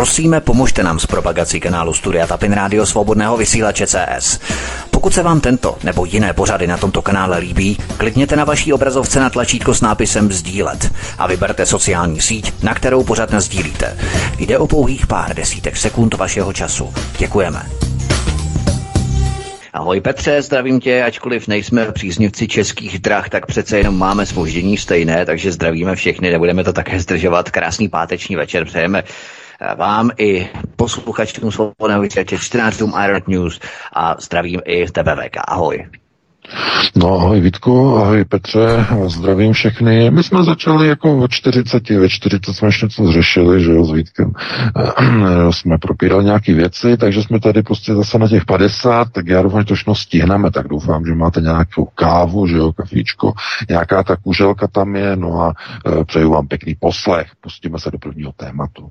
Prosíme, pomožte nám s propagací kanálu Studia Tapin Rádio Svobodného vysílače CS. Pokud se vám tento nebo jiné pořady na tomto kanále líbí, klikněte na vaší obrazovce na tlačítko s nápisem Sdílet a vyberte sociální síť, na kterou pořád sdílíte. Jde o pouhých pár desítek sekund vašeho času. Děkujeme. Ahoj Petře, zdravím tě, ačkoliv nejsme příznivci českých drah, tak přece jenom máme spoždění stejné, takže zdravíme všechny, nebudeme to také zdržovat. Krásný páteční večer přejeme vám i posluchačům svobodného vysílače 14 Iron News a zdravím i z TBVK. Ahoj. No ahoj Vítku, ahoj Petře, zdravím všechny. My jsme začali jako ve 40, ve 40 jsme ještě něco zřešili, že jo, s Vítkem. jsme propírali nějaké věci, takže jsme tady prostě zase na těch 50, tak já doufám, že to všechno stihneme, tak doufám, že máte nějakou kávu, že jo, kafíčko, nějaká ta kuželka tam je, no a e, přeju vám pěkný poslech. Pustíme se do prvního tématu.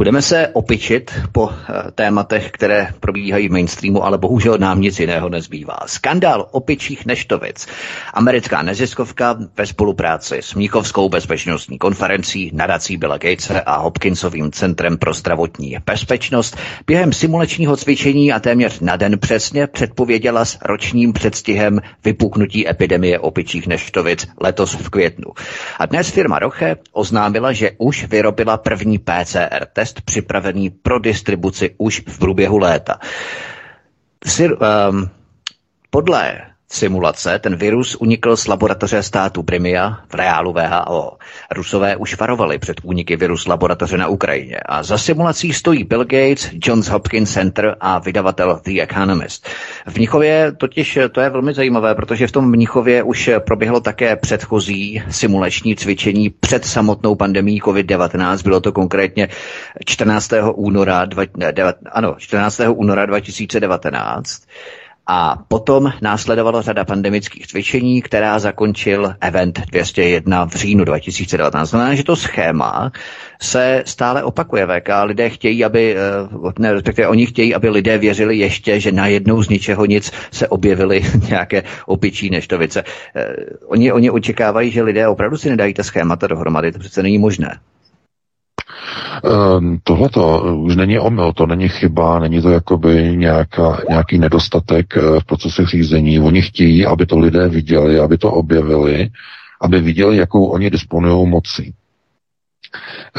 Budeme se opičit po eh, tématech, které probíhají v mainstreamu, ale bohužel nám nic jiného nezbývá. Skandál opičích neštovic. Americká neziskovka ve spolupráci s Mnichovskou bezpečnostní konferencí, nadací Billa Gatese a Hopkinsovým centrem pro zdravotní bezpečnost během simulačního cvičení a téměř na den přesně předpověděla s ročním předstihem vypuknutí epidemie opičích neštovic letos v květnu. A dnes firma Roche oznámila, že už vyrobila první PCR test připravený pro distribuci už v průběhu léta. Sir, um, podle simulace ten virus unikl z laboratoře státu Brimia v reálu VHO. Rusové už varovali před úniky virus laboratoře na Ukrajině a za simulací stojí Bill Gates, Johns Hopkins Center a vydavatel The Economist. V Mnichově totiž to je velmi zajímavé, protože v tom Mnichově už proběhlo také předchozí simulační cvičení před samotnou pandemí COVID-19. Bylo to konkrétně 14. února, dva, ne, devat, ano, 14. února 2019 a potom následovala řada pandemických cvičení, která zakončil event 201 v říjnu 2019. Znamená, že to schéma se stále opakuje. VK lidé chtějí, aby, eh, ne, respektive oni chtějí, aby lidé věřili ještě, že najednou z ničeho nic se objevily nějaké opičí neštovice. Eh, oni, oni očekávají, že lidé opravdu si nedají ta schémata dohromady. To přece není možné. Ehm, Tohle to už není omyl, to není chyba, není to jakoby nějaká, nějaký nedostatek eh, v procesech řízení. Oni chtějí, aby to lidé viděli, aby to objevili, aby viděli, jakou oni disponují mocí.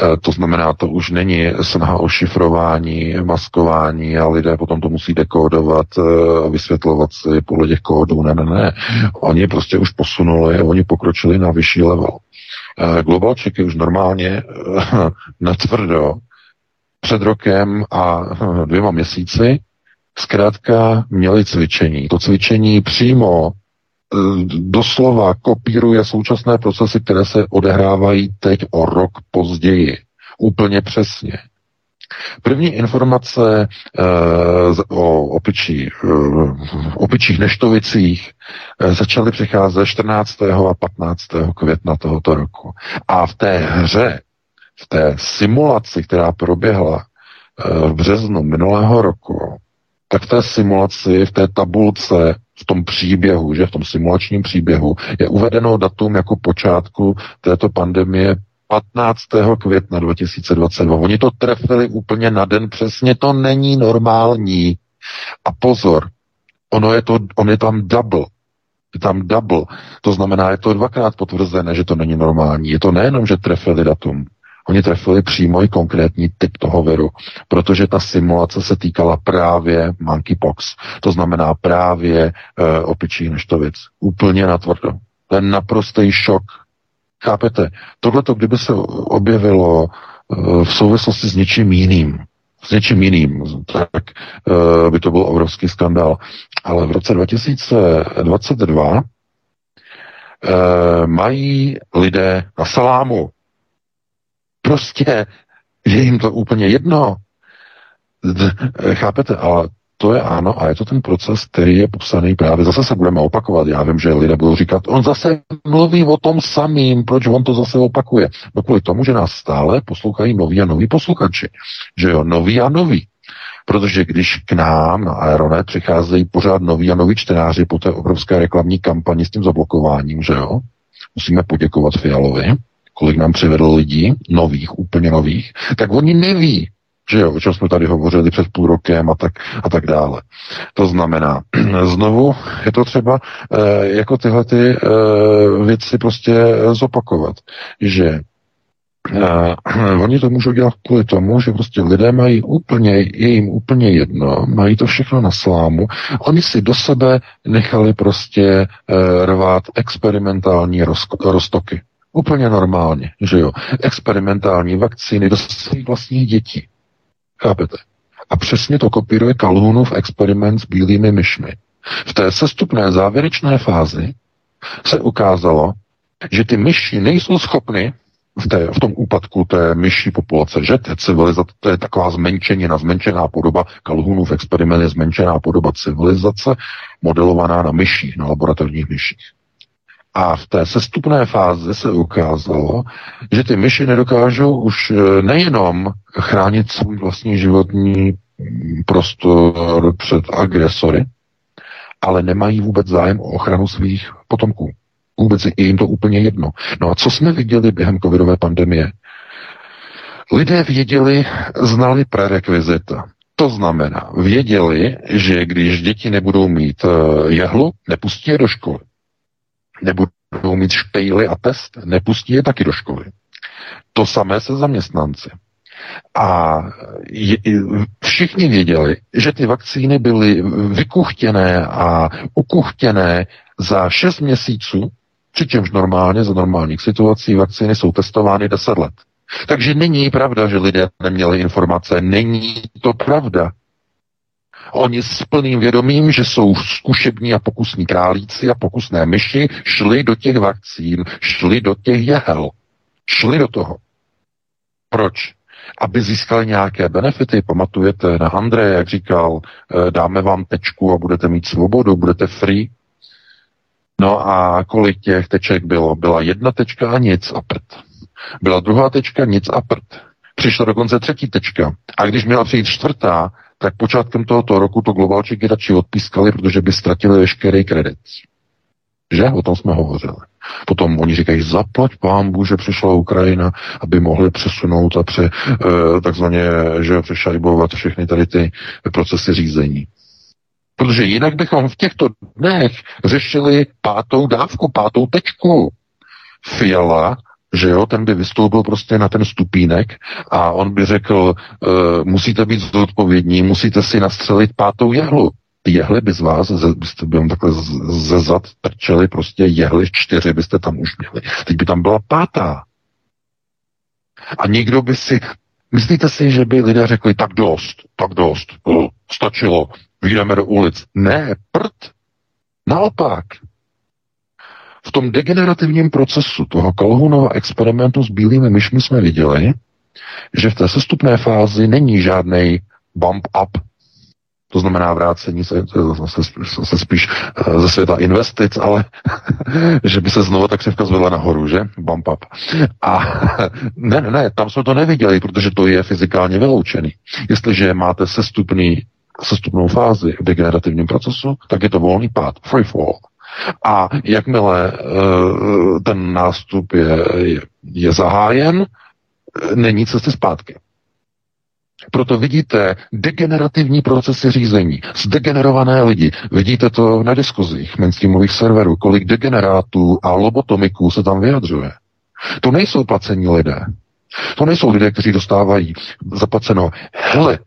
Eh, to znamená, to už není snaha o šifrování, maskování a lidé potom to musí dekódovat a eh, vysvětlovat si podle těch kódů. Ne, ne, ne. Oni prostě už posunuli, oni pokročili na vyšší level. Eh, Global Checky už normálně eh, natvrdo před rokem a eh, dvěma měsíci zkrátka měli cvičení. To cvičení přímo doslova kopíruje současné procesy, které se odehrávají teď o rok později. Úplně přesně. První informace uh, o opičí, uh, opičích neštovicích uh, začaly přicházet 14. a 15. května tohoto roku. A v té hře, v té simulaci, která proběhla uh, v březnu minulého roku, tak v té simulaci, v té tabulce, v tom příběhu, že v tom simulačním příběhu je uvedeno datum jako počátku této pandemie 15. května 2022. Oni to trefili úplně na den přesně, to není normální. A pozor, ono je to, on je tam double. Je tam double. To znamená, je to dvakrát potvrzené, že to není normální. Je to nejenom, že trefili datum, Oni trefili přímo i konkrétní typ toho viru, protože ta simulace se týkala právě monkeypox. To znamená právě e, opičí neštovic. Úplně natvrdo. To je naprostý šok Chápete? Tohle to, kdyby se objevilo uh, v souvislosti s něčím jiným, s něčím jiným, tak uh, by to byl obrovský skandál. Ale v roce 2022 uh, eh, mají lidé na salámu. Prostě je jim to úplně jedno. Chápete? Ale to je ano a je to ten proces, který je popsaný právě, zase se budeme opakovat. Já vím, že lidé budou říkat, on zase mluví o tom samým, proč on to zase opakuje. No kvůli tomu, že nás stále poslouchají noví a noví posluchači. Že jo, noví a noví. Protože když k nám na Aeronet přicházejí pořád noví a noví čtenáři po té obrovské reklamní kampani s tím zablokováním, že jo, musíme poděkovat Fialovi, kolik nám přivedl lidí, nových, úplně nových, tak oni neví, že jo, o čem jsme tady hovořili před půl rokem a tak, a tak dále. To znamená, znovu je to třeba e, jako tyhle ty e, věci prostě zopakovat, že Uh, oni to můžou dělat kvůli tomu, že prostě lidé mají úplně, je jim úplně jedno, mají to všechno na slámu. Oni si do sebe nechali prostě uh, rvát experimentální roztoky. Úplně normálně, že jo. Experimentální vakcíny do svých vlastních dětí. Chápete? A přesně to kopíruje Calhounův experiment s bílými myšmi. V té sestupné závěrečné fázi se ukázalo, že ty myši nejsou schopny v, té, v tom úpadku té myší populace, že té civilizace, to je taková zmenšeněna, zmenšená podoba, Kalhunův experiment je zmenšená podoba civilizace, modelovaná na myší, na laboratorních myších. A v té sestupné fázi se ukázalo, že ty myši nedokážou už eh, nejenom chránit svůj vlastní životní prostor před agresory, ale nemají vůbec zájem o ochranu svých potomků. Vůbec je jim to úplně jedno. No a co jsme viděli během covidové pandemie? Lidé věděli, znali prerekvizita. To znamená, věděli, že když děti nebudou mít eh, jehlu, nepustí je do školy. Nebudou mít špejly a test, nepustí je taky do školy. To samé se zaměstnanci. A je, všichni věděli, že ty vakcíny byly vykuchtěné a ukuchtěné za 6 měsíců Přičemž normálně za normálních situací vakcíny jsou testovány 10 let. Takže není pravda, že lidé neměli informace. Není to pravda. Oni s plným vědomím, že jsou zkušební a pokusní králíci a pokusné myši, šli do těch vakcín, šli do těch jehel. Šli do toho. Proč? Aby získali nějaké benefity. Pamatujete na Andreje, jak říkal, eh, dáme vám tečku a budete mít svobodu, budete free. No a kolik těch teček bylo? Byla jedna tečka a nic a prd. Byla druhá tečka, nic a prd. Přišla dokonce třetí tečka. A když měla přijít čtvrtá, tak počátkem tohoto roku to globalčeky radši odpískali, protože by ztratili veškerý kredit. Že? O tom jsme hovořili. Potom oni říkají, zaplať pán že přišla Ukrajina, aby mohli přesunout a pře, e, takzvaně, že přešajbovat všechny tady ty procesy řízení. Protože jinak bychom v těchto dnech řešili pátou dávku, pátou tečku. Fiala, že jo, ten by vystoupil prostě na ten stupínek a on by řekl, e, musíte být zodpovědní, musíte si nastřelit pátou jehlu. Ty jehly by z vás, ze, byste by takhle ze zad trčeli prostě jehly čtyři byste tam už měli. Teď by tam byla pátá. A nikdo by si, myslíte si, že by lidé řekli, tak dost, tak dost, oh, stačilo, vyjdeme do ulic. Ne, prd. Naopak. V tom degenerativním procesu toho Kalhunova experimentu s bílými myšmi jsme viděli, že v té sestupné fázi není žádný bump up, to znamená vrácení se, se, se spíš eh, ze světa investic, ale že by se znovu tak křivka zvedla nahoru, že? Bump up. A ne, ne, ne, tam jsme to neviděli, protože to je fyzikálně vyloučený. Jestliže máte sestupný sestupnou fázi v degenerativním procesu, tak je to volný pád, free fall. A jakmile uh, ten nástup je, je, je zahájen, není cesty zpátky. Proto vidíte degenerativní procesy řízení, zdegenerované lidi. Vidíte to na diskuzích mainstreamových serverů, kolik degenerátů a lobotomiků se tam vyjadřuje. To nejsou placení lidé. To nejsou lidé, kteří dostávají zaplaceno. Hele,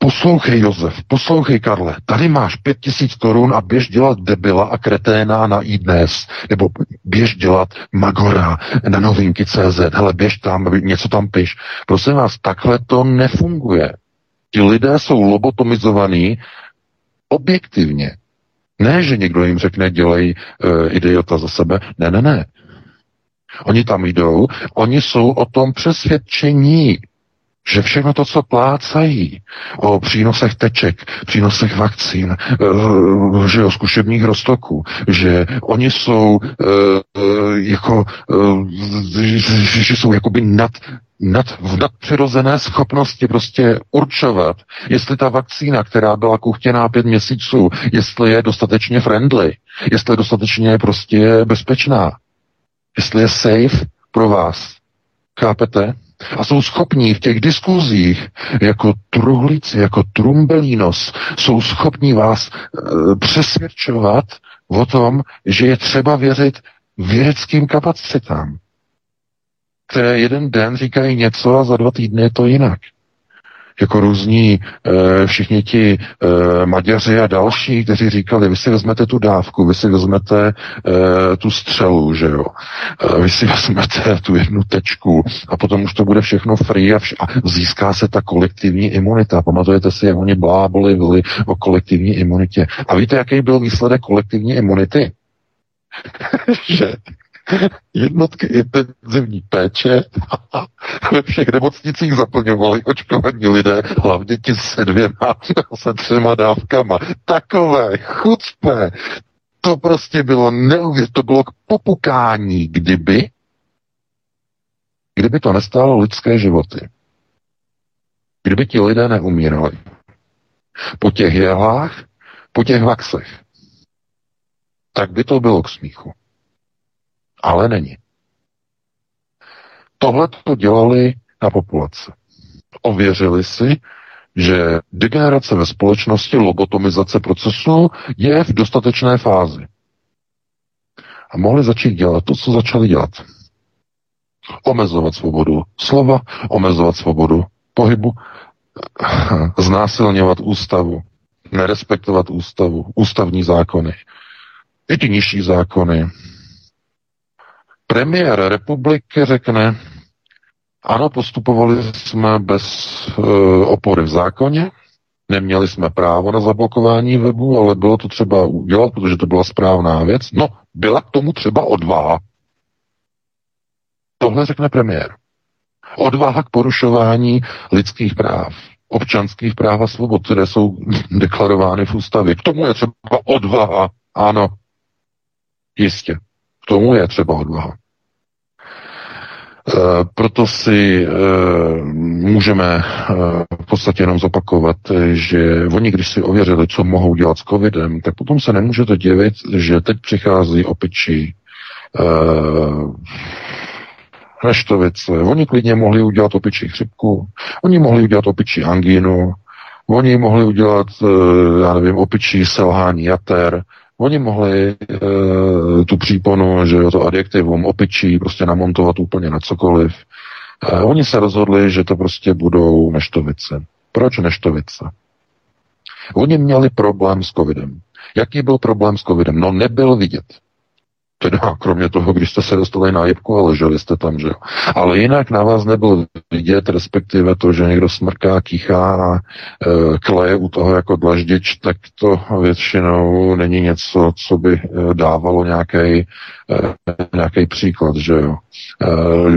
Poslouchej, Josef, poslouchej, Karle, tady máš pět tisíc korun a běž dělat debila a kreténa na iDnes, nebo běž dělat Magora na novinky CZ, hele, běž tam, něco tam piš. Prosím vás, takhle to nefunguje. Ti lidé jsou lobotomizovaní objektivně. Ne, že někdo jim řekne, dělej uh, idiota za sebe. Ne, ne, ne. Oni tam jdou, oni jsou o tom přesvědčení že všechno to, co plácají o přínosech teček, přínosech vakcín, eh, že o zkušebních roztoků, že oni jsou eh, eh, jako, že jsou jakoby nad, nad, v nadpřirozené schopnosti prostě určovat, jestli ta vakcína, která byla kuchtěná pět měsíců, jestli je dostatečně friendly, jestli je dostatečně prostě bezpečná, jestli je safe pro vás, Chápete? A jsou schopní v těch diskuzích jako truhlici, jako trumbelínos, jsou schopní vás e, přesvědčovat o tom, že je třeba věřit vědeckým kapacitám, které jeden den říkají něco a za dva týdny je to jinak jako různí e, všichni ti e, Maďaři a další, kteří říkali, vy si vezmete tu dávku, vy si vezmete e, tu střelu, že jo, vy si vezmete tu jednu tečku a potom už to bude všechno free a, vš- a získá se ta kolektivní imunita. Pamatujete si, jak oni bláboli byli o kolektivní imunitě. A víte, jaký byl výsledek kolektivní imunity? že jednotky intenzivní péče a ve všech nemocnicích zaplňovali očkovaní lidé, hlavně ti se dvěma, se třema dávkama. Takové chucpe. To prostě bylo neuvěřitelné, to bylo k popukání, kdyby, kdyby to nestálo lidské životy. Kdyby ti lidé neumírali. Po těch jelách, po těch vaxech. Tak by to bylo k smíchu ale není. Tohle to dělali na populace. Ověřili si, že degenerace ve společnosti, lobotomizace procesu je v dostatečné fázi. A mohli začít dělat to, co začali dělat. Omezovat svobodu slova, omezovat svobodu pohybu, znásilňovat ústavu, nerespektovat ústavu, ústavní zákony, i ty nižší zákony, Premiér republiky řekne, ano, postupovali jsme bez e, opory v zákoně, neměli jsme právo na zablokování webu, ale bylo to třeba udělat, protože to byla správná věc. No, byla k tomu třeba odvaha. Tohle řekne premiér. Odvaha k porušování lidských práv, občanských práv a svobod, které jsou deklarovány v ústavě. K tomu je třeba odvaha. Ano, jistě tomu je třeba odvaha. E, proto si e, můžeme e, v podstatě jenom zopakovat, že oni, když si ověřili, co mohou dělat s covidem, tak potom se nemůžete divit, že teď přichází opičí neštovice. Oni klidně mohli udělat opičí chřipku, oni mohli udělat opičí angínu, oni mohli udělat, já nevím, opičí selhání jater, Oni mohli e, tu příponu, že jo, to adjektivum opičí prostě namontovat úplně na cokoliv. E, oni se rozhodli, že to prostě budou neštovice. Proč neštovice? Oni měli problém s covidem. Jaký byl problém s covidem? No nebyl vidět. Teda kromě toho, když jste se dostali na jebku a leželi jste tam, že jo. Ale jinak na vás nebylo vidět, respektive to, že někdo smrká, kýchá a e, kleje u toho jako dlaždič, tak to většinou není něco, co by e, dávalo nějaký e, příklad, že jo.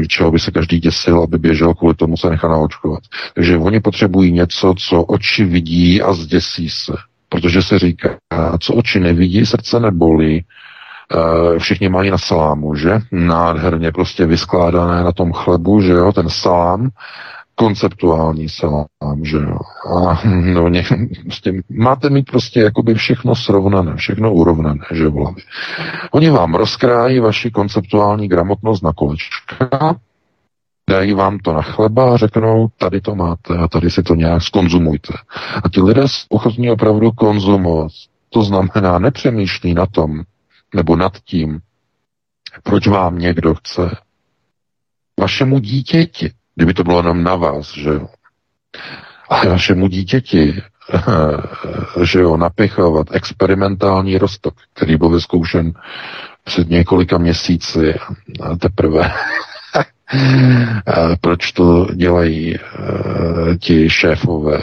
E, čeho by se každý děsil, aby běžel kvůli tomu se nechá naočkovat. Takže oni potřebují něco, co oči vidí a zděsí se. Protože se říká, co oči nevidí, srdce nebolí, všichni mají na salámu, že? Nádherně prostě vyskládané na tom chlebu, že jo, ten salám, konceptuální salám, že jo. A no, ně, prostě, máte mít prostě jakoby všechno srovnané, všechno urovnané, že hlavě. Oni vám rozkrájí vaši konceptuální gramotnost na kolečka, dají vám to na chleba a řeknou, tady to máte a tady si to nějak skonzumujte. A ti lidé ochotní opravdu konzumovat. To znamená, nepřemýšlí na tom, nebo nad tím, proč vám někdo chce vašemu dítěti, kdyby to bylo jenom na vás, že jo, ale vašemu dítěti, že jo, napichovat experimentální rostok, který byl vyzkoušen před několika měsíci a teprve proč to dělají uh, ti šéfové,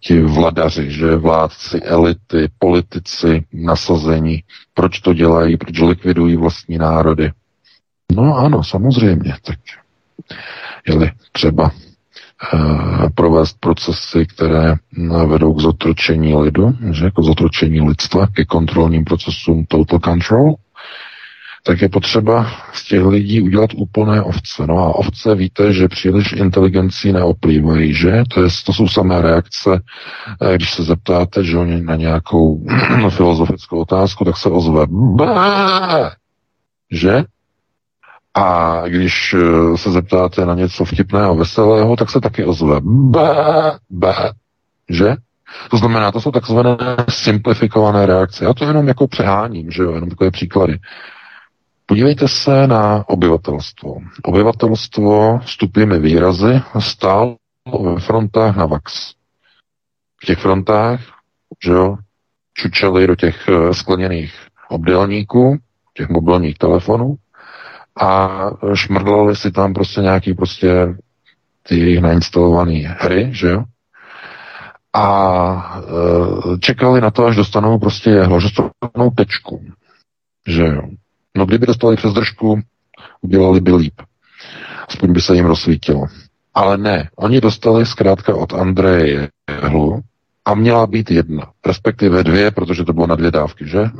ti vladaři, že vládci, elity, politici, nasazení, proč to dělají, proč likvidují vlastní národy. No ano, samozřejmě, tak jeli třeba uh, provést procesy, které vedou k zotročení lidu, že jako zotročení lidstva, ke kontrolním procesům total control, tak je potřeba z těch lidí udělat úplné ovce. No a ovce víte, že příliš inteligencí neoplývají, že? To, je, to jsou samé reakce, eh, když se zeptáte, že oni na nějakou filozofickou otázku, tak se ozve Bá! že? A když eh, se zeptáte na něco vtipného, veselého, tak se taky ozve. Bé, bé, že? To znamená, to jsou takzvané simplifikované reakce. Já to jenom jako přeháním, že jo, jenom takové příklady. Podívejte se na obyvatelstvo. Obyvatelstvo vstupujeme výrazy stál ve frontách na VAX. V těch frontách, že jo, čučeli do těch eh, skleněných obdélníků, těch mobilních telefonů a šmrdlali si tam prostě nějaký prostě ty jejich nainstalované hry, že jo? A e, čekali na to, až dostanou prostě hložestrojnou tečku, že jo? No kdyby dostali přes držku, udělali by líp. Aspoň by se jim rozsvítilo. Ale ne, oni dostali zkrátka od Andreje jehlu a měla být jedna, respektive dvě, protože to bylo na dvě dávky, že?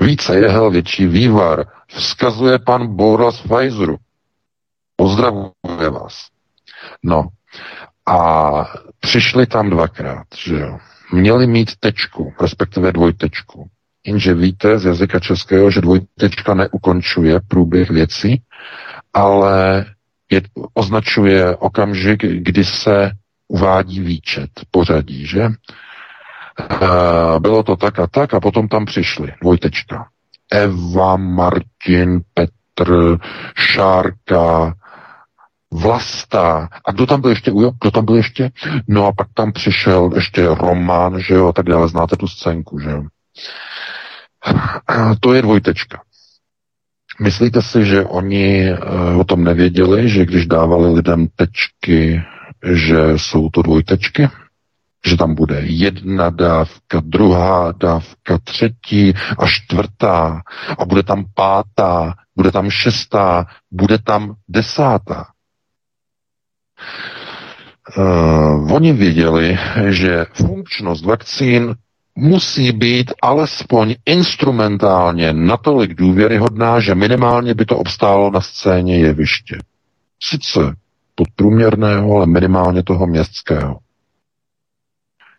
Více jehel, větší vývar, vzkazuje pan Boura z Pfizeru. Pozdravuje vás. No, a přišli tam dvakrát, že jo. Měli mít tečku, respektive dvojtečku. Jenže víte z jazyka českého, že dvojtečka neukončuje průběh věcí, ale je, označuje okamžik, kdy se uvádí výčet pořadí, že? E, bylo to tak a tak a potom tam přišli, dvojtečka. Eva, Martin, Petr, Šárka, Vlasta. A kdo tam byl ještě? Ujo, kdo tam byl ještě? No a pak tam přišel ještě Roman, že jo, tak dále. Znáte tu scénku, že jo. To je dvojtečka. Myslíte si, že oni eh, o tom nevěděli, že když dávali lidem tečky, že jsou to dvojtečky? Že tam bude jedna dávka, druhá dávka, třetí a čtvrtá a bude tam pátá, bude tam šestá, bude tam desátá. Uh, oni věděli, že funkčnost vakcín musí být alespoň instrumentálně natolik důvěryhodná, že minimálně by to obstálo na scéně jeviště. Sice podprůměrného, ale minimálně toho městského.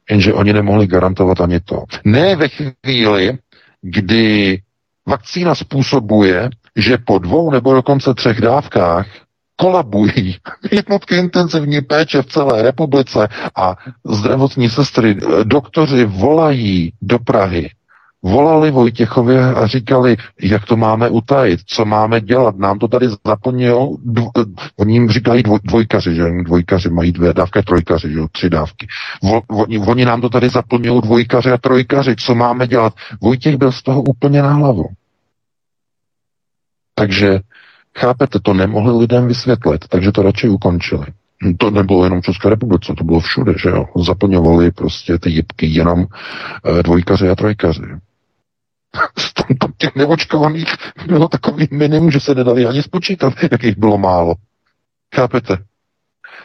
Jenže oni nemohli garantovat ani to. Ne ve chvíli, kdy vakcína způsobuje, že po dvou nebo dokonce třech dávkách kolabují jednotky intenzivní péče v celé republice a zdravotní sestry, doktoři volají do Prahy, volali Vojtěchovi a říkali, jak to máme utajit, co máme dělat, nám to tady zaplnilo, dv, oni jim říkají dvoj, dvojkaři, že dvojkaři mají dvě dávky, trojkaři, že tři dávky. Vo, oni, oni nám to tady zaplnilo dvojkaři a trojkaři, co máme dělat. Vojtěch byl z toho úplně na hlavu. Takže Chápete, to nemohli lidem vysvětlit, takže to radši ukončili. To nebylo jenom v České republice, to bylo všude, že jo. Zaplňovali prostě ty jibky jenom e, dvojkaři a trojkaři. Tam těch neočkovaných bylo takový minimum, že se nedali ani spočítat, jak jich bylo málo. Chápete?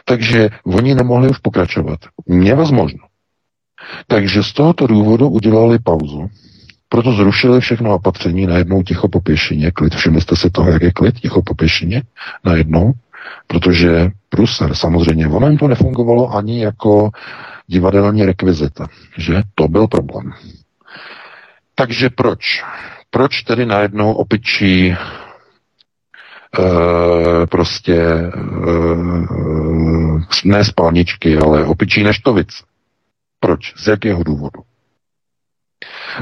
Takže oni nemohli už pokračovat. Nevazmožno. Takže z tohoto důvodu udělali pauzu proto zrušili všechno opatření, najednou ticho po pěšině, klid. Všimli jste si toho, jak je klid, ticho po pěšině, najednou, protože pruser, samozřejmě, ono jim to nefungovalo ani jako divadelní rekvizita, že to byl problém. Takže proč? Proč tedy najednou opičí e, prostě e, ne spalničky, ale opičí neštovice? Proč? Z jakého důvodu?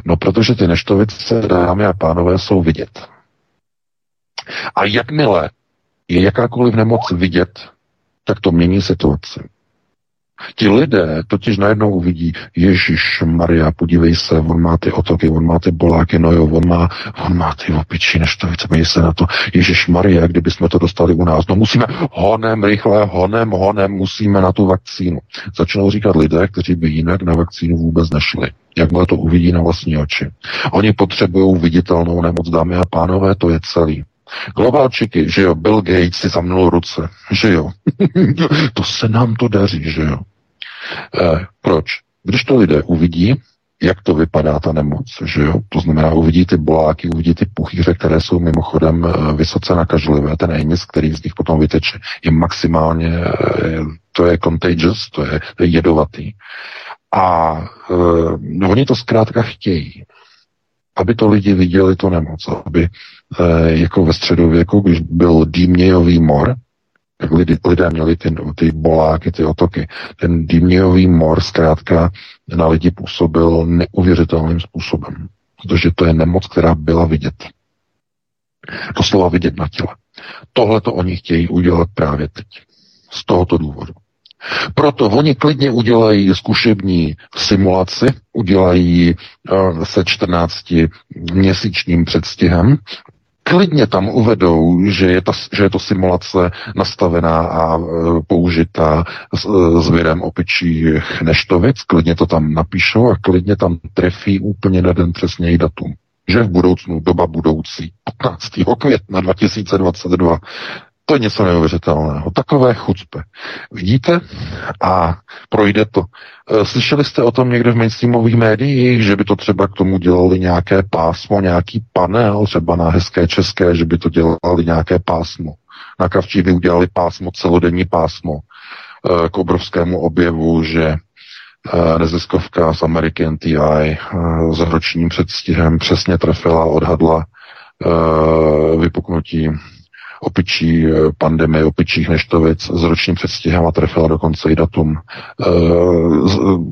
No, protože ty neštovice, dámy a pánové, jsou vidět. A jakmile je jakákoliv nemoc vidět, tak to mění situaci. Ti lidé totiž najednou uvidí, Ježíš Maria, podívej se, on má ty otoky, on má ty boláky, no jo, on má, on má ty opičí neštovice, podívej se na to, Ježíš Maria, kdyby jsme to dostali u nás, no musíme honem, rychle, honem, honem, musíme na tu vakcínu. Začnou říkat lidé, kteří by jinak na vakcínu vůbec nešli jakmile to uvidí na vlastní oči. Oni potřebují viditelnou nemoc, dámy a pánové, to je celý. Globalčiky, že jo, Bill Gates si zamnul ruce, že jo. to se nám to daří, že jo. E, proč? Když to lidé uvidí, jak to vypadá ta nemoc, že jo? To znamená, uvidí ty boláky, uvidí ty puchýře, které jsou mimochodem eh, vysoce nakažlivé. Ten émis, který z nich potom vyteče, je maximálně, eh, to je contagious, to je, jedovatý. A uh, oni to zkrátka chtějí, aby to lidi viděli to nemoc, aby eh, jako ve středověku, když byl dýmějový mor, tak lidi, lidé měli ty, ty boláky, ty otoky. Ten dýmějový mor zkrátka na lidi působil neuvěřitelným způsobem, protože to je nemoc, která byla vidět. Doslova vidět na těle. Tohle to oni chtějí udělat právě teď. Z tohoto důvodu. Proto oni klidně udělají zkušební simulaci, udělají uh, se 14 měsíčním předstihem, klidně tam uvedou, že je, ta, že je to simulace nastavená a e, použitá s, e, s virem opičích neštovic, klidně to tam napíšou a klidně tam trefí úplně na den přesněji datum že v budoucnu, doba budoucí, 15. května 2022, to je něco neuvěřitelného. Takové chucpe. Vidíte? A projde to. E, slyšeli jste o tom někde v mainstreamových médiích, že by to třeba k tomu dělali nějaké pásmo, nějaký panel, třeba na hezké české, že by to dělali nějaké pásmo. Na Kavčí by udělali pásmo, celodenní pásmo e, k obrovskému objevu, že e, neziskovka z Ameriky NTI s ročním předstihem přesně trefila, odhadla vypuknutí opičí eh, pandemie, opičích neštovic s ročním předstihem a trefila dokonce i datum. E,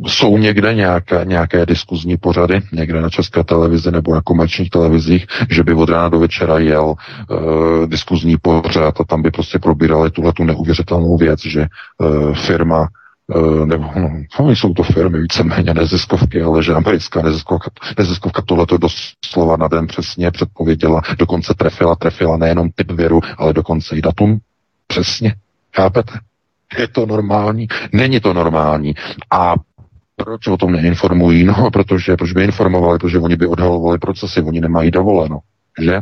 jsou někde nějaké, nějaké diskuzní pořady, někde na české televizi nebo na komerčních televizích, že by od rána do večera jel e, diskuzní pořad a tam by prostě probírali tuhle tu neuvěřitelnou věc, že e, firma nebo no, jsou to firmy víceméně neziskovky, ale že americká neziskovka, neziskovka tohleto doslova na den přesně předpověděla, dokonce trefila, trefila nejenom typ viru, ale dokonce i datum. Přesně. Chápete? Je to normální? Není to normální. A proč o tom neinformují? No, protože, proč by informovali, protože oni by odhalovali procesy, oni nemají dovoleno, že?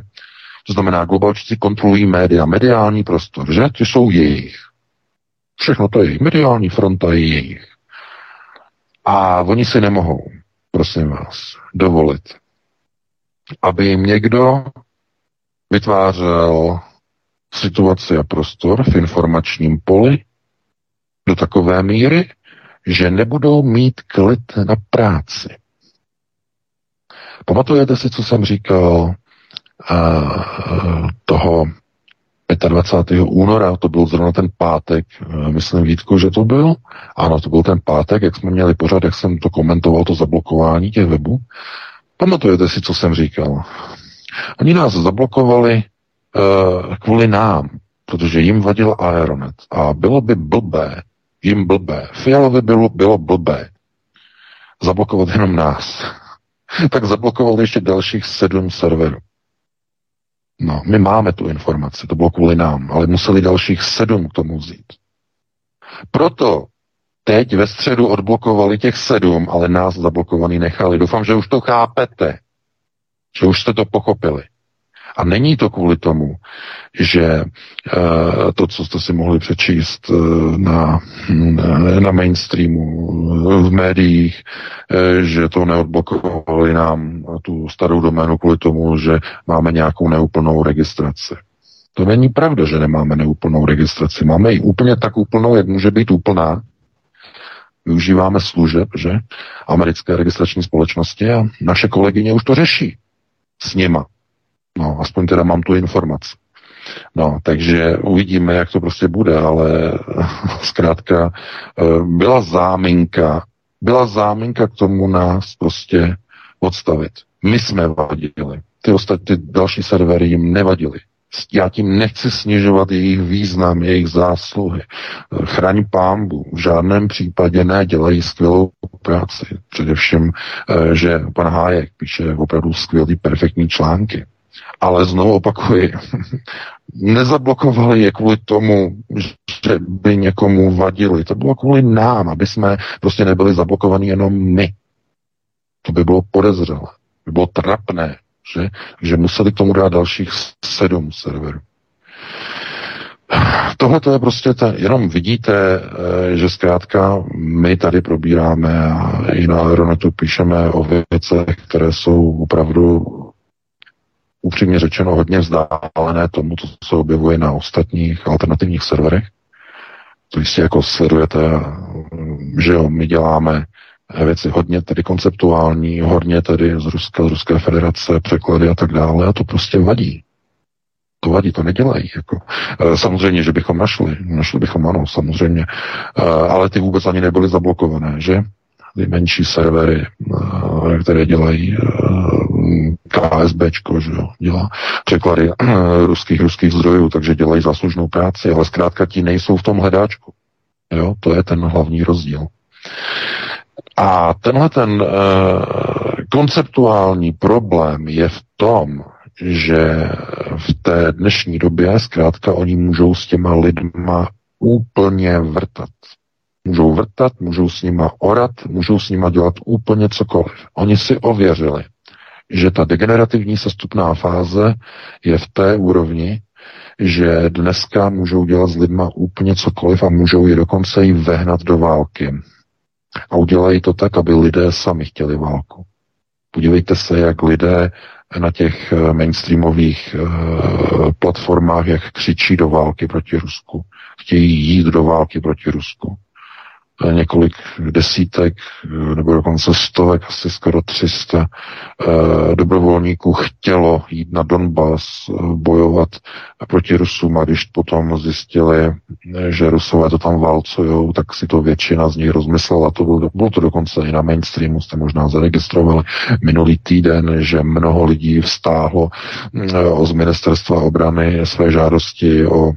To znamená, globalčíci kontrolují média, mediální prostor, že? Ty jsou jejich. Všechno to je jejich. Mediální fronta je jejich. A oni si nemohou, prosím vás, dovolit, aby jim někdo vytvářel situaci a prostor v informačním poli do takové míry, že nebudou mít klid na práci. Pamatujete si, co jsem říkal uh, toho 25. února, to byl zrovna ten pátek, eh, myslím Vítku, že to byl. Ano, to byl ten pátek, jak jsme měli pořád, jak jsem to komentoval, to zablokování těch webů. Pamatujete si, co jsem říkal? Oni nás zablokovali uh, kvůli nám, protože jim vadil Aeronet. A bylo by blbé, jim blbé, Fialovi bylo, bylo blbé zablokovat jenom nás. tak zablokovali ještě dalších sedm serverů. No, my máme tu informaci, to bylo kvůli nám, ale museli dalších sedm k tomu vzít. Proto teď ve středu odblokovali těch sedm, ale nás zablokovaný nechali. Doufám, že už to chápete, že už jste to pochopili. A není to kvůli tomu, že eh, to, co jste si mohli přečíst eh, na, na mainstreamu, v médiích, eh, že to neodblokovali nám tu starou doménu kvůli tomu, že máme nějakou neúplnou registraci. To není pravda, že nemáme neúplnou registraci. Máme ji úplně tak úplnou, jak může být úplná. Využíváme služeb, že? Americké registrační společnosti a naše kolegyně už to řeší s nima. No, aspoň teda mám tu informaci. No, takže uvidíme, jak to prostě bude, ale zkrátka eh, byla záminka, byla záminka k tomu nás prostě odstavit. My jsme vadili. Ty ostatní, ty další servery jim nevadili. Já tím nechci snižovat jejich význam, jejich zásluhy. Chraň pámbu. V žádném případě ne, dělají skvělou práci. Především, eh, že pan Hájek píše opravdu skvělý, perfektní články. Ale znovu opakuji, nezablokovali je kvůli tomu, že by někomu vadili. To bylo kvůli nám, aby jsme prostě nebyli zablokovaní jenom my. To by bylo podezřelé. By bylo trapné, že? že museli k tomu dát dalších sedm serverů. Tohle to je prostě, ta, jenom vidíte, eh, že zkrátka my tady probíráme a i na Aeronetu píšeme o věcech, které jsou opravdu upřímně řečeno hodně vzdálené tomu, co se objevuje na ostatních alternativních serverech. To jistě jako sledujete, že jo, my děláme věci hodně tedy konceptuální, hodně tedy z Ruska, z Ruské federace, překlady a tak dále a to prostě vadí. To vadí, to nedělají. Jako. E, samozřejmě, že bychom našli, našli bychom ano, samozřejmě, e, ale ty vůbec ani nebyly zablokované, že? Ty menší servery, e, které dělají KSBčko, že jo, dělá překlady ruských, ruských zdrojů, takže dělají zaslužnou práci, ale zkrátka ti nejsou v tom hledáčku. Jo, to je ten hlavní rozdíl. A tenhle ten konceptuální problém je v tom, že v té dnešní době zkrátka oni můžou s těma lidma úplně vrtat. Můžou vrtat, můžou s nima orat, můžou s nima dělat úplně cokoliv. Oni si ověřili, že ta degenerativní sestupná fáze je v té úrovni, že dneska můžou dělat s lidma úplně cokoliv a můžou je dokonce i vehnat do války. A udělají to tak, aby lidé sami chtěli válku. Podívejte se, jak lidé na těch eh, mainstreamových uh, platformách, jak křičí do války proti Rusku. Chtějí jít do války proti Rusku několik desítek nebo dokonce stovek, asi skoro 300 eh, dobrovolníků chtělo jít na Donbass bojovat proti Rusům a když potom zjistili, že Rusové to tam válcují, tak si to většina z nich rozmyslela. To bylo, bylo to dokonce i na mainstreamu, jste možná zaregistrovali minulý týden, že mnoho lidí vstáhlo z ministerstva obrany své žádosti o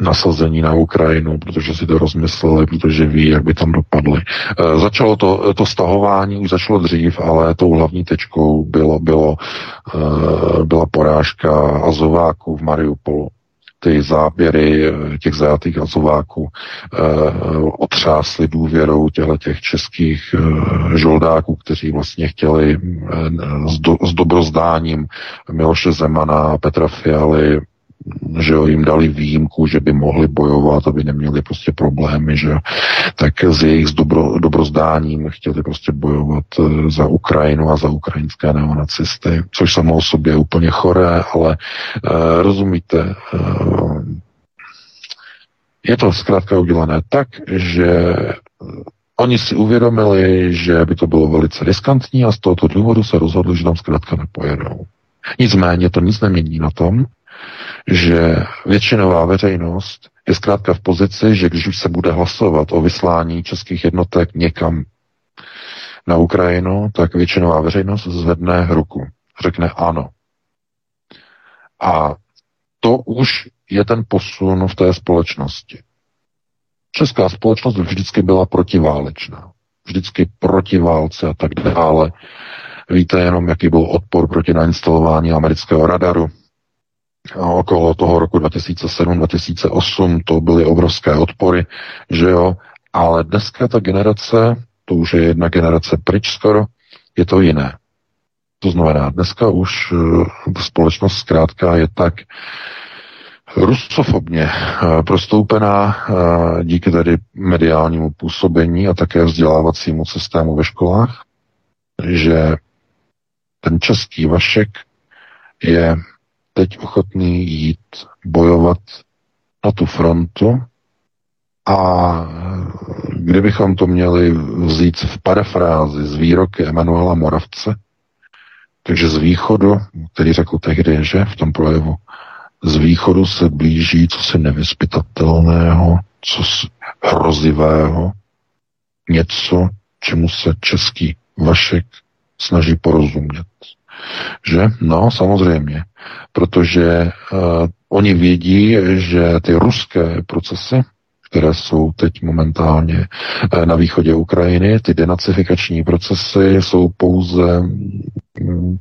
nasazení na Ukrajinu, protože si to rozmysleli, protože ví, jak by tam dopadli. E, začalo to, to stahování už začalo dřív, ale tou hlavní tečkou bylo, bylo, e, byla porážka Azováků v Mariupolu. Ty záběry těch zajatých Azováků e, otřásly důvěrou těchto těch českých e, žoldáků, kteří vlastně chtěli e, s, do, s dobrozdáním Miloše Zemana a Petra Fialy že jim dali výjimku, že by mohli bojovat, aby neměli prostě problémy, že tak s jejich dobro, dobrozdáním chtěli prostě bojovat eh, za Ukrajinu a za ukrajinské neonacisty, což samo o sobě je úplně choré, ale uh, rozumíte, uh, je to zkrátka udělané tak, že Oni si uvědomili, že by to bylo velice riskantní a z tohoto důvodu se rozhodli, že tam zkrátka nepojedou. Nicméně to nic nemění na tom, že většinová veřejnost je zkrátka v pozici, že když už se bude hlasovat o vyslání českých jednotek někam na Ukrajinu, tak většinová veřejnost zvedne ruku. Řekne ano. A to už je ten posun v té společnosti. Česká společnost vždycky byla protiválečná. Vždycky proti válce a tak dále. Víte jenom, jaký byl odpor proti nainstalování amerického radaru okolo toho roku 2007-2008 to byly obrovské odpory, že jo, ale dneska ta generace, to už je jedna generace pryč skoro, je to jiné. To znamená, dneska už uh, společnost zkrátka je tak rusofobně uh, prostoupená uh, díky tedy mediálnímu působení a také vzdělávacímu systému ve školách, že ten český vašek je teď ochotný jít bojovat na tu frontu a kdybychom to měli vzít v parafrázi z výroky Emanuela Moravce, takže z východu, který řekl tehdy, že v tom projevu, z východu se blíží co se nevyspytatelného, co se hrozivého, něco, čemu se český Vašek snaží porozumět. Že? No, samozřejmě. Protože uh, oni vědí, že ty ruské procesy, které jsou teď momentálně uh, na východě Ukrajiny, ty denacifikační procesy jsou pouze um,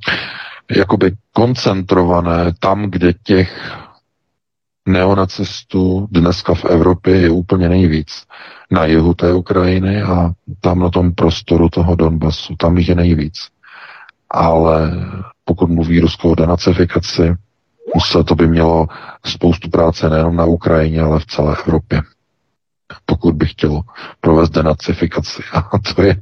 jakoby koncentrované tam, kde těch neonacistů dneska v Evropě je úplně nejvíc. Na jihu té Ukrajiny a tam na tom prostoru toho Donbasu, tam jich je nejvíc ale pokud mluví Rusko o denacifikaci, musel to by mělo spoustu práce nejenom na Ukrajině, ale v celé Evropě. Pokud by chtělo provést denacifikaci. A to je,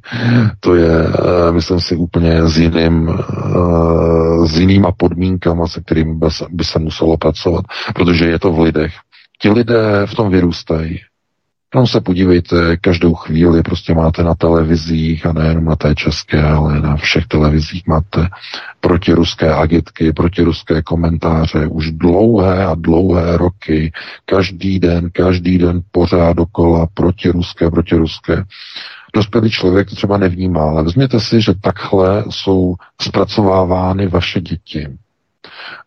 to je eh, myslím si, úplně s, jiným, eh, s jinýma podmínkama, se kterými by by se muselo pracovat, protože je to v lidech. Ti lidé v tom vyrůstají. Tam se podívejte, každou chvíli prostě máte na televizích a nejenom na té české, ale na všech televizích máte protiruské agitky, protiruské komentáře už dlouhé a dlouhé roky, každý den, každý den pořád dokola protiruské, protiruské. Dospělý člověk to třeba nevnímá, ale vezměte si, že takhle jsou zpracovávány vaše děti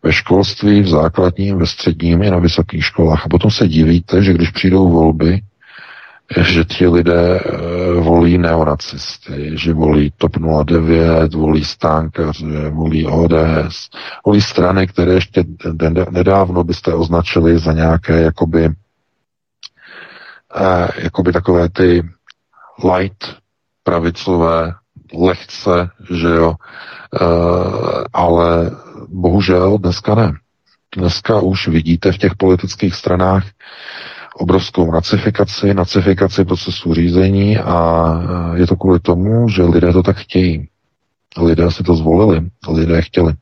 ve školství, v základním, ve středním i na vysokých školách. A potom se divíte, že když přijdou volby, že ti lidé eh, volí neonacisty, že volí TOP 09, volí stánkaře, volí ODS, volí strany, které ještě nedávno byste označili za nějaké jakoby, eh, jakoby takové ty light pravicové, lehce, že jo, eh, ale bohužel dneska ne. Dneska už vidíte v těch politických stranách obrovskou nacifikaci, nacifikaci procesu řízení a je to kvůli tomu, že lidé to tak chtějí. Lidé si to zvolili, lidé chtěli.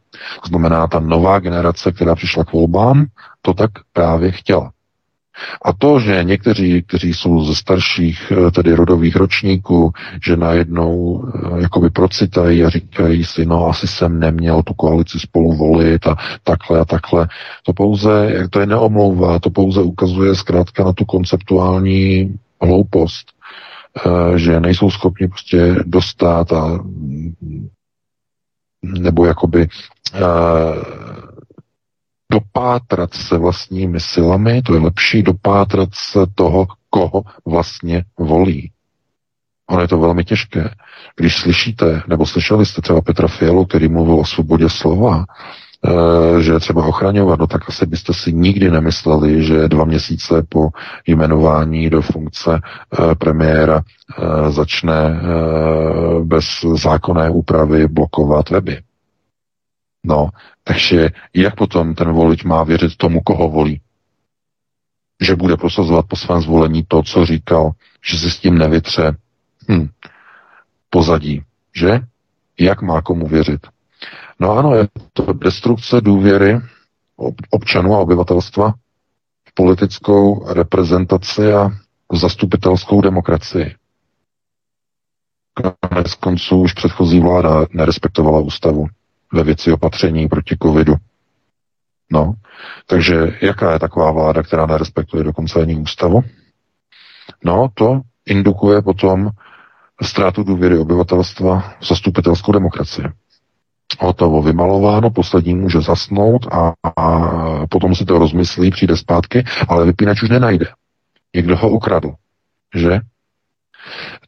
To znamená, ta nová generace, která přišla k volbám, to tak právě chtěla. A to, že někteří, kteří jsou ze starších, eh, tedy rodových ročníků, že najednou eh, jakoby procitají a říkají si, no asi jsem neměl tu koalici spolu volit a takhle a takhle. To pouze, jak to je neomlouvá, to pouze ukazuje zkrátka na tu konceptuální hloupost, eh, že nejsou schopni prostě dostat a nebo jakoby dopátrat se vlastními silami, to je lepší dopátrat se toho, koho vlastně volí. Ono je to velmi těžké. Když slyšíte, nebo slyšeli jste třeba Petra Fialu, který mluvil o svobodě slova, e, že je třeba ochraňovat, no tak asi byste si nikdy nemysleli, že dva měsíce po jmenování do funkce e, premiéra e, začne bez zákonné úpravy blokovat weby. No, takže jak potom ten volič má věřit tomu, koho volí? Že bude prosazovat po svém zvolení to, co říkal, že si s tím nevytře hm, pozadí, že? Jak má komu věřit? No ano, je to destrukce důvěry občanů a obyvatelstva v politickou reprezentaci a zastupitelskou demokracii. Konec konců už předchozí vláda nerespektovala ústavu ve věci opatření proti covidu. No, takže jaká je taková vláda, která nerespektuje dokonce ani ústavu? No, to indukuje potom ztrátu důvěry obyvatelstva v zastupitelskou demokracii. Hotovo vymalováno, poslední může zasnout a, a potom si to rozmyslí, přijde zpátky, ale vypínač už nenajde. Někdo ho ukradl, že?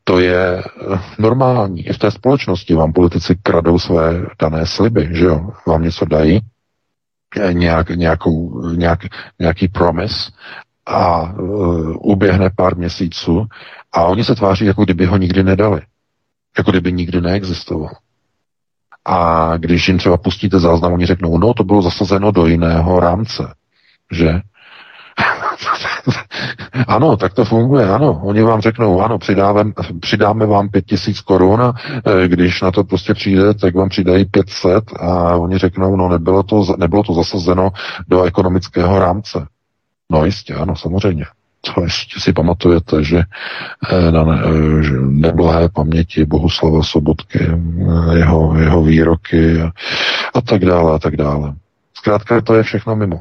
To je eh, normální. I v té společnosti vám politici kradou své dané sliby, že jo? Vám něco dají, eh, nějak, nějakou, nějak, nějaký promis a uh, uběhne pár měsíců a oni se tváří, jako kdyby ho nikdy nedali. Jako kdyby nikdy neexistoval. A když jim třeba pustíte záznam, oni řeknou, no to bylo zasazeno do jiného rámce, že? ano, tak to funguje, ano. Oni vám řeknou, ano, přidáme, přidáme vám pět tisíc korun a e, když na to prostě přijde, tak vám přidají 500 a oni řeknou, no nebylo to, nebylo to zasazeno do ekonomického rámce. No jistě, ano, samozřejmě. To ještě si pamatujete, že e, na ne, e, že neblahé paměti Bohuslava Sobotky, jeho, jeho výroky a, a tak dále a tak dále. Zkrátka to je všechno mimo.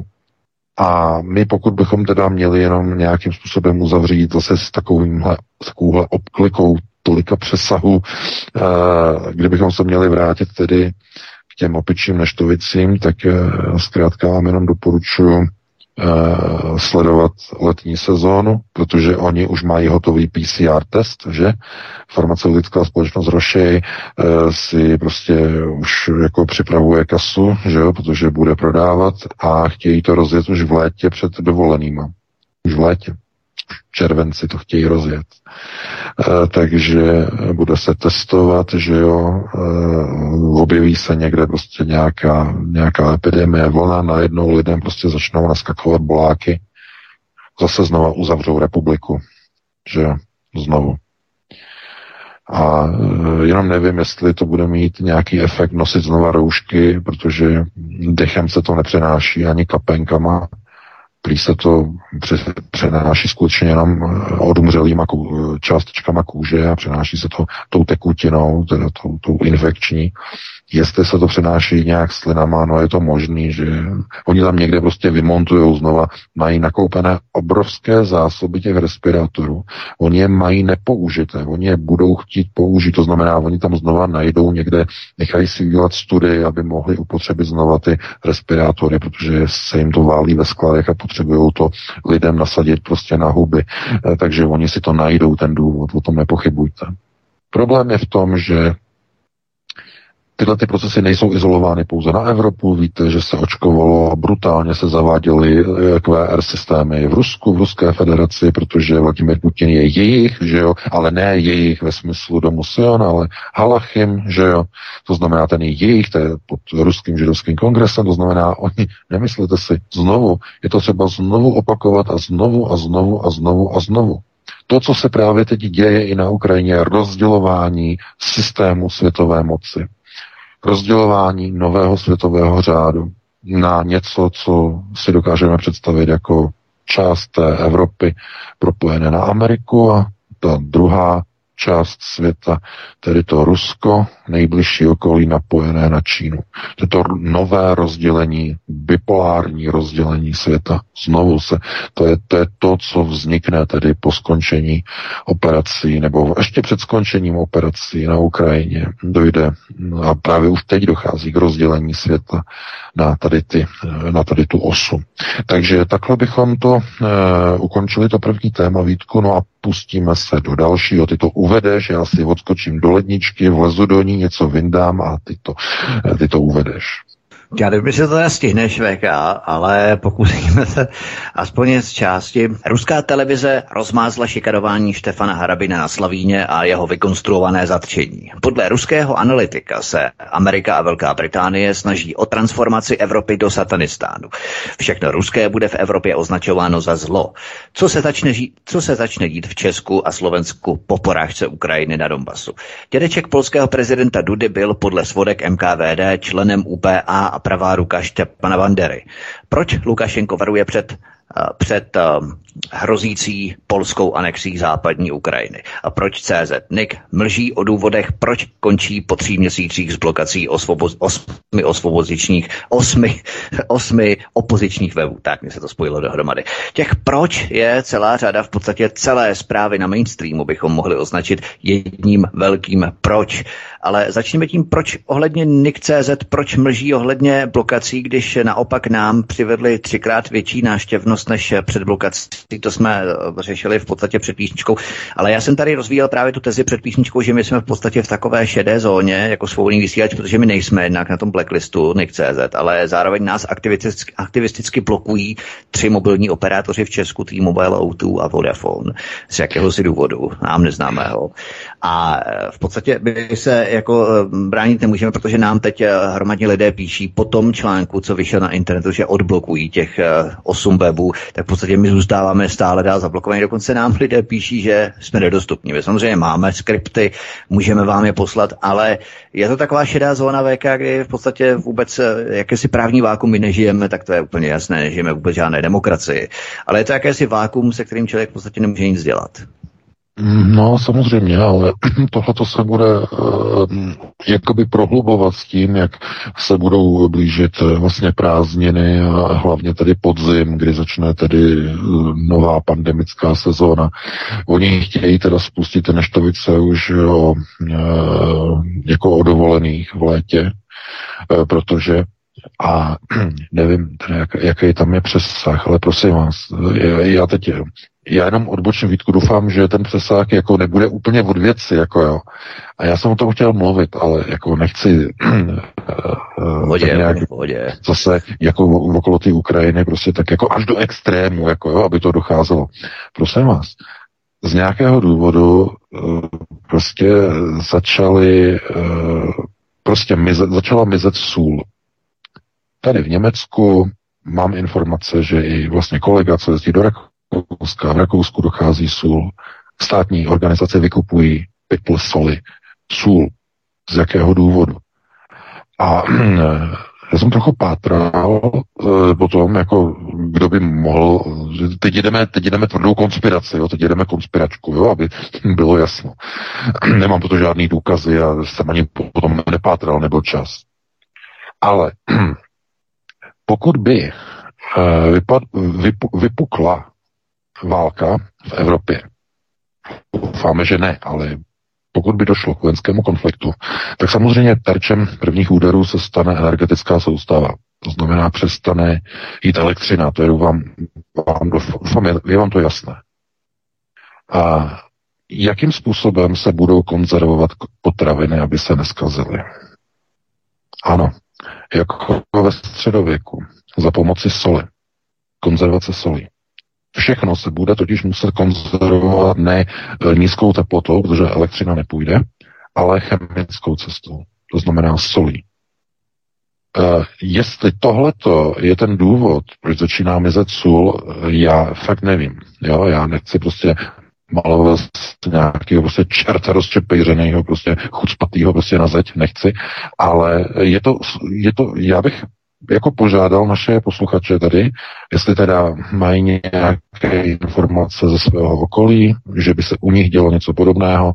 A my, pokud bychom teda měli jenom nějakým způsobem uzavřít zase s takovýmhle, s takovouhle obklikou tolika přesahu, eh, kdybychom se měli vrátit tedy k těm opičím neštovicím, tak eh, zkrátka vám jenom doporučuji Eh, sledovat letní sezónu, protože oni už mají hotový PCR test, že? Farmaceutická společnost Rošej e, si prostě už jako připravuje kasu, že jo, protože bude prodávat a chtějí to rozjet už v létě před dovolenýma. Už v létě červenci to chtějí rozjet. E, takže bude se testovat, že jo, e, objeví se někde prostě nějaká, nějaká epidemie, vlna, najednou lidem prostě začnou naskakovat boláky, zase znova uzavřou republiku, že jo, znovu. A e, jenom nevím, jestli to bude mít nějaký efekt nosit znova roušky, protože dechem se to nepřenáší ani kapenkama, Prý se to přenáší skutečně jenom eh, odumřelýma částečkama kůže a přenáší se to tou tekutinou, teda tou, tou infekční. Jestli se to přenáší nějak slinama, no je to možný, že oni tam někde prostě vymontují znova, mají nakoupené obrovské zásoby těch respirátorů, oni je mají nepoužité, oni je budou chtít použít, to znamená, oni tam znova najdou někde, nechají si udělat studii, aby mohli upotřebit znova ty respirátory, protože se jim to válí ve skladech a potřebují to lidem nasadit prostě na huby, eh, takže oni si to najdou, ten důvod, o tom nepochybujte. Problém je v tom, že Tyhle ty procesy nejsou izolovány pouze na Evropu. Víte, že se očkovalo a brutálně se zaváděly eh, QR systémy v Rusku, v Ruské federaci, protože Vladimir Putin je jejich, že jo, ale ne jejich ve smyslu domu Sion, ale Halachim, že jo. To znamená, ten je jejich, to je pod ruským židovským kongresem, to znamená, oni, nemyslete si, znovu, je to třeba znovu opakovat a znovu a znovu a znovu a znovu. To, co se právě teď děje i na Ukrajině, je rozdělování systému světové moci rozdělování nového světového řádu na něco, co si dokážeme představit jako část té Evropy propojené na Ameriku a ta druhá část světa, tedy to Rusko, nejbližší okolí napojené na Čínu. To je to nové rozdělení, bipolární rozdělení světa. Znovu se, to je, to je to, co vznikne tedy po skončení operací, nebo ještě před skončením operací na Ukrajině dojde, a právě už teď dochází k rozdělení světa na tady, ty, na tady tu osu. Takže takhle bychom to uh, ukončili, to první téma, Vítku, no a pustíme se do dalšího. Ty to uvedeš, já si odskočím do ledničky, vlezu do ní, něco vyndám a ty to, ty to uvedeš. Já nevím, jestli to nestihneš, VK, ale pokusíme se aspoň z části. Ruská televize rozmázla šikarování Štefana Harabina na Slavíně a jeho vykonstruované zatčení. Podle ruského analytika se Amerika a Velká Británie snaží o transformaci Evropy do satanistánu. Všechno ruské bude v Evropě označováno za zlo. Co se začne, žít, co se začne dít v Česku a Slovensku po porážce Ukrajiny na Donbasu? Dědeček polského prezidenta Dudy byl podle svodek MKVD členem UPA a pravá ruka Štěpana Bandery. Proč Lukašenko varuje před před hrozící polskou anexí západní Ukrajiny. A proč CZ? Nick mlží o důvodech, proč končí po tří měsících z blokací osvobo- osmi osvobozičních, osmi, osmi opozičních webů. Tak mi se to spojilo dohromady. Těch proč je celá řada, v podstatě celé zprávy na mainstreamu bychom mohli označit jedním velkým proč. Ale začněme tím, proč ohledně Nick.cz, proč mlží ohledně blokací, když naopak nám přivedli třikrát větší náštěvnost než před blokací. To jsme eh, řešili v podstatě před písničkou. Ale já jsem tady rozvíjel právě tu tezi před písničkou, že my jsme v podstatě v takové šedé zóně jako svobodný vysílač, protože my nejsme jednak na tom blacklistu Nick.cz, ale zároveň nás aktivisticky, aktivisticky blokují tři mobilní operátoři v Česku, T-Mobile, O2 a Vodafone. Z jakéhosi důvodu, nám neznámého. A eh, v podstatě by se jako eh, bránit nemůžeme, protože nám teď eh, hromadně lidé píší po tom článku, co vyšel na internetu, že odblokují těch 8 webů, tak v podstatě my zůstáváme stále dál zablokovaní. Dokonce nám lidé píší, že jsme nedostupní. My samozřejmě máme skripty, můžeme vám je poslat, ale je to taková šedá zóna VK, kdy v podstatě vůbec jakési právní vákum my nežijeme, tak to je úplně jasné, nežijeme vůbec žádné demokracii. Ale je to jakési vákum, se kterým člověk v podstatě nemůže nic dělat. No, samozřejmě, ale tohle se bude uh, jakoby prohlubovat s tím, jak se budou blížit uh, vlastně prázdniny a hlavně tedy podzim, kdy začne tedy uh, nová pandemická sezóna. Oni chtějí teda spustit neštovice už o, jako o dovolených v létě, protože a nevím, jak, jaký tam je přesah, ale prosím vás, já teď já jenom odbočím Vítku, doufám, že ten přesah jako nebude úplně od věci, jako jo. A já jsem o tom chtěl mluvit, ale jako nechci hodě, nějak, hodě. zase jako okolo té Ukrajiny prostě tak jako až do extrému, jako jo, aby to docházelo. Prosím vás, z nějakého důvodu uh, prostě začaly prostě mizet, začala mizet sůl. Tady v Německu mám informace, že i vlastně kolega, co jezdí do Rakouska, Rakouska. V Rakousku dochází sůl. Státní organizace vykupují pytl soli. Sůl. Z jakého důvodu? A já jsem trochu pátral uh, po tom, jako kdo by mohl, teď jedeme, teď jedeme tvrdou konspiraci, jo, teď jedeme konspiračku, jo, aby bylo jasno. Nemám toto žádný důkazy a jsem ani potom nepátral, nebo čas. Ale pokud by uh, vypad, vypu, vypukla válka v Evropě, doufáme, že ne, ale pokud by došlo k vojenskému konfliktu, tak samozřejmě terčem prvních úderů se stane energetická soustava. To znamená, přestane jít elektřina. To je vám, vám, doufám, je, je vám to jasné. A jakým způsobem se budou konzervovat potraviny, aby se neskazily? Ano, jako ve středověku, za pomoci soli, konzervace soli. Všechno se bude totiž muset konzervovat ne e, nízkou teplotou, protože elektřina nepůjde, ale chemickou cestou, to znamená solí. Uh, jestli tohleto je ten důvod, proč začíná mizet sůl, já fakt nevím. Jo, já nechci prostě malovat nějakého prostě čerta rozčepejřenýho, prostě chucpatýho prostě na zeď, nechci, ale je to, je to, já bych jako požádal naše posluchače tady, jestli teda mají nějaké informace ze svého okolí, že by se u nich dělo něco podobného,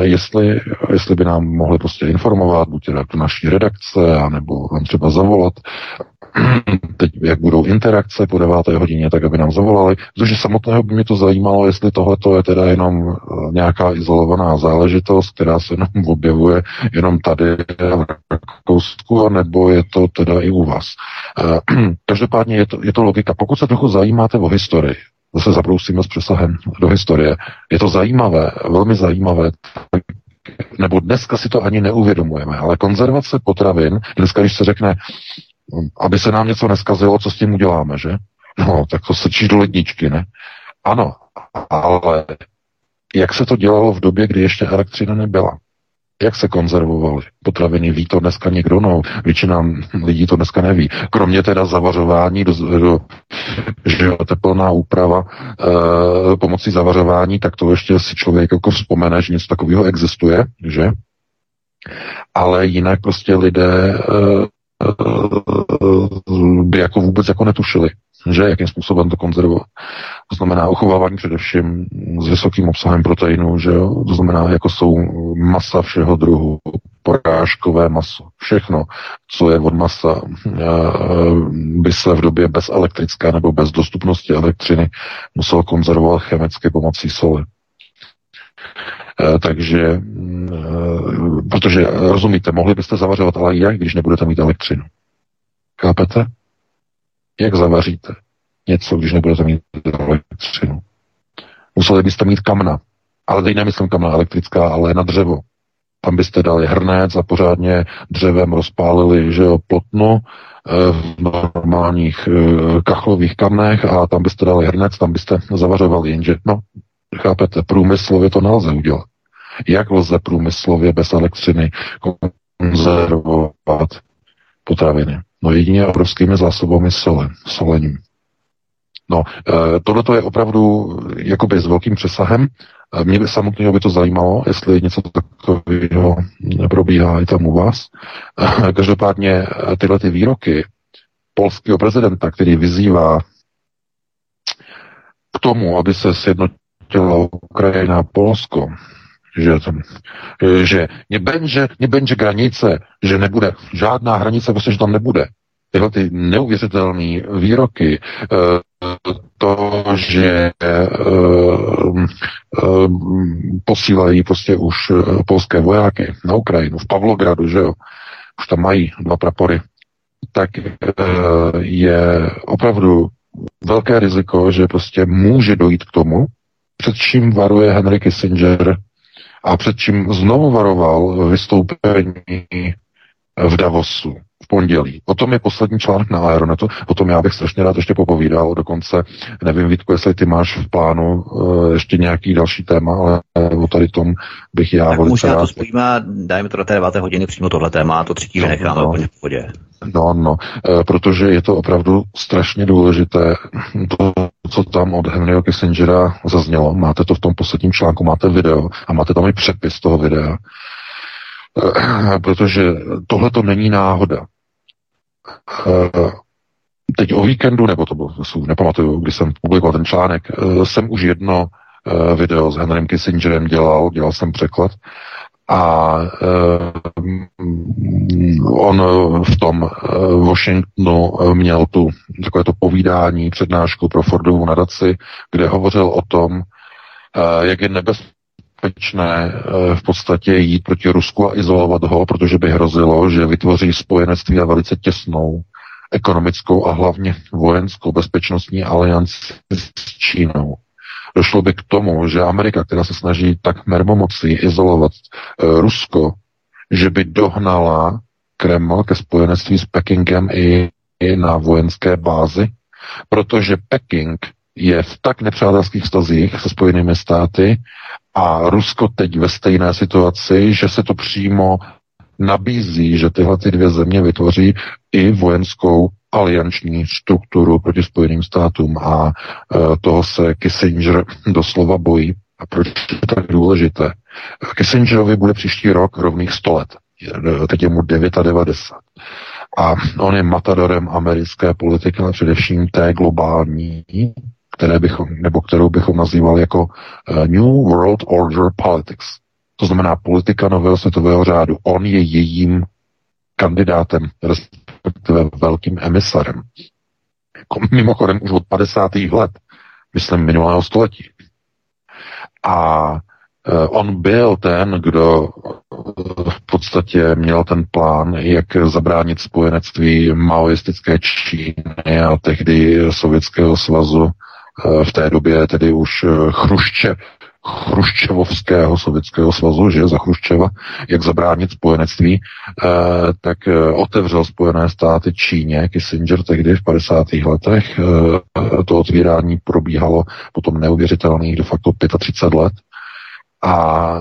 jestli, jestli by nám mohli prostě informovat, buď teda tu naší redakce, anebo vám třeba zavolat, teď jak budou interakce po deváté hodině, tak aby nám zavolali, protože samotného by mě to zajímalo, jestli tohle je teda jenom eh, nějaká izolovaná záležitost, která se nám objevuje jenom tady v Rakousku, nebo je to teda i u vás. Eh, každopádně je to, je to logika. Pokud se trochu zajímáte o historii, zase zabrousíme s přesahem do historie, je to zajímavé, velmi zajímavé, nebo dneska si to ani neuvědomujeme, ale konzervace potravin, dneska, když se řekne, aby se nám něco neskazilo, co s tím uděláme, že? No, tak to sečíš do ledničky, ne? Ano, ale jak se to dělalo v době, kdy ještě elektřina nebyla? Jak se konzervovaly potraviny? Ví to dneska někdo? No, většina lidí to dneska neví. Kromě teda zavařování, do, do, že jo, teplná úprava e, pomocí zavařování, tak to ještě si člověk jako vzpomene, že něco takového existuje, že? Ale jinak prostě lidé e, by jako vůbec jako netušili, že jakým způsobem to konzervovat. To znamená uchovávání především s vysokým obsahem proteinu, že jo? to znamená, jako jsou masa všeho druhu, porážkové maso, všechno, co je od masa, eh, by se v době bez elektrické nebo bez dostupnosti elektřiny musel konzervovat chemicky pomocí soli. Eh, takže, mm, eh, protože rozumíte, mohli byste zavařovat, ale jak, když nebudete mít elektřinu? Chápete? Jak zavaříte něco, když nebudete mít elektřinu? Museli byste mít kamna. Ale teď nemyslím kamna elektrická, ale na dřevo. Tam byste dali hrnec a pořádně dřevem rozpálili, že jo, plotno eh, v normálních kachlových kamnech a tam byste dali hrnec, tam byste zavařovali, jenže, no, chápete, průmyslově to nelze udělat. Jak lze průmyslově bez elektřiny konzervovat potraviny? No jedině obrovskými zásobami sole, solením. No, e, tohle je opravdu jakoby s velkým přesahem. E, mě by samotného by to zajímalo, jestli něco takového probíhá i tam u vás. Každopádně tyhle ty výroky polského prezidenta, který vyzývá k tomu, aby se sjednotila Ukrajina a Polsko, že, že nebenže, nebenže granice, že nebude žádná hranice, prostě, že tam nebude. Tyhle ty neuvěřitelné výroky, eh, to, že eh, posílají prostě už polské vojáky na Ukrajinu, v Pavlogradu, že jo, už tam mají dva prapory, tak je opravdu velké riziko, že prostě může dojít k tomu, před čím varuje Henry Kissinger a před čím znovu varoval vystoupení v Davosu pondělí. O tom je poslední článek na Aeronetu, o tom já bych strašně rád ještě popovídal, dokonce nevím, Vítku, jestli ty máš v plánu uh, ještě nějaký další téma, ale o tady tom bych já tak možná rád... to spojíme a dajme to do té 9. hodiny přímo tohle téma to třetí no, necháme no. úplně v pohodě. No, no, e, protože je to opravdu strašně důležité, to, co tam od Henryho Kissingera zaznělo. Máte to v tom posledním článku, máte video a máte tam i přepis toho videa. E, protože tohle to není náhoda. Teď o víkendu, nebo to bylo, nepamatuju, když jsem publikoval ten článek, jsem už jedno video s Henrym Kissingerem dělal, dělal jsem překlad. A on v tom Washingtonu měl tu takové to povídání, přednášku pro Fordovu nadaci, kde hovořil o tom, jak je nebezpečné v podstatě jít proti Rusku a izolovat ho, protože by hrozilo, že vytvoří spojenectví a velice těsnou ekonomickou a hlavně vojenskou bezpečnostní alianci s Čínou. Došlo by k tomu, že Amerika, která se snaží tak mermomocí izolovat e, Rusko, že by dohnala Kreml ke spojenectví s Pekingem i, i na vojenské bázi, protože Peking je v tak nepřátelských stazích se Spojenými státy a Rusko teď ve stejné situaci, že se to přímo nabízí, že tyhle ty dvě země vytvoří i vojenskou alianční strukturu proti Spojeným státům a e, toho se Kissinger doslova bojí. A proč je to tak důležité? Kissingerovi bude příští rok rovných 100 let. Teď je mu 99. A on je matadorem americké politiky, ale především té globální, které bychom, nebo kterou bychom nazývali jako e, New World Order Politics. To znamená politika nového světového řádu. On je jejím kandidátem, respektive velkým emisarem. Mimochodem už od 50. let, myslím minulého století. A e, on byl ten, kdo e, v podstatě měl ten plán, jak zabránit spojenectví maoistické Číny a tehdy Sovětského svazu v té době tedy už Chrušče, Chruščevovského sovětského svazu, že za Chruščeva, jak zabránit spojenectví, eh, tak eh, otevřel Spojené státy Číně, Kissinger tehdy v 50. letech. Eh, to otvírání probíhalo potom neuvěřitelných de facto 35 let a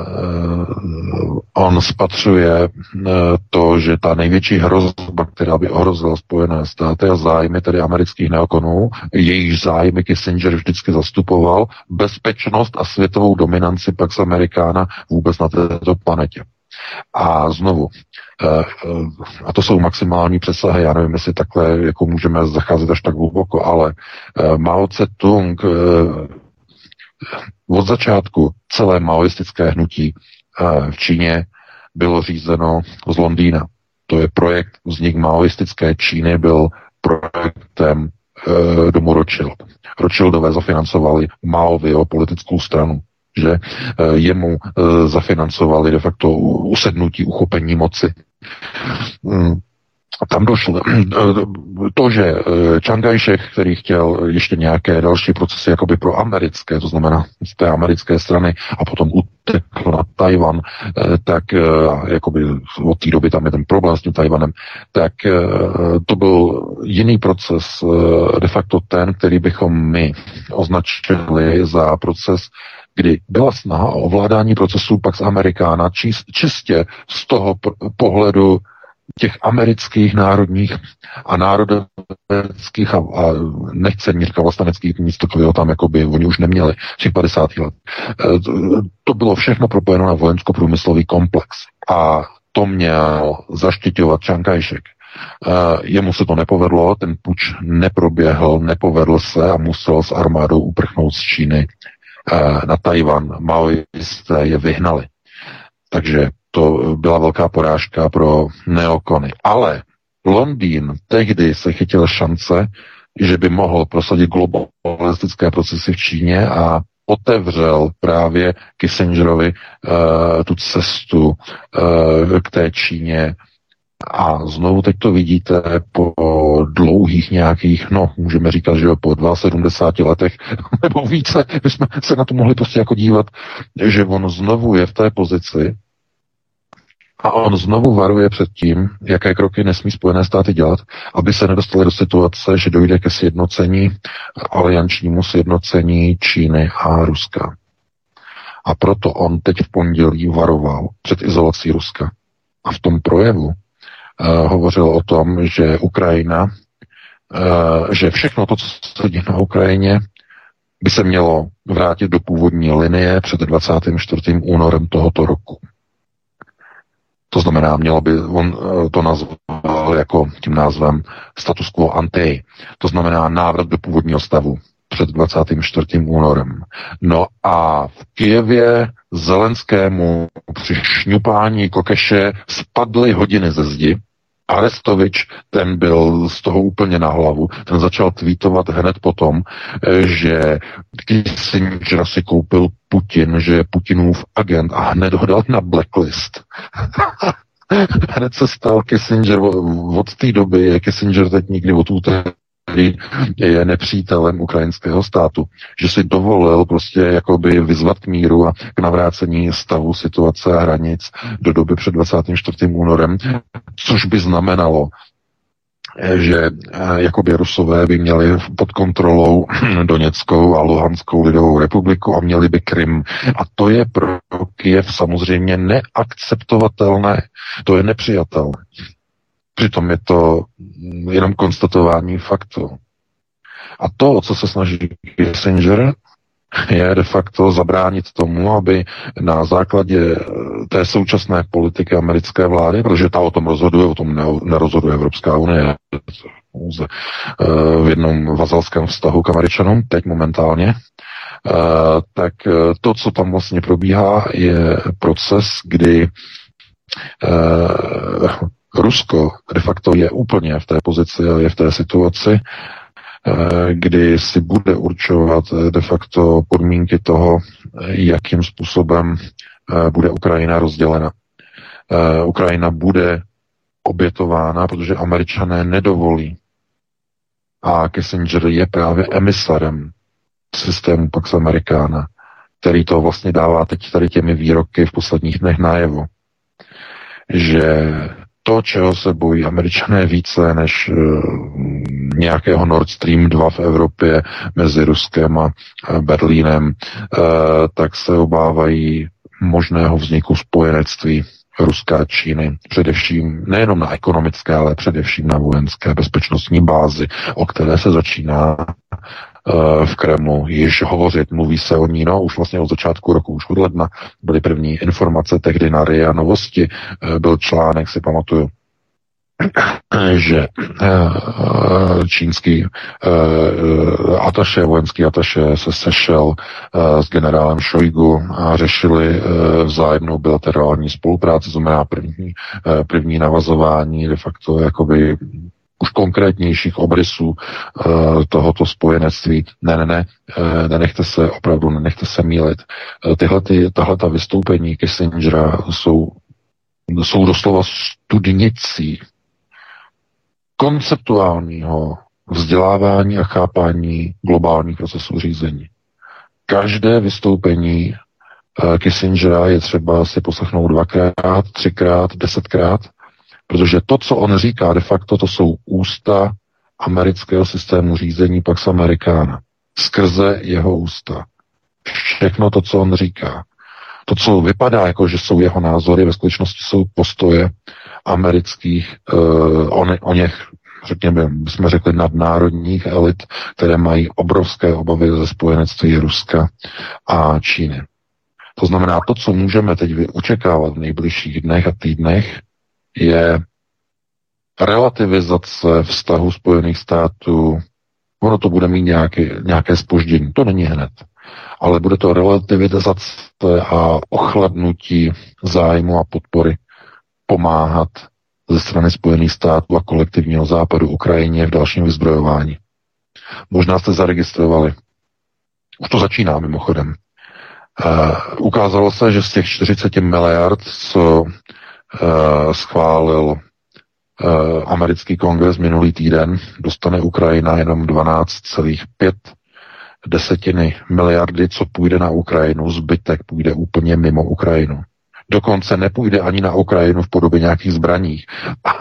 on spatřuje uh, to, že ta největší hrozba, která by ohrozila Spojené státy a zájmy tedy amerických neokonů, jejich zájmy Kissinger vždycky zastupoval, bezpečnost a světovou dominanci Pax Amerikána vůbec na této planetě. A znovu, a to jsou maximální přesahy, já nevím, jestli takhle jako můžeme zacházet až tak hluboko, ale Mao Tse-tung od začátku celé maoistické hnutí eh, v Číně bylo řízeno z Londýna. To je projekt, vznik maoistické Číny byl projektem e, domu Rothschild. Rothschildové zafinancovali Maovi o politickou stranu, že e, jemu e, zafinancovali de facto usednutí, uchopení moci. Mm tam došlo. To, že Čangajšek, eh, který chtěl ještě nějaké další procesy jakoby pro americké, to znamená z té americké strany a potom utekl na Tajvan, eh, tak eh, jakoby od té doby tam je ten problém s tím Tajvanem, tak to byl jiný proces, de facto ten, který bychom my označili za proces kdy byla snaha o ovládání procesů Pax Americana čistě z toho pohledu těch amerických národních a národoveckých a, a nechce říkat vlasteneckých nic takového tam jako by oni už neměli v těch 50. let. E, to bylo všechno propojeno na vojensko-průmyslový komplex a to měl zaštiťovat Čankajšek. Uh, jemu se to nepovedlo, ten puč neproběhl, nepovedl se a musel s armádou uprchnout z Číny uh, na Tajvan. Maoisté je vyhnali. Takže to byla velká porážka pro neokony. Ale Londýn tehdy se chytil šance, že by mohl prosadit globalistické procesy v Číně a otevřel právě Kissingerovi uh, tu cestu uh, k té Číně. A znovu teď to vidíte po dlouhých nějakých, no, můžeme říkat, že po 72 letech nebo více, my jsme se na to mohli prostě jako dívat, že on znovu je v té pozici, a on znovu varuje před tím, jaké kroky nesmí Spojené státy dělat, aby se nedostali do situace, že dojde ke sjednocení, aliančnímu sjednocení Číny a Ruska. A proto on teď v pondělí varoval před izolací Ruska. A v tom projevu hovořil o tom, že Ukrajina, uh, že všechno to, co se děje na Ukrajině, by se mělo vrátit do původní linie před 24. únorem tohoto roku. To znamená, mělo by, on eh, to nazval jako tím názvem status quo ante, to znamená návrat do původního stavu před 24. únorem. No a v Kijevě Zelenskému při šňupání kokeše spadly hodiny ze zdi, Arestovič, ten byl z toho úplně na hlavu, ten začal tweetovat hned potom, eh, že Kissinger si koupil Putin, že je Putinův agent a hned ho dal na blacklist. hned se stal Kissinger od té doby, je Kissinger teď nikdy od který je nepřítelem ukrajinského státu, že si dovolil prostě jakoby vyzvat k míru a k navrácení stavu situace a hranic do doby před 24. únorem, což by znamenalo, že eh, jakoby Rusové by měli pod kontrolou Doněckou a Luhanskou lidovou republiku a měli by Krym. A to je pro Kiev samozřejmě neakceptovatelné. To je nepřijatelné. Přitom je to jenom konstatování faktu. A to, co se snaží Kissinger, je de facto zabránit tomu, aby na základě té současné politiky americké vlády, protože ta o tom rozhoduje, o tom nerozhoduje Evropská unie, pouze eh, v jednom vazalském vztahu k Američanům, teď momentálně, eh, tak eh, to, co tam vlastně probíhá, je proces, kdy Rusko de facto je úplně v té pozici a je v té situaci, eh, kdy si bude určovat eh, de facto podmínky toho, eh, jakým způsobem bude Ukrajina rozdělena. Ukrajina bude obětována, protože američané nedovolí. A Kissinger je právě emisarem systému Pax Americana, který to vlastně dává teď tady těmi výroky v posledních dnech najevo, že to, čeho se bojí američané více než uh, nějakého Nord Stream 2 v Evropě mezi Ruskem a Berlínem, uh, tak se obávají možného vzniku spojenectví Ruska a Číny, především nejenom na ekonomické, ale především na vojenské bezpečnostní bázi, o které se začíná Eh, v Kremlu již hovořit. Mluví se o ní, no, už vlastně od začátku roku, už od ledna byly první informace, tehdy na RIA Novosti eh, byl článek, si pamatuju, že eh, čínský ataše, vojenský ataše se sešel s generálem Šojgu a řešili vzájemnou bilaterální spolupráci, znamená první, první navazování de facto jakoby už konkrétnějších obrysů uh, tohoto spojenectví. Ne, ne, ne, uh, nenechte se, opravdu nenechte se mílit. Uh, tyhle, ty, tahle ta vystoupení Kissingera jsou, jsou doslova studnicí konceptuálního vzdělávání a chápání globálních procesů řízení. Každé vystoupení Kissingera je třeba si poslechnout dvakrát, třikrát, desetkrát Protože to, co on říká, de facto to jsou ústa amerického systému řízení Pax Americana. Skrze jeho ústa. Všechno to, co on říká. To, co vypadá jako, že jsou jeho názory, ve skutečnosti jsou postoje amerických, uh, o, ne, o něch, řekněme, jsme řekli nadnárodních elit, které mají obrovské obavy ze spojenectví Ruska a Číny. To znamená, to, co můžeme teď očekávat v nejbližších dnech a týdnech, je relativizace vztahu Spojených států. Ono to bude mít nějaké, nějaké spoždění. To není hned. Ale bude to relativizace a ochladnutí zájmu a podpory pomáhat ze strany Spojených států a kolektivního západu Ukrajině v dalším vyzbrojování. Možná jste zaregistrovali. Už to začíná mimochodem. Uh, ukázalo se, že z těch 40 miliard, co schválil uh, americký kongres minulý týden, dostane Ukrajina jenom 12,5 desetiny miliardy, co půjde na Ukrajinu, zbytek půjde úplně mimo Ukrajinu. Dokonce nepůjde ani na Ukrajinu v podobě nějakých zbraní. A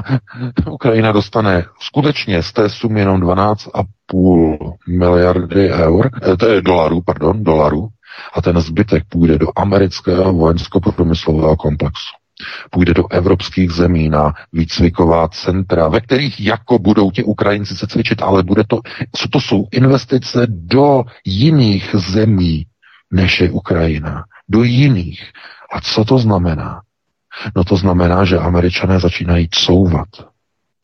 Ukrajina dostane skutečně z té sumy jenom 12,5 miliardy eur, eh, dolarů, pardon, dolarů, a ten zbytek půjde do amerického vojensko-průmyslového komplexu půjde do evropských zemí na výcviková centra, ve kterých jako budou ti Ukrajinci se cvičit, ale bude to, co to jsou investice do jiných zemí, než je Ukrajina. Do jiných. A co to znamená? No to znamená, že američané začínají couvat.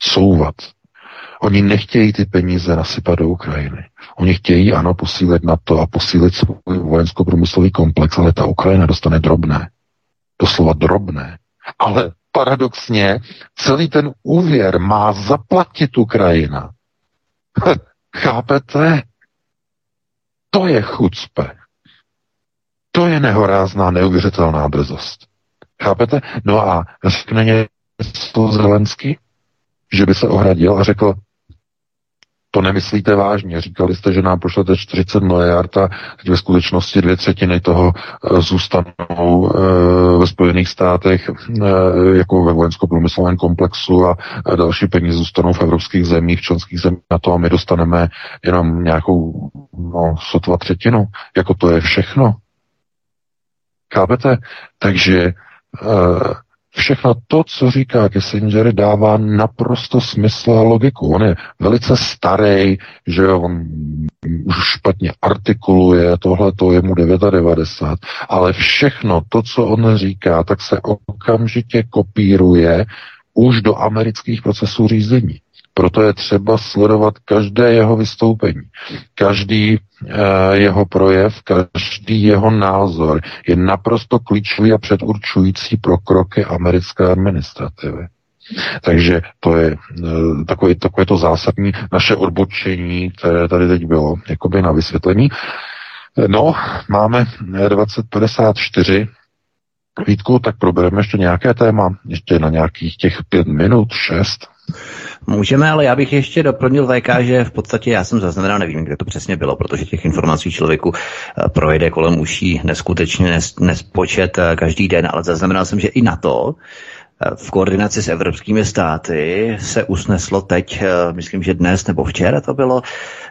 Couvat. Oni nechtějí ty peníze nasypat do Ukrajiny. Oni chtějí, ano, posílit na to a posílit svůj vojensko-průmyslový komplex, ale ta Ukrajina dostane drobné. Doslova drobné. Ale paradoxně celý ten úvěr má zaplatit Ukrajina. Chápete? To je chucpe. To je nehorázná, neuvěřitelná drzost. Chápete? No a řekne něco Zelensky, že by se ohradil a řekl, to nemyslíte vážně. Říkali jste, že nám pošlete 40 miliard a teď ve skutečnosti dvě třetiny toho eh, zůstanou eh, ve Spojených státech eh, jako ve vojensko-průmyslovém komplexu a další peníze zůstanou v evropských zemích, členských zemích na to a my dostaneme jenom nějakou no, sotva třetinu. Jako to je všechno. Chápete? Takže všechno to, co říká Kissinger, dává naprosto smysl a logiku. On je velice starý, že on už špatně artikuluje, tohle to je mu 99, ale všechno to, co on říká, tak se okamžitě kopíruje už do amerických procesů řízení. Proto je třeba sledovat každé jeho vystoupení, každý e, jeho projev, každý jeho názor je naprosto klíčový a předurčující pro kroky americké administrativy. Takže to je takové, takové to zásadní naše odbočení, které tady teď bylo, jakoby na vysvětlení. No, máme 2054. Vítku, tak probereme ještě nějaké téma, ještě na nějakých těch pět minut, šest. Můžeme, ale já bych ještě doplnil VK, že v podstatě já jsem zaznamenal, nevím, kde to přesně bylo, protože těch informací člověku eh, projede kolem uší neskutečně nes, nespočet eh, každý den, ale zaznamenal jsem, že i na to v koordinaci s evropskými státy se usneslo teď, myslím, že dnes nebo včera to bylo,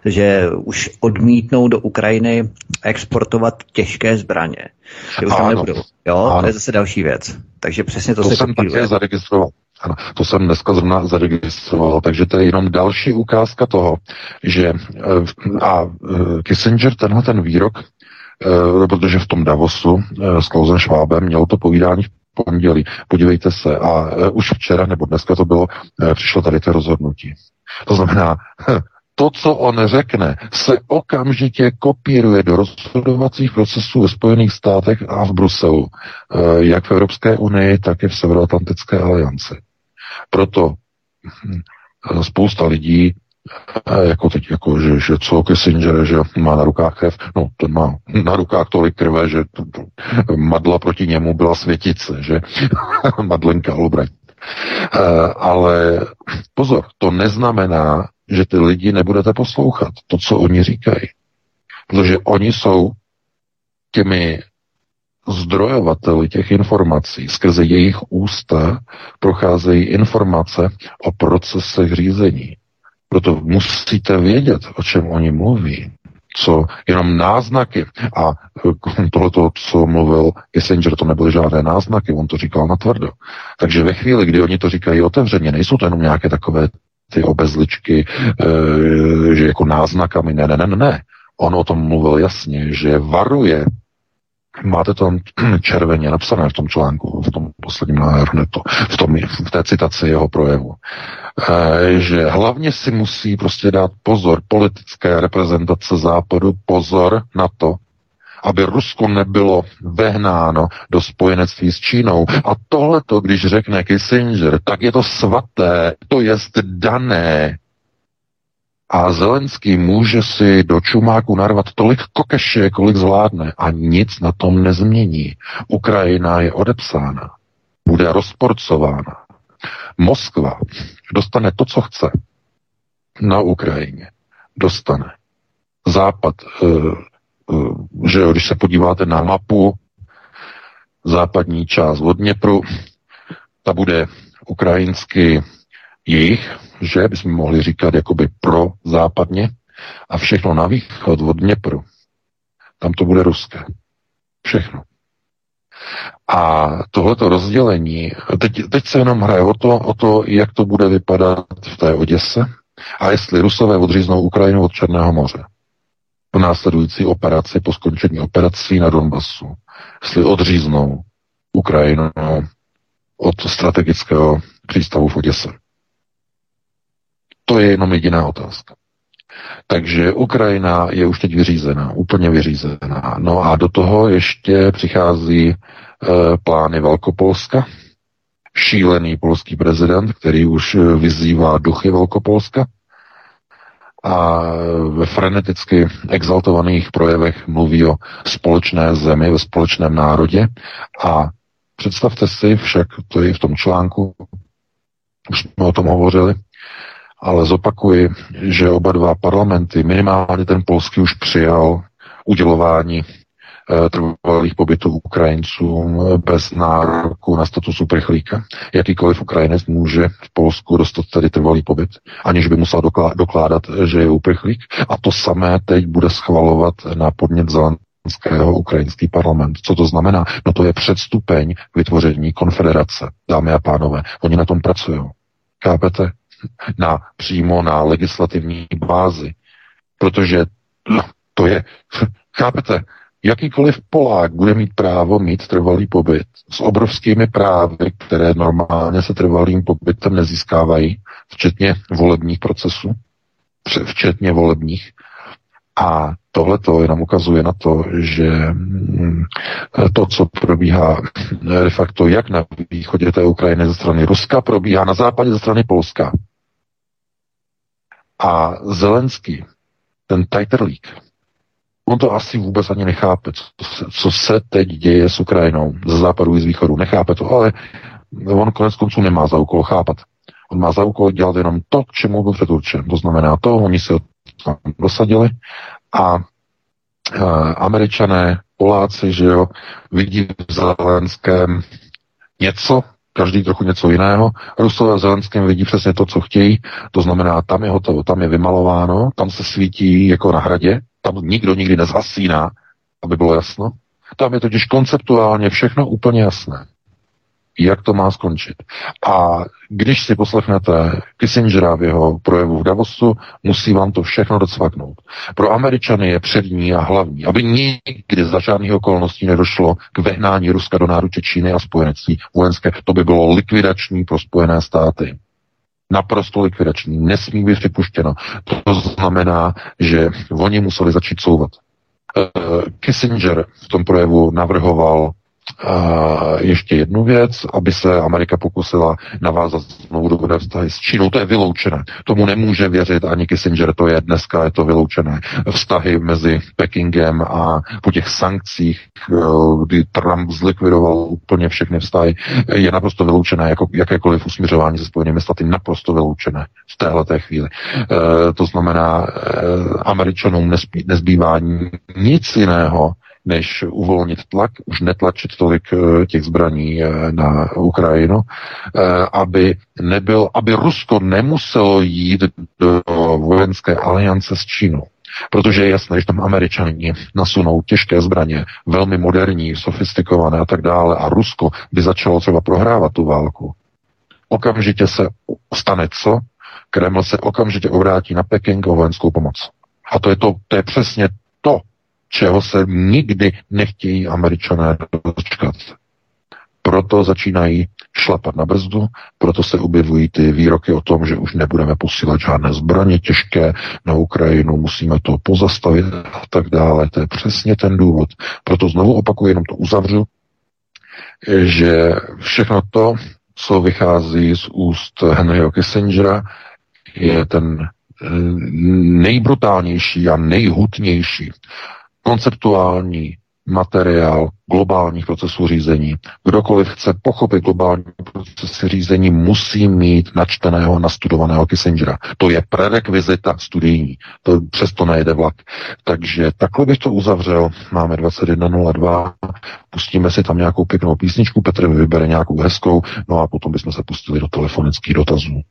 že už odmítnou do Ukrajiny exportovat těžké zbraně. Že už tam nebudou. Jo, ano. to je zase další věc. Takže přesně to, to se jsem také zaregistroval. Ano, to jsem dneska zrovna zaregistroval, takže to je jenom další ukázka toho, že eh, a eh, Kissinger tenhle ten výrok, eh, protože v tom Davosu s Klausem Schwabem mělo to povídání v pondělí. Podívejte se, a už včera nebo dneska to bylo, přišlo tady to rozhodnutí. To znamená, to, co on řekne, se okamžitě kopíruje do rozhodovacích procesů ve Spojených státech a v Bruselu, jak v Evropské unii, tak i v Severoatlantické alianci. Proto hm, spousta lidí, jako teď, jako, že, že co Kissinger, že má na rukách krev, no ten má na rukách tolik krve, že to, to, madla proti němu byla světice, že Madlenka Albright. Uh, ale pozor, to neznamená, že ty lidi nebudete poslouchat, to, co oni říkají. Protože oni jsou těmi zdrojovateli těch informací, skrze jejich ústa procházejí informace o procesech řízení. Proto musíte vědět, o čem oni mluví, co jenom náznaky. A tohleto, co mluvil Kissinger, to nebyly žádné náznaky, on to říkal natvrdo. Takže ve chvíli, kdy oni to říkají otevřeně, nejsou to jenom nějaké takové ty obezličky, e, že jako náznakami, ne, ne, ne, ne. On o tom mluvil jasně, že varuje Máte to červeně napsané v tom článku, v tom posledním na Aeronetu, v, tom, v té citaci jeho projevu, e, že hlavně si musí prostě dát pozor politické reprezentace západu, pozor na to, aby Rusko nebylo vehnáno do spojenectví s Čínou. A tohleto, když řekne Kissinger, tak je to svaté, to je dané. A Zelenský může si do čumáku narvat tolik kokeše, kolik zvládne a nic na tom nezmění. Ukrajina je odepsána, bude rozporcována. Moskva dostane to, co chce na Ukrajině. Dostane. Západ, eh, eh, že když se podíváte na mapu, západní část od Dněpru, ta bude ukrajinsky jejich, že bychom mohli říkat jakoby pro západně a všechno na východ od Dněpru. Tam to bude ruské. Všechno. A tohleto rozdělení, teď, teď se jenom hraje o to, o to, jak to bude vypadat v té Oděse a jestli Rusové odříznou Ukrajinu od Černého moře po následující operaci, po skončení operací na Donbasu, jestli odříznou Ukrajinu od strategického přístavu v Oděse. To je jenom jediná otázka. Takže Ukrajina je už teď vyřízená, úplně vyřízená. No a do toho ještě přichází e, plány Velkopolska, šílený polský prezident, který už vyzývá duchy Velkopolska a ve freneticky exaltovaných projevech mluví o společné zemi, ve společném národě a představte si však, to je v tom článku, už jsme o tom hovořili, ale zopakuji, že oba dva parlamenty, minimálně ten polský už přijal udělování e, trvalých pobytů Ukrajincům bez nároku na status uprchlíka. Jakýkoliv Ukrajinec může v Polsku dostat tedy trvalý pobyt, aniž by musel dokládat, že je uprchlík. A to samé teď bude schvalovat na podnět Zelenského ukrajinský parlament. Co to znamená? No to je předstupeň vytvoření konfederace, dámy a pánové. Oni na tom pracují. Chápete? Na, přímo na legislativní bázi. Protože no, to je, chápete, jakýkoliv Polák bude mít právo mít trvalý pobyt s obrovskými právy, které normálně se trvalým pobytem nezískávají, včetně volebních procesů, včetně volebních. A tohle to jenom ukazuje na to, že mm, to, co probíhá de facto jak na východě té Ukrajiny ze strany Ruska, probíhá na západě ze strany Polska. A Zelenský, ten Tajterlík, on to asi vůbec ani nechápe, co se, co se teď děje s Ukrajinou, ze západu i z východu. Nechápe to, ale on konec konců nemá za úkol chápat. On má za úkol dělat jenom to, k čemu byl předurčen. To znamená to, oni se tam dosadili a e, američané, Poláci, že jo, vidí v Zelenském něco, každý trochu něco jiného. Rusové v Zelenském vidí přesně to, co chtějí, to znamená, tam je hotovo, tam je vymalováno, tam se svítí jako na hradě, tam nikdo nikdy nezasíná, aby bylo jasno. Tam je totiž konceptuálně všechno úplně jasné jak to má skončit. A když si poslechnete Kissingera v jeho projevu v Davosu, musí vám to všechno docvaknout. Pro Američany je přední a hlavní, aby nikdy za žádných okolností nedošlo k vehnání Ruska do náruče Číny a spojenectví vojenské. To by bylo likvidační pro Spojené státy. Naprosto likvidační. Nesmí být připuštěno. To znamená, že oni museli začít souvat. Eh, Kissinger v tom projevu navrhoval a ještě jednu věc, aby se Amerika pokusila navázat znovu dobré vztahy s Čínou. To je vyloučené. Tomu nemůže věřit ani Kissinger, to je dneska, je to vyloučené. Vztahy mezi Pekingem a po těch sankcích, eh, kdy Trump zlikvidoval úplně všechny vztahy, je naprosto vyloučené, jako jakékoliv usměřování se Spojenými státy, naprosto vyloučené v téhle chvíli. E, to znamená, e, Američanům nezbývá nic jiného, než uvolnit tlak, už netlačit tolik eh, těch zbraní eh, na Ukrajinu, eh, aby nebyl, aby Rusko nemuselo jít do vojenské aliance s Čínou. Protože je jasné, že tam američani nasunou těžké zbraně, velmi moderní, sofistikované a tak dále a Rusko by začalo třeba prohrávat tu válku. Okamžitě se stane co? Kreml se okamžitě obrátí na Peking o vojenskou pomoc. A to je, to, to je přesně čeho se nikdy nechtějí američané dočkat. Proto začínají šlapat na brzdu, proto se objevují ty výroky o tom, že už nebudeme posílat žádné zbraně těžké na Ukrajinu, musíme to pozastavit a tak dále. To je přesně ten důvod. Proto znovu opakuju, jenom to uzavřu, že všechno to, co vychází z úst Henryho Kissingera, je ten eh, nejbrutálnější a nejhutnější konceptuální materiál globálních procesů řízení. Kdokoliv chce pochopit globální procesy řízení, musí mít načteného, nastudovaného Kissingera. To je prerekvizita studijní. To přesto nejde vlak. Takže takhle bych to uzavřel. Máme 21.02. Pustíme si tam nějakou pěknou písničku. Petr vybere nějakou hezkou. No a potom bychom se pustili do telefonických dotazů.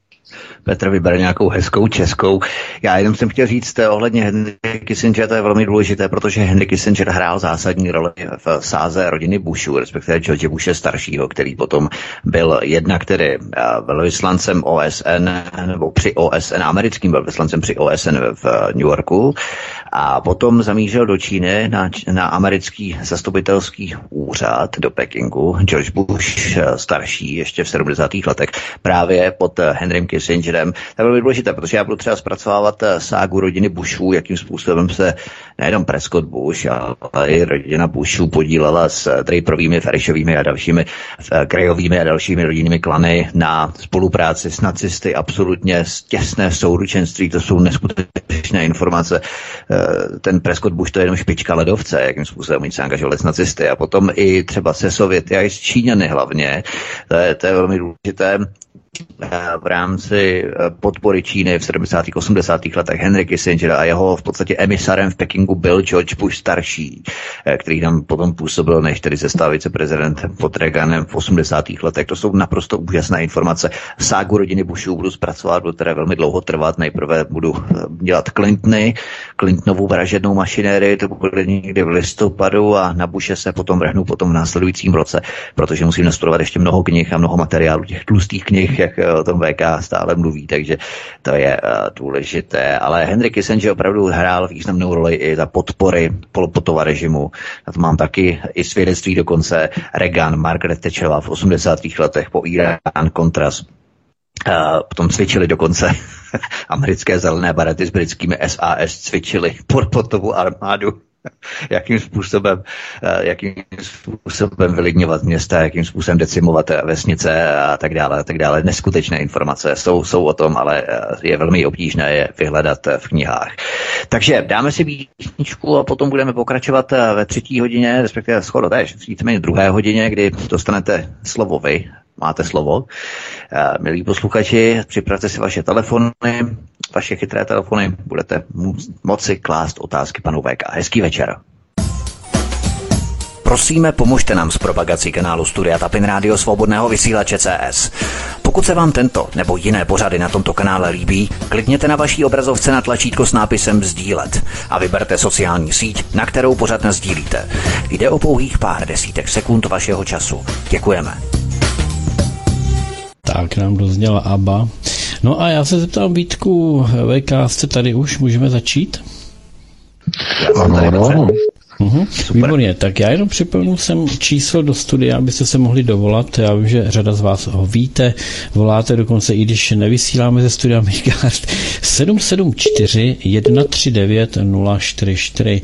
Petr vybere nějakou hezkou českou. Já jenom jsem chtěl říct eh, ohledně Henry Kissinger, to je velmi důležité, protože Henry Kissinger hrál zásadní roli v sáze rodiny Bushů, respektive George Bushe staršího, který potom byl jednak tedy eh, velvyslancem OSN, nebo při OSN, americkým velvyslancem při OSN v New Yorku a potom zamířil do Číny na, na americký zastupitelský úřad do Pekingu. George Bush eh, starší ještě v 70. letech právě pod Henrym Kissingerem. To je velmi důležité, protože já budu třeba zpracovávat eh, ságu rodiny Bushů, jakým způsobem se nejenom Prescott Bush, ale i rodina Bushů podílela s eh, Draperovými, Ferishovými a dalšími Grayovými a dalšími rodinnými klany na spolupráci s nacisty, absolutně těsné souručenství, to jsou neskutečné informace. Eh, ten Prescott Bush to je jenom špička ledovce, jakým způsobem oni se angažovali s nacisty a potom i třeba se Sověty a i s Číňany hlavně. To je, to je velmi důležité v rámci eh, podpory Číny v 70. 80. letech Henry Kissinger a jeho v podstatě emisarem v Pekingu byl George Bush starší, eh, který tam potom působil, než tedy se stal viceprezident pod Reaganem v 80. letech. To jsou naprosto úžasné informace. Ságu rodiny Bushů budu zpracovat, budu teda velmi dlouho trvat. Nejprve budu eh, dělat Clintony, Clintonovou vražednou mašinérii, to bude někdy v listopadu a na Bushe se potom vrhnu potom v následujícím roce, protože musím nastudovat ještě mnoho knih a mnoho materiálů, těch tlustých knih, jak eh, o tom VK stále mluví, takže to je uh, důležité. Ale Henry Kissinger opravdu hrál významnou roli i za podpory Polpotova režimu. Na to mám taky i svědectví dokonce Reagan, Margaret Thatcherová v 80. letech po Irán, Kontras, Uh, potom cvičili dokonce americké zelené barety s britskými SAS, cvičili Porpotovu armádu jakým způsobem, eh, jakým způsobem vylidňovat města, jakým způsobem decimovat vesnice a tak dále, a tak dále. Neskutečné informace jsou, jsou o tom, ale eh, je velmi obtížné je vyhledat v knihách. Takže dáme si písničku a potom budeme pokračovat eh, ve třetí hodině, respektive skoro tež, víceméně druhé hodině, kdy dostanete slovo vy, máte slovo. Milí posluchači, připravte si vaše telefony, vaše chytré telefony, budete moci klást otázky panu VK. Hezký večer. Prosíme, pomožte nám s propagací kanálu Studia Tapin Rádio Svobodného vysílače CS. Pokud se vám tento nebo jiné pořady na tomto kanále líbí, klikněte na vaší obrazovce na tlačítko s nápisem Sdílet a vyberte sociální síť, na kterou pořád sdílíte. Jde o pouhých pár desítek sekund vašeho času. Děkujeme. Tak nám dozněla ABBA. No a já se zeptám Vítku, VK, jste tady už, můžeme začít? Ano, ano, ano. Uhum, výborně, tak já jenom připomenu sem číslo do studia, abyste se mohli dovolat. Já vím, že řada z vás ho víte, voláte dokonce i když nevysíláme ze studia Mikard 774 139 044.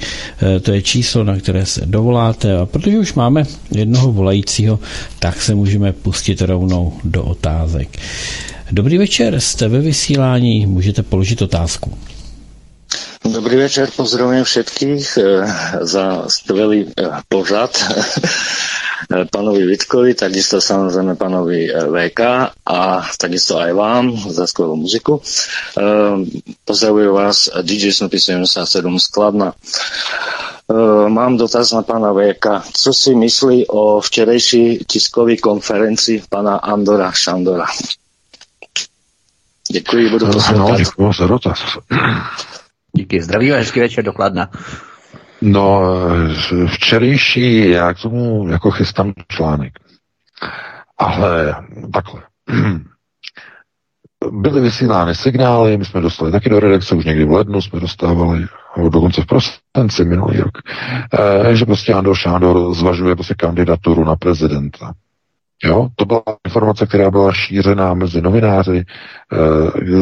To je číslo, na které se dovoláte a protože už máme jednoho volajícího, tak se můžeme pustit rovnou do otázek. Dobrý večer, jste ve vysílání, můžete položit otázku. Dobrý večer, pozdravujem všetkých eh, za skvelý eh, pořad pánovi Vitkovi, takisto samozrejme pánovi eh, VK a takisto aj vám za skvelú muziku. Pozdravujem vás DJ Snoopy 77 Skladna. Mám dotaz na pána VK. Co si myslí o včerejší tiskový konferencii pána Andora Šandora? Děkuji, budu poslouchat. No, děkuji za dotaz. Díky, zdraví a hezký večer dokladna. No, včerejší, já k tomu jako chystám článek. Ale takhle. Byly vysílány signály, my jsme dostali taky do redakce, už někdy v lednu jsme dostávali, dokonce v prosinci minulý rok, eh, že prostě Andor Šándor zvažuje prostě kandidaturu na prezidenta. Jo, to byla informace, která byla šířená mezi novináři.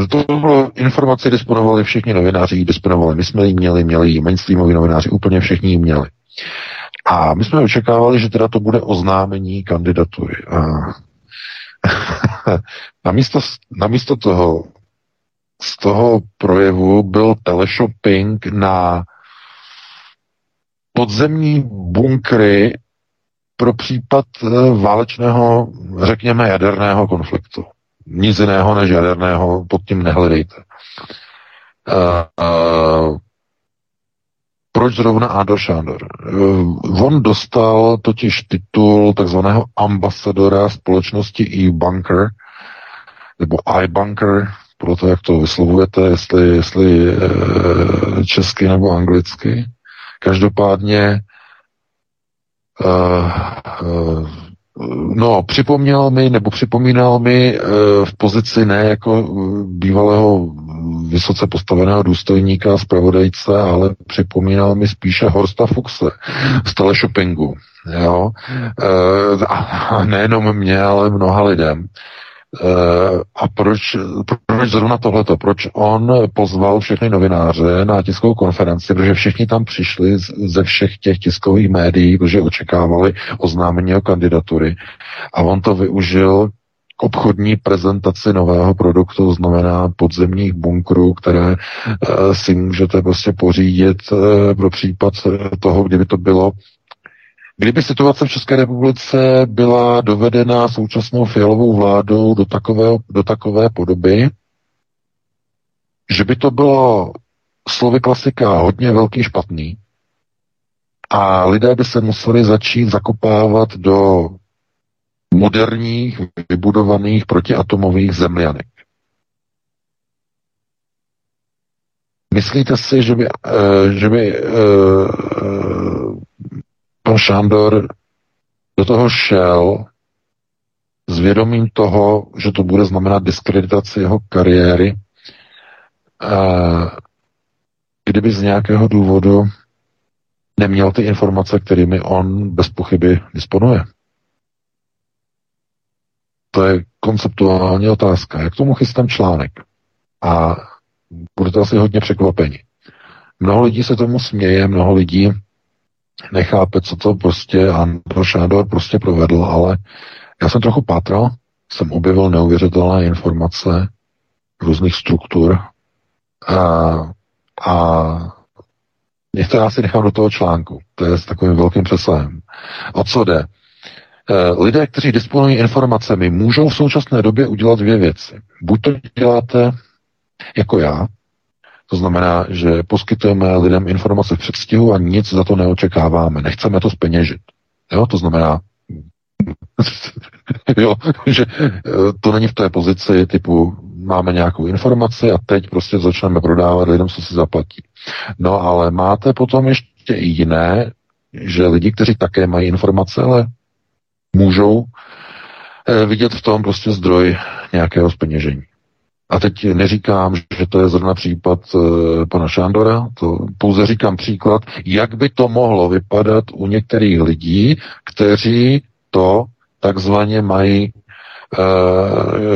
E, to bylo informace, disponovali všichni novináři, disponovali. My jsme ji měli, měli ji mainstreamoví novináři, úplně všichni ji měli. A my jsme očekávali, že teda to bude oznámení kandidatury. A namísto, namísto toho z toho projevu byl teleshopping na podzemní bunkry pro případ eh, válečného, řekněme, jaderného konfliktu. Nic jiného než jaderného, pod tím nehledejte. Uh, uh, proč zrovna Ador Šándor? On dostal totiž titul takzvaného ambasadora společnosti E-Bunker, nebo iBunker, podle toho, jak to vyslovujete, jestli, jestli česky nebo anglicky. Každopádně e, No, připomněl mi, nebo připomínal mi e, v pozici ne jako bývalého vysoce postaveného důstojníka, zpravodajce, ale připomínal mi spíše Horsta Fuchse z teleshoppingu. Jo? A nejenom mě, ale mnoha lidem. Eh, a proč, proč zrovna tohleto? Proč on pozval všechny novináře na tiskovou konferenci, protože všichni tam přišli ze všech těch tiskových médií, protože očekávali oznámení o kandidatury a on to využil k obchodní prezentaci nového produktu, znamená podzemních bunkrů, které uh, si můžete prostě pořídit uh, pro případ toho, kdyby to bylo Kdyby situace v České republice byla dovedena současnou fialovou vládou do takové, do takové podoby, že by to bylo slovy klasika hodně velký špatný a lidé by se museli začít zakopávat do moderních, vybudovaných protiatomových zemlianek. Myslíte si, že by, uh, že by pan Šándor do toho šel s vědomím toho, že to bude znamenat diskreditaci jeho kariéry, kdyby z nějakého důvodu neměl ty informace, kterými on bez pochyby disponuje. To je konceptuální otázka. Jak tomu chystám článek? A budete asi hodně překvapeni. Mnoho lidí se tomu směje, mnoho lidí nechápe, co to prostě Andro Šádor prostě provedl, ale já jsem trochu pátral, jsem objevil neuvěřitelné informace různých struktur a, a některá si nechám do toho článku. To je s takovým velkým přesahem. O co jde? Eh, lidé, kteří disponují informacemi, můžou v současné době udělat dvě věci. Buď to děláte jako já, to znamená, že poskytujeme lidem informace v předstihu a nic za to neočekáváme. Nechceme to speněžit. Jo, to znamená, jo, že eh, to není v té pozici typu máme nějakou informaci a teď prostě začneme prodávat lidem, co si zaplatí. No ale máte potom ještě i jiné, že lidi, kteří také mají informace, ale můžou eh, vidět v tom prostě zdroj nějakého speněžení. A teď neříkám, že to je zrovna případ e, pana Šándora, to pouze říkám příklad, jak by to mohlo vypadat u některých lidí, kteří to takzvaně mají e,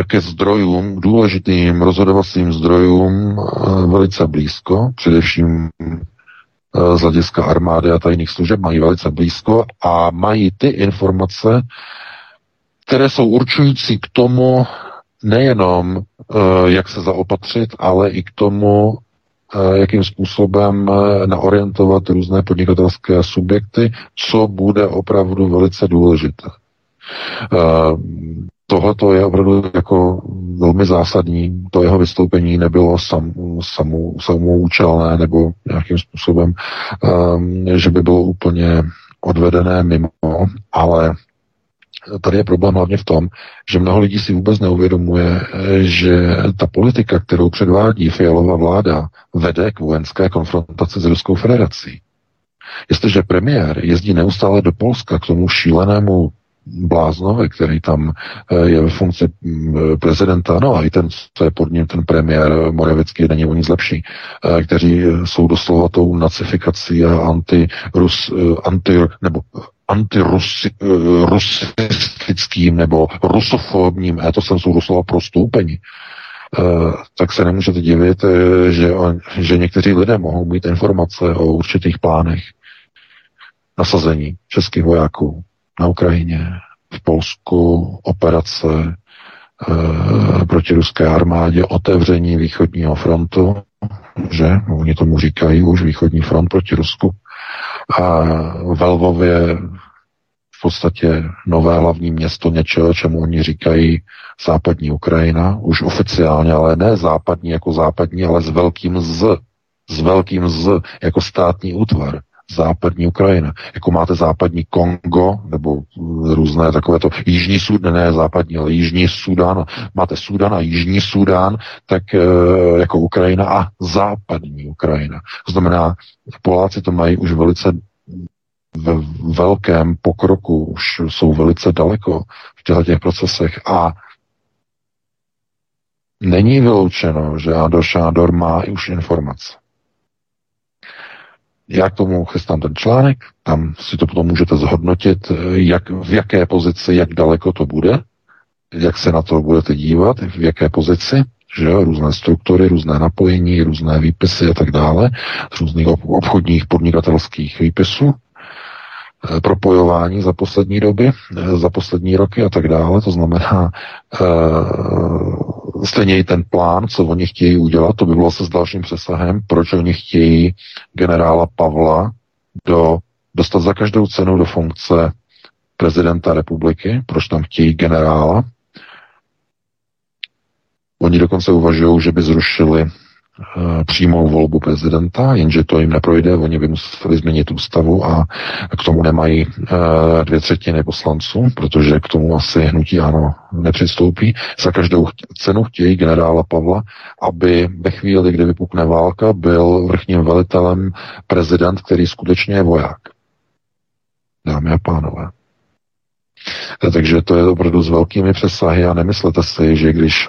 ke zdrojům, důležitým rozhodovacím zdrojům e, velice blízko, především z hlediska armády a tajných služeb mají velice blízko a mají ty informace, které jsou určující k tomu, nejenom eh, jak se zaopatřit, ale i k tomu, eh, jakým způsobem eh, naorientovat různé podnikatelské subjekty, co bude opravdu velice důležité. Tohle to je opravdu jako velmi zásadní. To jeho vystoupení nebylo sam, samou, samoučelné nebo nějakým způsobem, že by bylo úplně odvedené mimo, ale tady je problém hlavně v tom, že mnoho lidí si vůbec neuvědomuje, že ta politika, kterou předvádí Fialová vláda, vede k vojenské konfrontaci s Ruskou federací. Jestliže premiér jezdí neustále do Polska k tomu šílenému bláznovi, který tam eh, je ve funkci mm, prezidenta, no a i ten, co je pod ním, ten premiér Moravický, není o nic lepší, eh, kteří jsou doslova tou nacifikací a anti-rus, eh, anti, nebo antirusistickým nebo rusofobním etosem jsou doslova prostoupeni, tak se nemůžete divit, že, že někteří lidé mohou mít informace o určitých plánech nasazení českých vojáků na Ukrajině, v Polsku, operace e, proti ruské armádě, otevření východního frontu, že oni tomu říkají už východní front proti Rusku. A v Lvově v podstatě nové hlavní město něčeho, čemu oni říkají západní Ukrajina, už oficiálně, ale ne západní jako západní, ale s velkým Z, s velkým Z jako státní útvar, západní Ukrajina. Jako máte západní Kongo, nebo různé takové to jižní Sudán, ne západní, ale jižní Sudán, máte Sudán a jižní Sudán, tak e, jako Ukrajina a západní Ukrajina. To znamená, Poláci to mají už velice ve velkém pokroku, už jsou velice daleko v těchto těch procesech a není vyloučeno, že Ador Šádor má už informace. Já k tomu chystám ten článek, tam si to potom můžete zhodnotit, jak, v jaké pozici, jak daleko to bude, jak se na to budete dívat, v jaké pozici, že různé struktury, různé napojení, různé výpisy a tak dále, z různých obchodních podnikatelských výpisů, eh, propojování za poslední doby, eh, za poslední roky a tak dále. To znamená, e, stejně i ten plán, co oni chtějí udělat, to by bylo se s dalším přesahem, proč oni chtějí generála Pavla do, dostat za každou cenu do funkce prezidenta republiky, proč tam chtějí generála, Oni dokonce uvažují, že by zrušili přímou volbu prezidenta, jenže to jim neprojde, oni by museli změnit ústavu a k tomu nemají uh, dvě třetiny poslanců, protože k tomu asi hnutí ano nepřistoupí. Za každou cenu chtějí generála Pavla, aby ve chvíli, kdy vypukne válka, byl vrchním velitelem prezident, který skutečně je voják. Dámy a pánové. Takže to je opravdu s velkými přesahy a nemyslete si, že když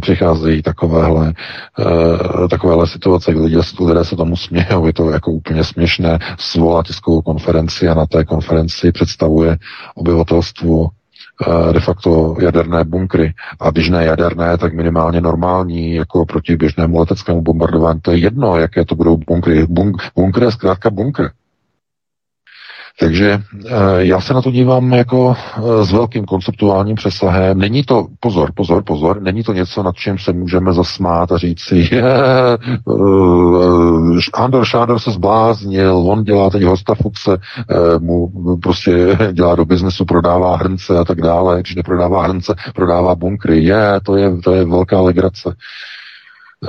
přicházejí takovéhle, uh, takovéhle situace, kdy lidé, lidé se tomu smějou, je to jako úplně směšné, svolá tiskovou konferenci a na té konferenci představuje obyvatelstvu de facto jaderné bunkry. A když ne jaderné, tak minimálně normální, jako proti běžnému leteckému bombardování. To je jedno, jaké to budou bunkry. Bunk, bunkr je zkrátka bunkr. Takže eh, já se na to dívám jako eh, s velkým konceptuálním přesahem. Není to, pozor, pozor, pozor, není to něco, nad čím se můžeme zasmát a říct si, je, uh, Andor Šádor se zbláznil, on dělá teď hostafukce, mu prostě dělá do biznesu, prodává hrnce a tak dále. Když neprodává hrnce, prodává bunkry. Je, to je, to je velká legrace.